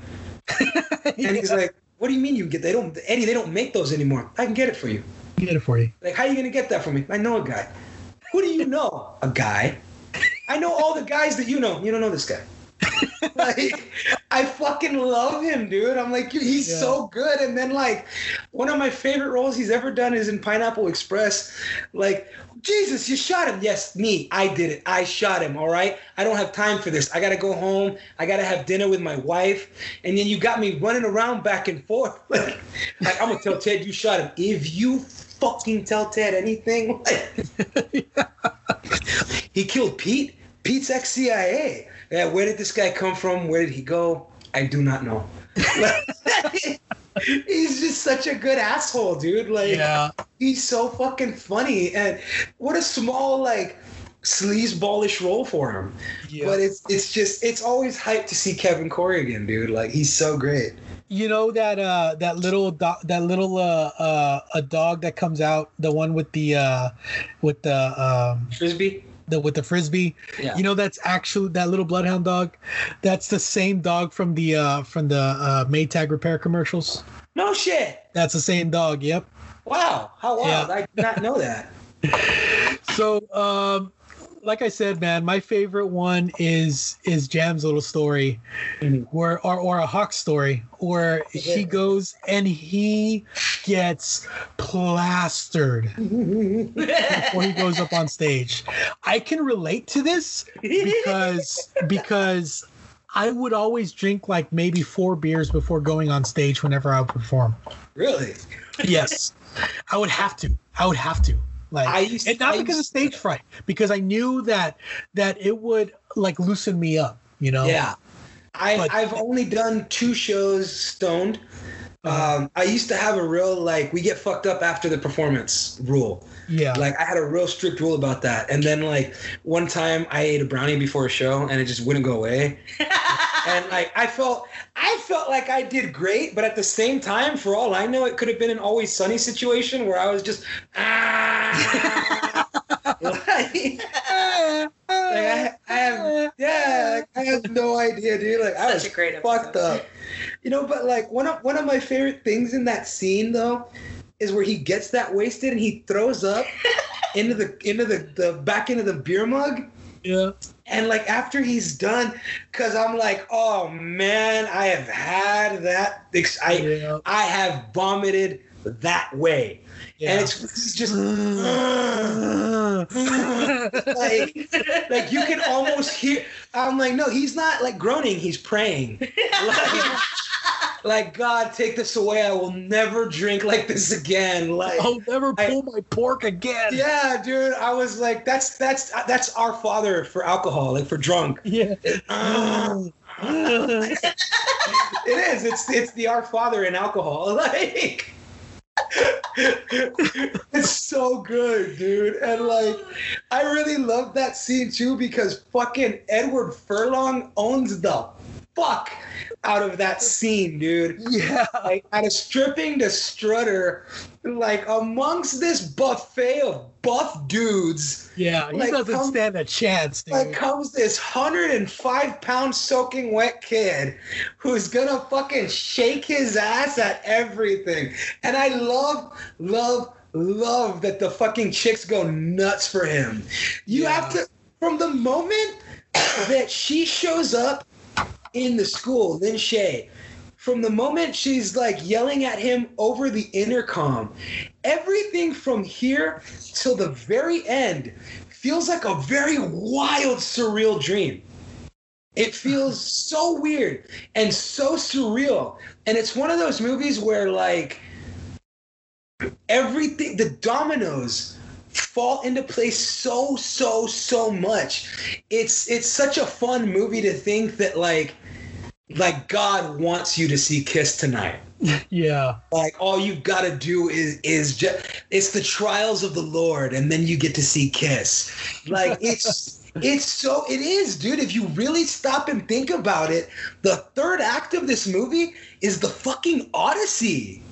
And he's like, What do you mean you can get they don't Eddie, they don't make those anymore. I can get it for you. Get it for you. Like, how are you gonna get that for me? I know a guy. Who do you know? A guy. I know all the guys that you know. You don't know this guy. like, I fucking love him, dude. I'm like, he's Yeah. so good. And then, like, one of my favorite roles he's ever done is in Pineapple Express. Like, Jesus, you shot him. Yes, me. I did it. I shot him. All right. I don't have time for this. I gotta go home. I gotta have dinner with my wife. And then you got me running around back and forth. like, like, I'm gonna tell Ted you shot him. If you fucking tell Ted anything, he killed Pete. Pete's ex CIA. Yeah, where did this guy come from? Where did he go? I do not know. he's just such a good asshole, dude. Like, Yeah. he's so fucking funny, and what a small like sleazeballish role for him. Yeah. But it's it's just it's always hype to see Kevin Corrigan, dude. Like he's so great. You know that uh that little do- that little uh uh a dog that comes out, the one with the uh with the um Frisbee. The with the frisbee. Yeah. You know that's actually that little bloodhound dog. That's the same dog from the uh from the uh Maytag repair commercials. No shit. That's the same dog. Yep. Wow. How wild. Yeah. I did not know that. So um like I said, man, my favorite one is is Jam's little story, mm-hmm. where or or a hawk story, where he goes and he gets plastered before he goes up on stage. I can relate to this because because I would always drink like maybe four beers before going on stage whenever I would perform. Really? Yes, I would have to. I would have to. Like, I used- and not I because of stage fright, because I knew that that it would like loosen me up. You know. Yeah. I, But- I've only done two shows stoned. Um, I used to have a real like we get fucked up after the performance rule. Yeah. Like I had a real strict rule about that. And then like one time I ate a brownie before a show and it just wouldn't go away. and like I felt I felt like I did great, but at the same time, for all I know, it could have been an always sunny situation where I was just ah like, like, I, I have yeah, like, I have no idea, dude. Like I Such was a great fucked up. You know, but like one of one of my favorite things in that scene though is where he gets that wasted and he throws up into the into the, the back into the beer mug. Yeah. And like after he's done, cause I'm like, oh man, I have had that. I Yeah. I have vomited that way. And it's, it's just like, like you can almost hear. I'm like, no, he's not like groaning. He's praying. Like, like God, take this away. I will never drink like this again. Like I'll never pull my pork again. yeah, dude. I was like, that's that's that's our father for alcohol, like for drunk. Yeah. it is. It's it's the Our Father in alcohol. Like it's so good, dude. And like I really love that scene too because fucking Edward Furlong owns the fuck out of that scene, dude. Yeah. Like out of stripping to strutter, like amongst this buffet of buff dudes. Yeah. He Like, doesn't come- stand a chance, dude. Like comes this 105 pound soaking wet kid who's gonna fucking shake his ass at everything. And I love, love, love that the fucking chicks go nuts for him. You have to, from the moment that she shows up in the school, Lin Shaye, from the moment she's like yelling at him over the intercom, everything from here till the very end feels like a very wild, surreal dream. It feels so weird and so surreal. And it's one of those movies where, like, everything, the dominoes fall into place so, so, so much. It's it's such a fun movie to think that like like God wants you to see Kiss tonight. Yeah. Like all you've got to do is is just it's the trials of the Lord, and then you get to see Kiss. Like it's it's so it is, dude. If you really stop and think about it, the third act of this movie is the fucking Odyssey.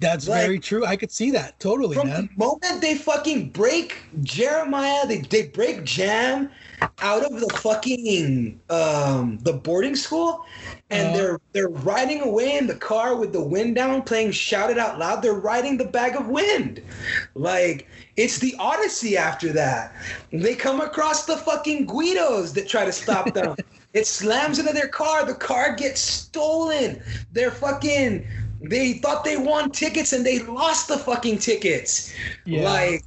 That's Like- very true. I could see that totally, From man. the moment they fucking break Jeremiah, they, they break Jam out of the fucking um the boarding school and Uh-huh. they're they're riding away in the car with the wind down playing shout it out loud. They're riding the bag of wind. Like it's the odyssey after that. They come across the fucking guidos that try to stop them. It slams into their car. The car gets stolen. They're fucking they thought they won tickets and they lost the fucking tickets. Yeah. like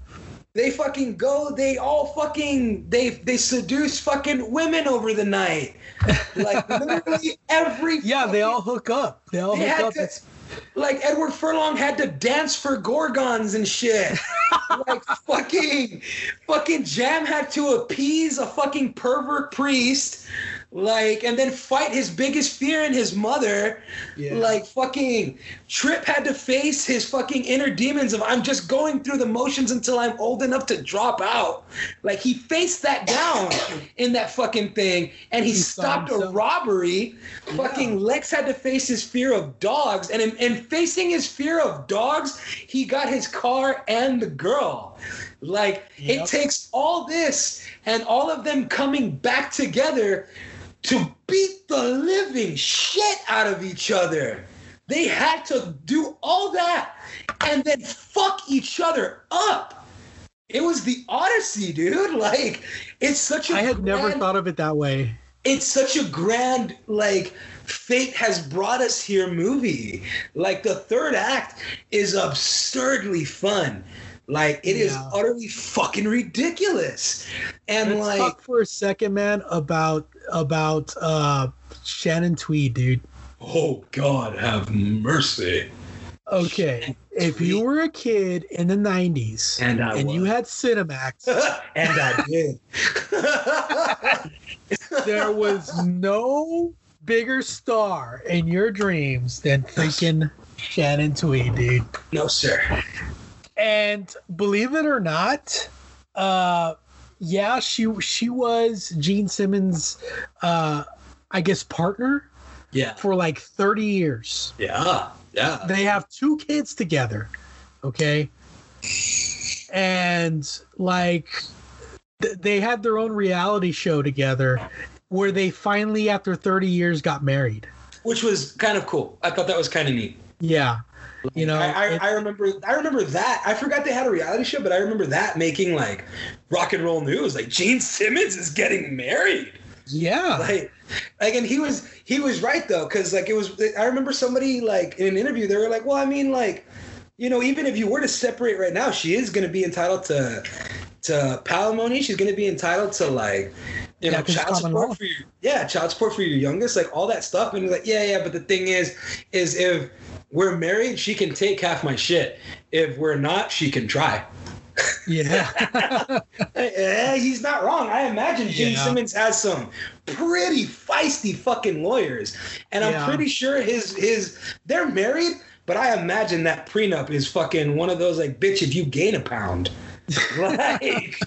they fucking go they all fucking they they seduce fucking women over the night like literally every Yeah, they all hook up. They all they hook up. to, like Edward Furlong had to dance for gorgons and shit. like fucking fucking Jam had to appease a fucking pervert priest. Like and then fight his biggest fear and his mother. Yeah. Like fucking Trip had to face his fucking inner demons of I'm just going through the motions until I'm old enough to drop out. Like he faced that down in that fucking thing and he, He stopped a robbery. Fucking Lex had to face his fear of dogs, and in, in facing his fear of dogs, he got his car and the girl. Like it takes all this and all of them coming back together to beat the living shit out of each other. They had to do all that and then fuck each other up. It was the Odyssey, dude. Like, it's such a I had never thought of it that way. it's such a grand like fate has brought us here movie like the third act is absurdly fun like it is Yeah. utterly fucking ridiculous and Let's like talk for a second, man, about about uh Shannon Tweed, dude. oh god have mercy Okay, if you were a kid in the '90s And I you had Cinemax, and i did there was no bigger star in your dreams than freaking Shannon Tweed, dude. No, sir. And believe it or not, uh, yeah, she she was Gene Simmons, uh, I guess partner Yeah. for like thirty years. Yeah. Yeah. They have two kids together, okay, and like th- they had their own reality show together, where they finally, after thirty years, got married. Which was kind of cool. I thought that was kind of neat. Yeah, you know, I, I, I remember I remember that. I forgot they had a reality show, but I remember that making like rock and roll news. Like Gene Simmons is getting married. yeah, Like, like, and he was he was right though, because like it was. I remember somebody like in an interview they were like, well, I mean, like, you know, even if you were to separate right now, she is going to be entitled to to palimony. She's going to be entitled to like. You Yeah, know, child support for your yeah, child support for your youngest, like all that stuff. And like, yeah, yeah, but the thing is, is if we're married, she can take half my shit. If we're not, she can try. yeah. Eh, he's not wrong. I imagine Gene Yeah. Simmons has some pretty feisty fucking lawyers, and I'm Yeah. pretty sure his his they're married. But I imagine that prenup is fucking one of those like, bitch, if you gain a pound, like,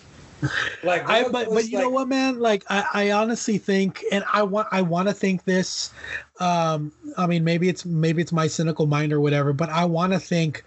like, I but, but you know what, man? Like I, I honestly think, and I want I want to think this. Um, I mean, maybe it's maybe it's my cynical mind or whatever, but I want to think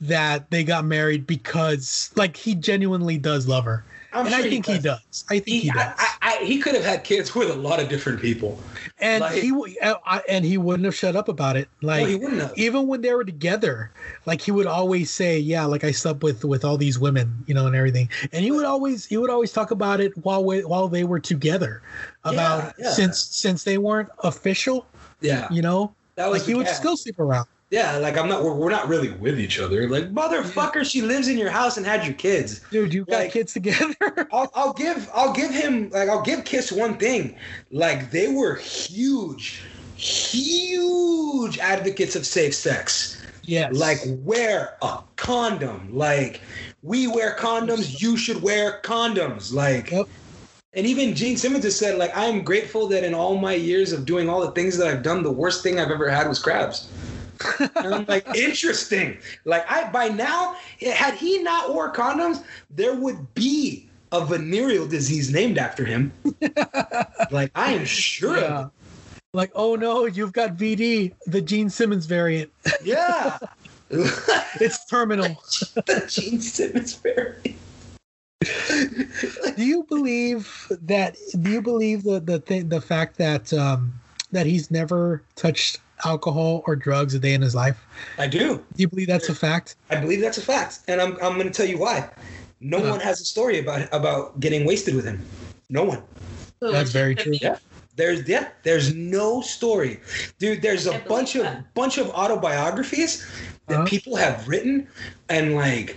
that they got married because, like, he genuinely does love her, I'm and sure I think he does. I think he, He, does. I, I, he could have had kids with a lot of different people. and like- he uh, I- and he wouldn't have shut up about it. Like he wouldn't have. even when they were together, like he would always say, "Yeah, like I slept with with all these women, you know, and everything." And he would always he would always talk about it while we, while they were together, about Yeah, yeah. since since they weren't official, Yeah, you know, that was like he would still sleep around. Yeah, like I'm not. We're, we're not really with each other. Like motherfucker, she lives in your house and had your kids. Dude, you got Like- kids together. I'll, I'll give I'll give him like I'll give Kiss one thing. Like they were huge, huge advocates of safe sex. yes, Like wear a condom. Like we wear condoms, you should wear condoms. Like Yep. and even Gene Simmons has said, like, I am grateful that in all my years of doing all the things that I've done, the worst thing I've ever had was crabs. and I'm like, interesting. Like, I by now, had he not wore condoms, there would be a venereal disease named after him. like, I am sure yeah. Like, oh no, you've got VD, the Gene Simmons variant. Yeah. It's terminal. the Gene Simmons variant. do you believe that? Do you believe the the thing, the fact that um that he's never touched alcohol or drugs a day in his life? I do. Do you believe that's a fact? I believe that's a fact, and I'm I'm going to tell you why. No Uh-huh. one has a story about about getting wasted with him. No one. That's very true. Yeah. There's yeah, there's no story. Dude, there's a believe bunch of bunch of autobiographies that Uh-huh. people have written and like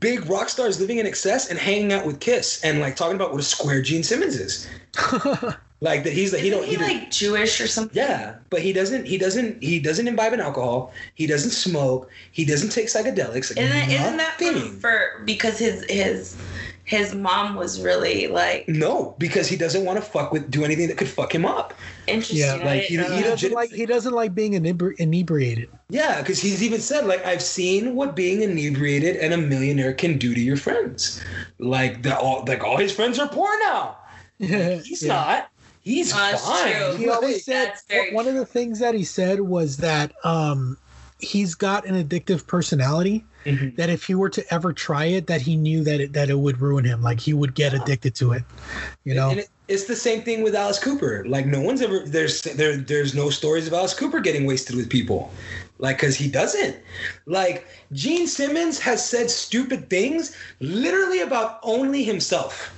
big rock stars living in excess and hanging out with Kiss and like talking about what a square Gene Simmons is. like that he's like he don't he he don't- like Jewish or something? yeah, but he doesn't. He doesn't. He doesn't imbibe in alcohol. He doesn't smoke. He doesn't take psychedelics. Like Isn't, isn't that for, for because his his his mom was really like No, because he doesn't want to fuck with do anything that could fuck him up. interesting? Yeah, like, he- uh, didn't know he doesn't like he doesn't like being inebri- inebriated. Yeah, because he's even said like I've seen what being inebriated and a millionaire can do to your friends. Like the all like all his friends are poor now. He's Yeah. not. He's that's fine. He always said That's very one of the things that he said was that um he's got an addictive personality Mhm. that if he were to ever try it that he knew that it that it would ruin him like he would get addicted to it you know And it, it's the same thing with Alice Cooper. Like no one's ever there's there there's no stories of Alice Cooper getting wasted with people. Like cuz he doesn't. Like Gene Simmons has said stupid things literally about only himself.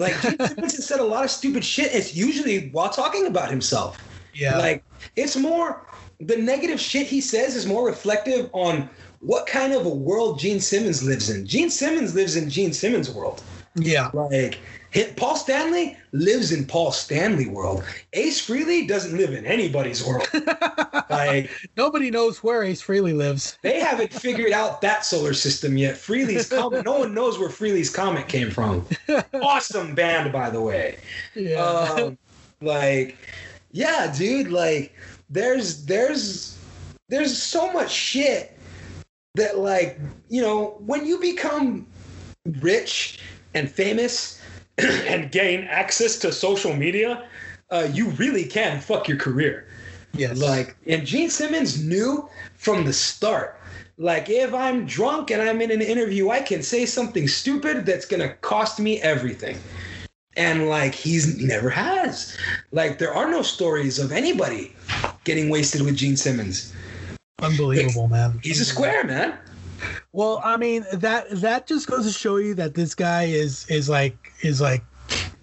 Like Gene Simmons has said a lot of stupid shit. It's usually while talking about himself. yeah Like it's more the negative shit he says is more reflective on what kind of a world Gene Simmons lives in. Gene Simmons lives in Gene Simmons world. yeah Like hit, Paul Stanley lives in Paul Stanley world. Ace Frehley doesn't live in anybody's world. like nobody knows where ace frehley lives they haven't figured out that solar system yet. Frehley's Comet. No one knows where Frehley's Comet came from. Awesome band, by the way. yeah Um, like, yeah, dude. Like, there's there's there's so much shit that like you know when you become rich and famous and gain access to social media uh, you really can fuck your career. Yes. like and gene simmons knew from the start. Like if i'm drunk and i'm in an interview i can say something stupid that's gonna cost me everything. And like he's never has. Like there are no stories of anybody getting wasted with gene simmons. Unbelievable, man. he's a square man Well, I mean that that just goes to show you that this guy is is like is like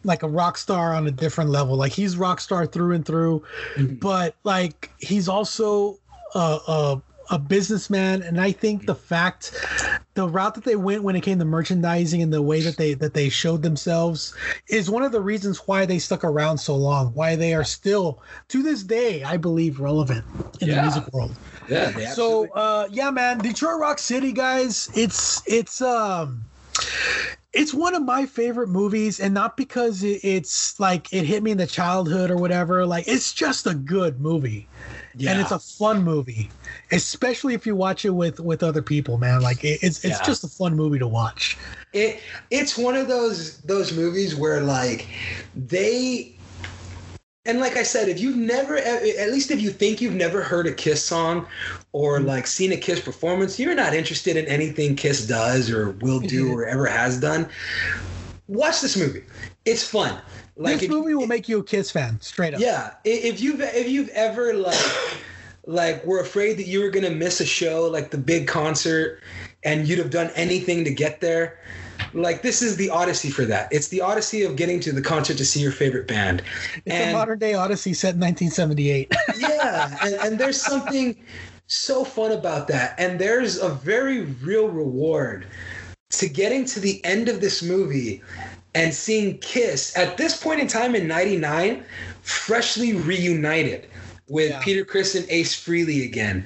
like a rock star on a different level. Like he's rock star through and through, mm-hmm. but like he's also a, a a businessman, and I think the fact the route that they went when it came to merchandising and the way that they that they showed themselves is one of the reasons why they stuck around so long. Why they are still to this day, I believe, relevant in the music world. Yeah So uh yeah, man, Detroit Rock City guys, it's it's um it's one of my favorite movies and not because it's like it hit me in the childhood or whatever like it's just a good movie yeah. and it's a fun movie especially if you watch it with with other people man like it, it's it's Yeah. just a fun movie to watch it it's one of those those movies where like they and like I said, if you've never, at least if you think you've never heard a Kiss song or mm-hmm. like seen a Kiss performance, you're not interested in anything Kiss does or will do mm-hmm. or ever has done. Watch this movie. It's fun. Like this if, movie will make you a kiss fan straight up yeah, if you've if you've ever like like were afraid that you were gonna miss a show, like the big concert, and you'd have done anything to get there. Like this is the odyssey for that. It's the odyssey of getting to the concert to see your favorite band. it's a modern day odyssey set in 1978 yeah, and, and there's something so fun about that. And there's a very real reward to getting to the end of this movie and seeing Kiss at this point in time in 99 freshly reunited with Yeah. Peter Criss and Ace Frehley again.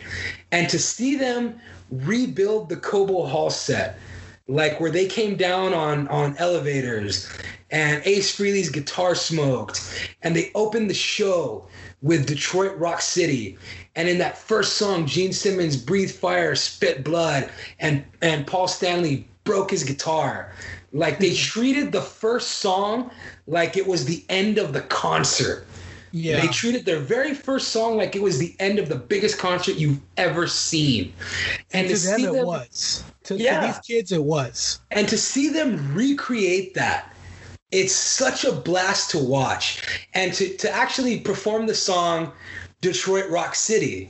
And to see them rebuild the Cobo Hall set like where they came down on on elevators and Ace Frehley's guitar smoked and they opened the show with Detroit Rock City. And in that first song Gene Simmons breathed fire spit blood and and Paul Stanley broke his guitar. Like they hmm. treated the first song like it was the end of the concert yeah. they treated their very first song like it was the end of the biggest concert you've ever seen. And to them it was. To, to Yeah. these kids it was. And to see them recreate that it's such a blast to watch. And to, to actually perform the song detroit rock city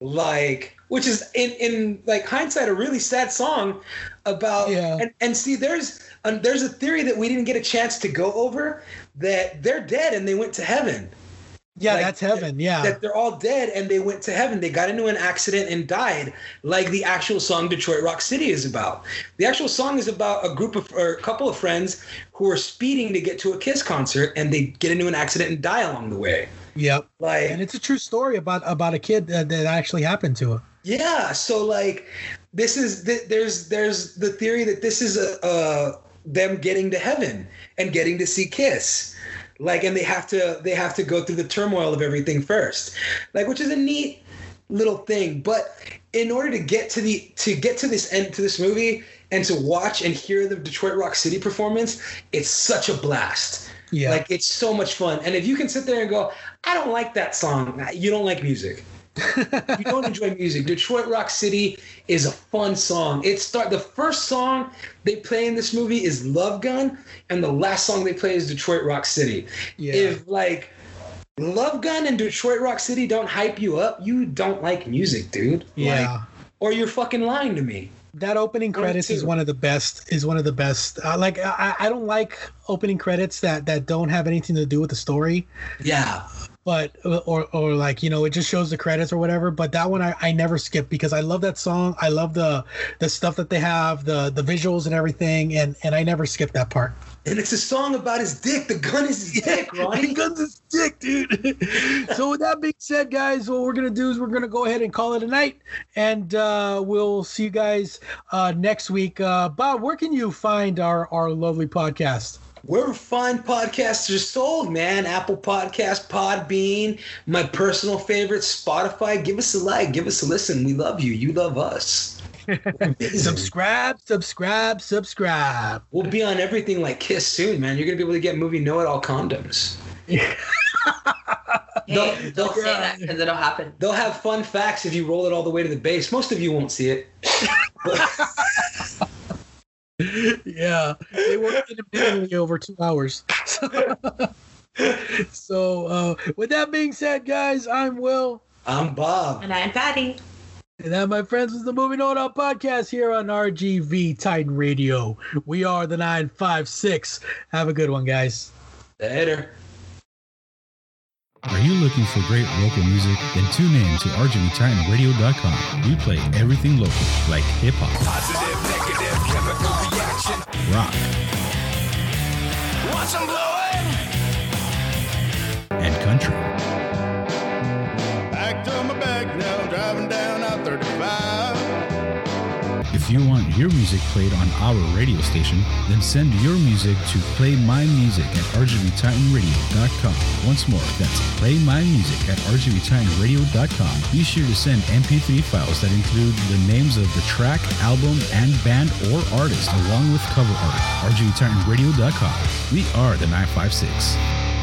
like which is in in like hindsight a really sad song about Yeah. and, and see there's um, there's a theory that we didn't get a chance to go over that they're dead and they went to heaven yeah Like, that's heaven yeah that they're all dead and they went to heaven. They got into an accident and died, like the actual song Detroit Rock City is about. The actual song is about a group of or a couple of friends who are speeding to get to a Kiss concert and they get into an accident and die along the way. Yep. Like and it's a true story about about a kid that, that actually happened to him. Yeah, so like this is th- there's there's the theory that this is a, uh them getting to heaven and getting to see Kiss. Like and they have to they have to go through the turmoil of everything first. Like which is a neat little thing, but in order to get to the to get to this end to this movie and to watch and hear the Detroit Rock City performance, it's such a blast. Yeah. Like it's so much fun. And if you can sit there and go, I don't like that song, you don't like music you don't enjoy music. Detroit Rock City is a fun song. It start the first song they play in this movie is Love Gun, and the last song they play is Detroit Rock City. Yeah. If like Love Gun and Detroit Rock City don't hype you up, you don't like music, dude. Yeah. Like, or you're fucking lying to me. that opening credits is one of the best is one of the best uh, like I, I don't like opening credits that that don't have anything to do with the story Yeah. But or or like you know it just shows the credits or whatever but that one I, I never skip because i love that song. I love the the stuff that they have the the visuals and everything and and i never skip that part. And it's a song about his dick. The gun is his dick, Ronnie. guns his dick dude. So with that being said guys what we're gonna do is we're gonna go ahead and call it a night and uh we'll see you guys uh next week. Uh bob where can you find our our lovely podcast Wherever fine podcasts are sold, man. Apple Podcast, Podbean, my personal favorite, Spotify. Give us a like, give us a listen. We love you. You love us. subscribe, subscribe, subscribe. We'll be on everything like Kiss soon, man. You're gonna be able to get movie Know It All condoms. Hey, don't say that because it'll happen. They'll have fun facts if you roll it all the way to the base. Most of you won't see it. yeah, they work individually over two hours. so, uh, with that being said, guys, I'm Will. I'm Bob. And I'm Patty. And that, my friends, was the Movie Know It All podcast here on RGV Titan Radio. We are the 956. Have a good one, guys. Later. Are you looking for great local music? Then tune in to RGVTitanRadio.com. We play everything local, like hip hop, Positive, negative, chemical reaction. rock, Watch 'em blowing. and country. Back to my back now, driving down I 35. If you want your music played on our radio station, then send your music to playmymusic at rgvtitanradio.com. Once more, that's playmymusic at rgvtitanradio.com. Be sure to send MP3 files that include the names of the track, album, and band or artist, along with cover art. rgvtitanradio.com. We are the 956.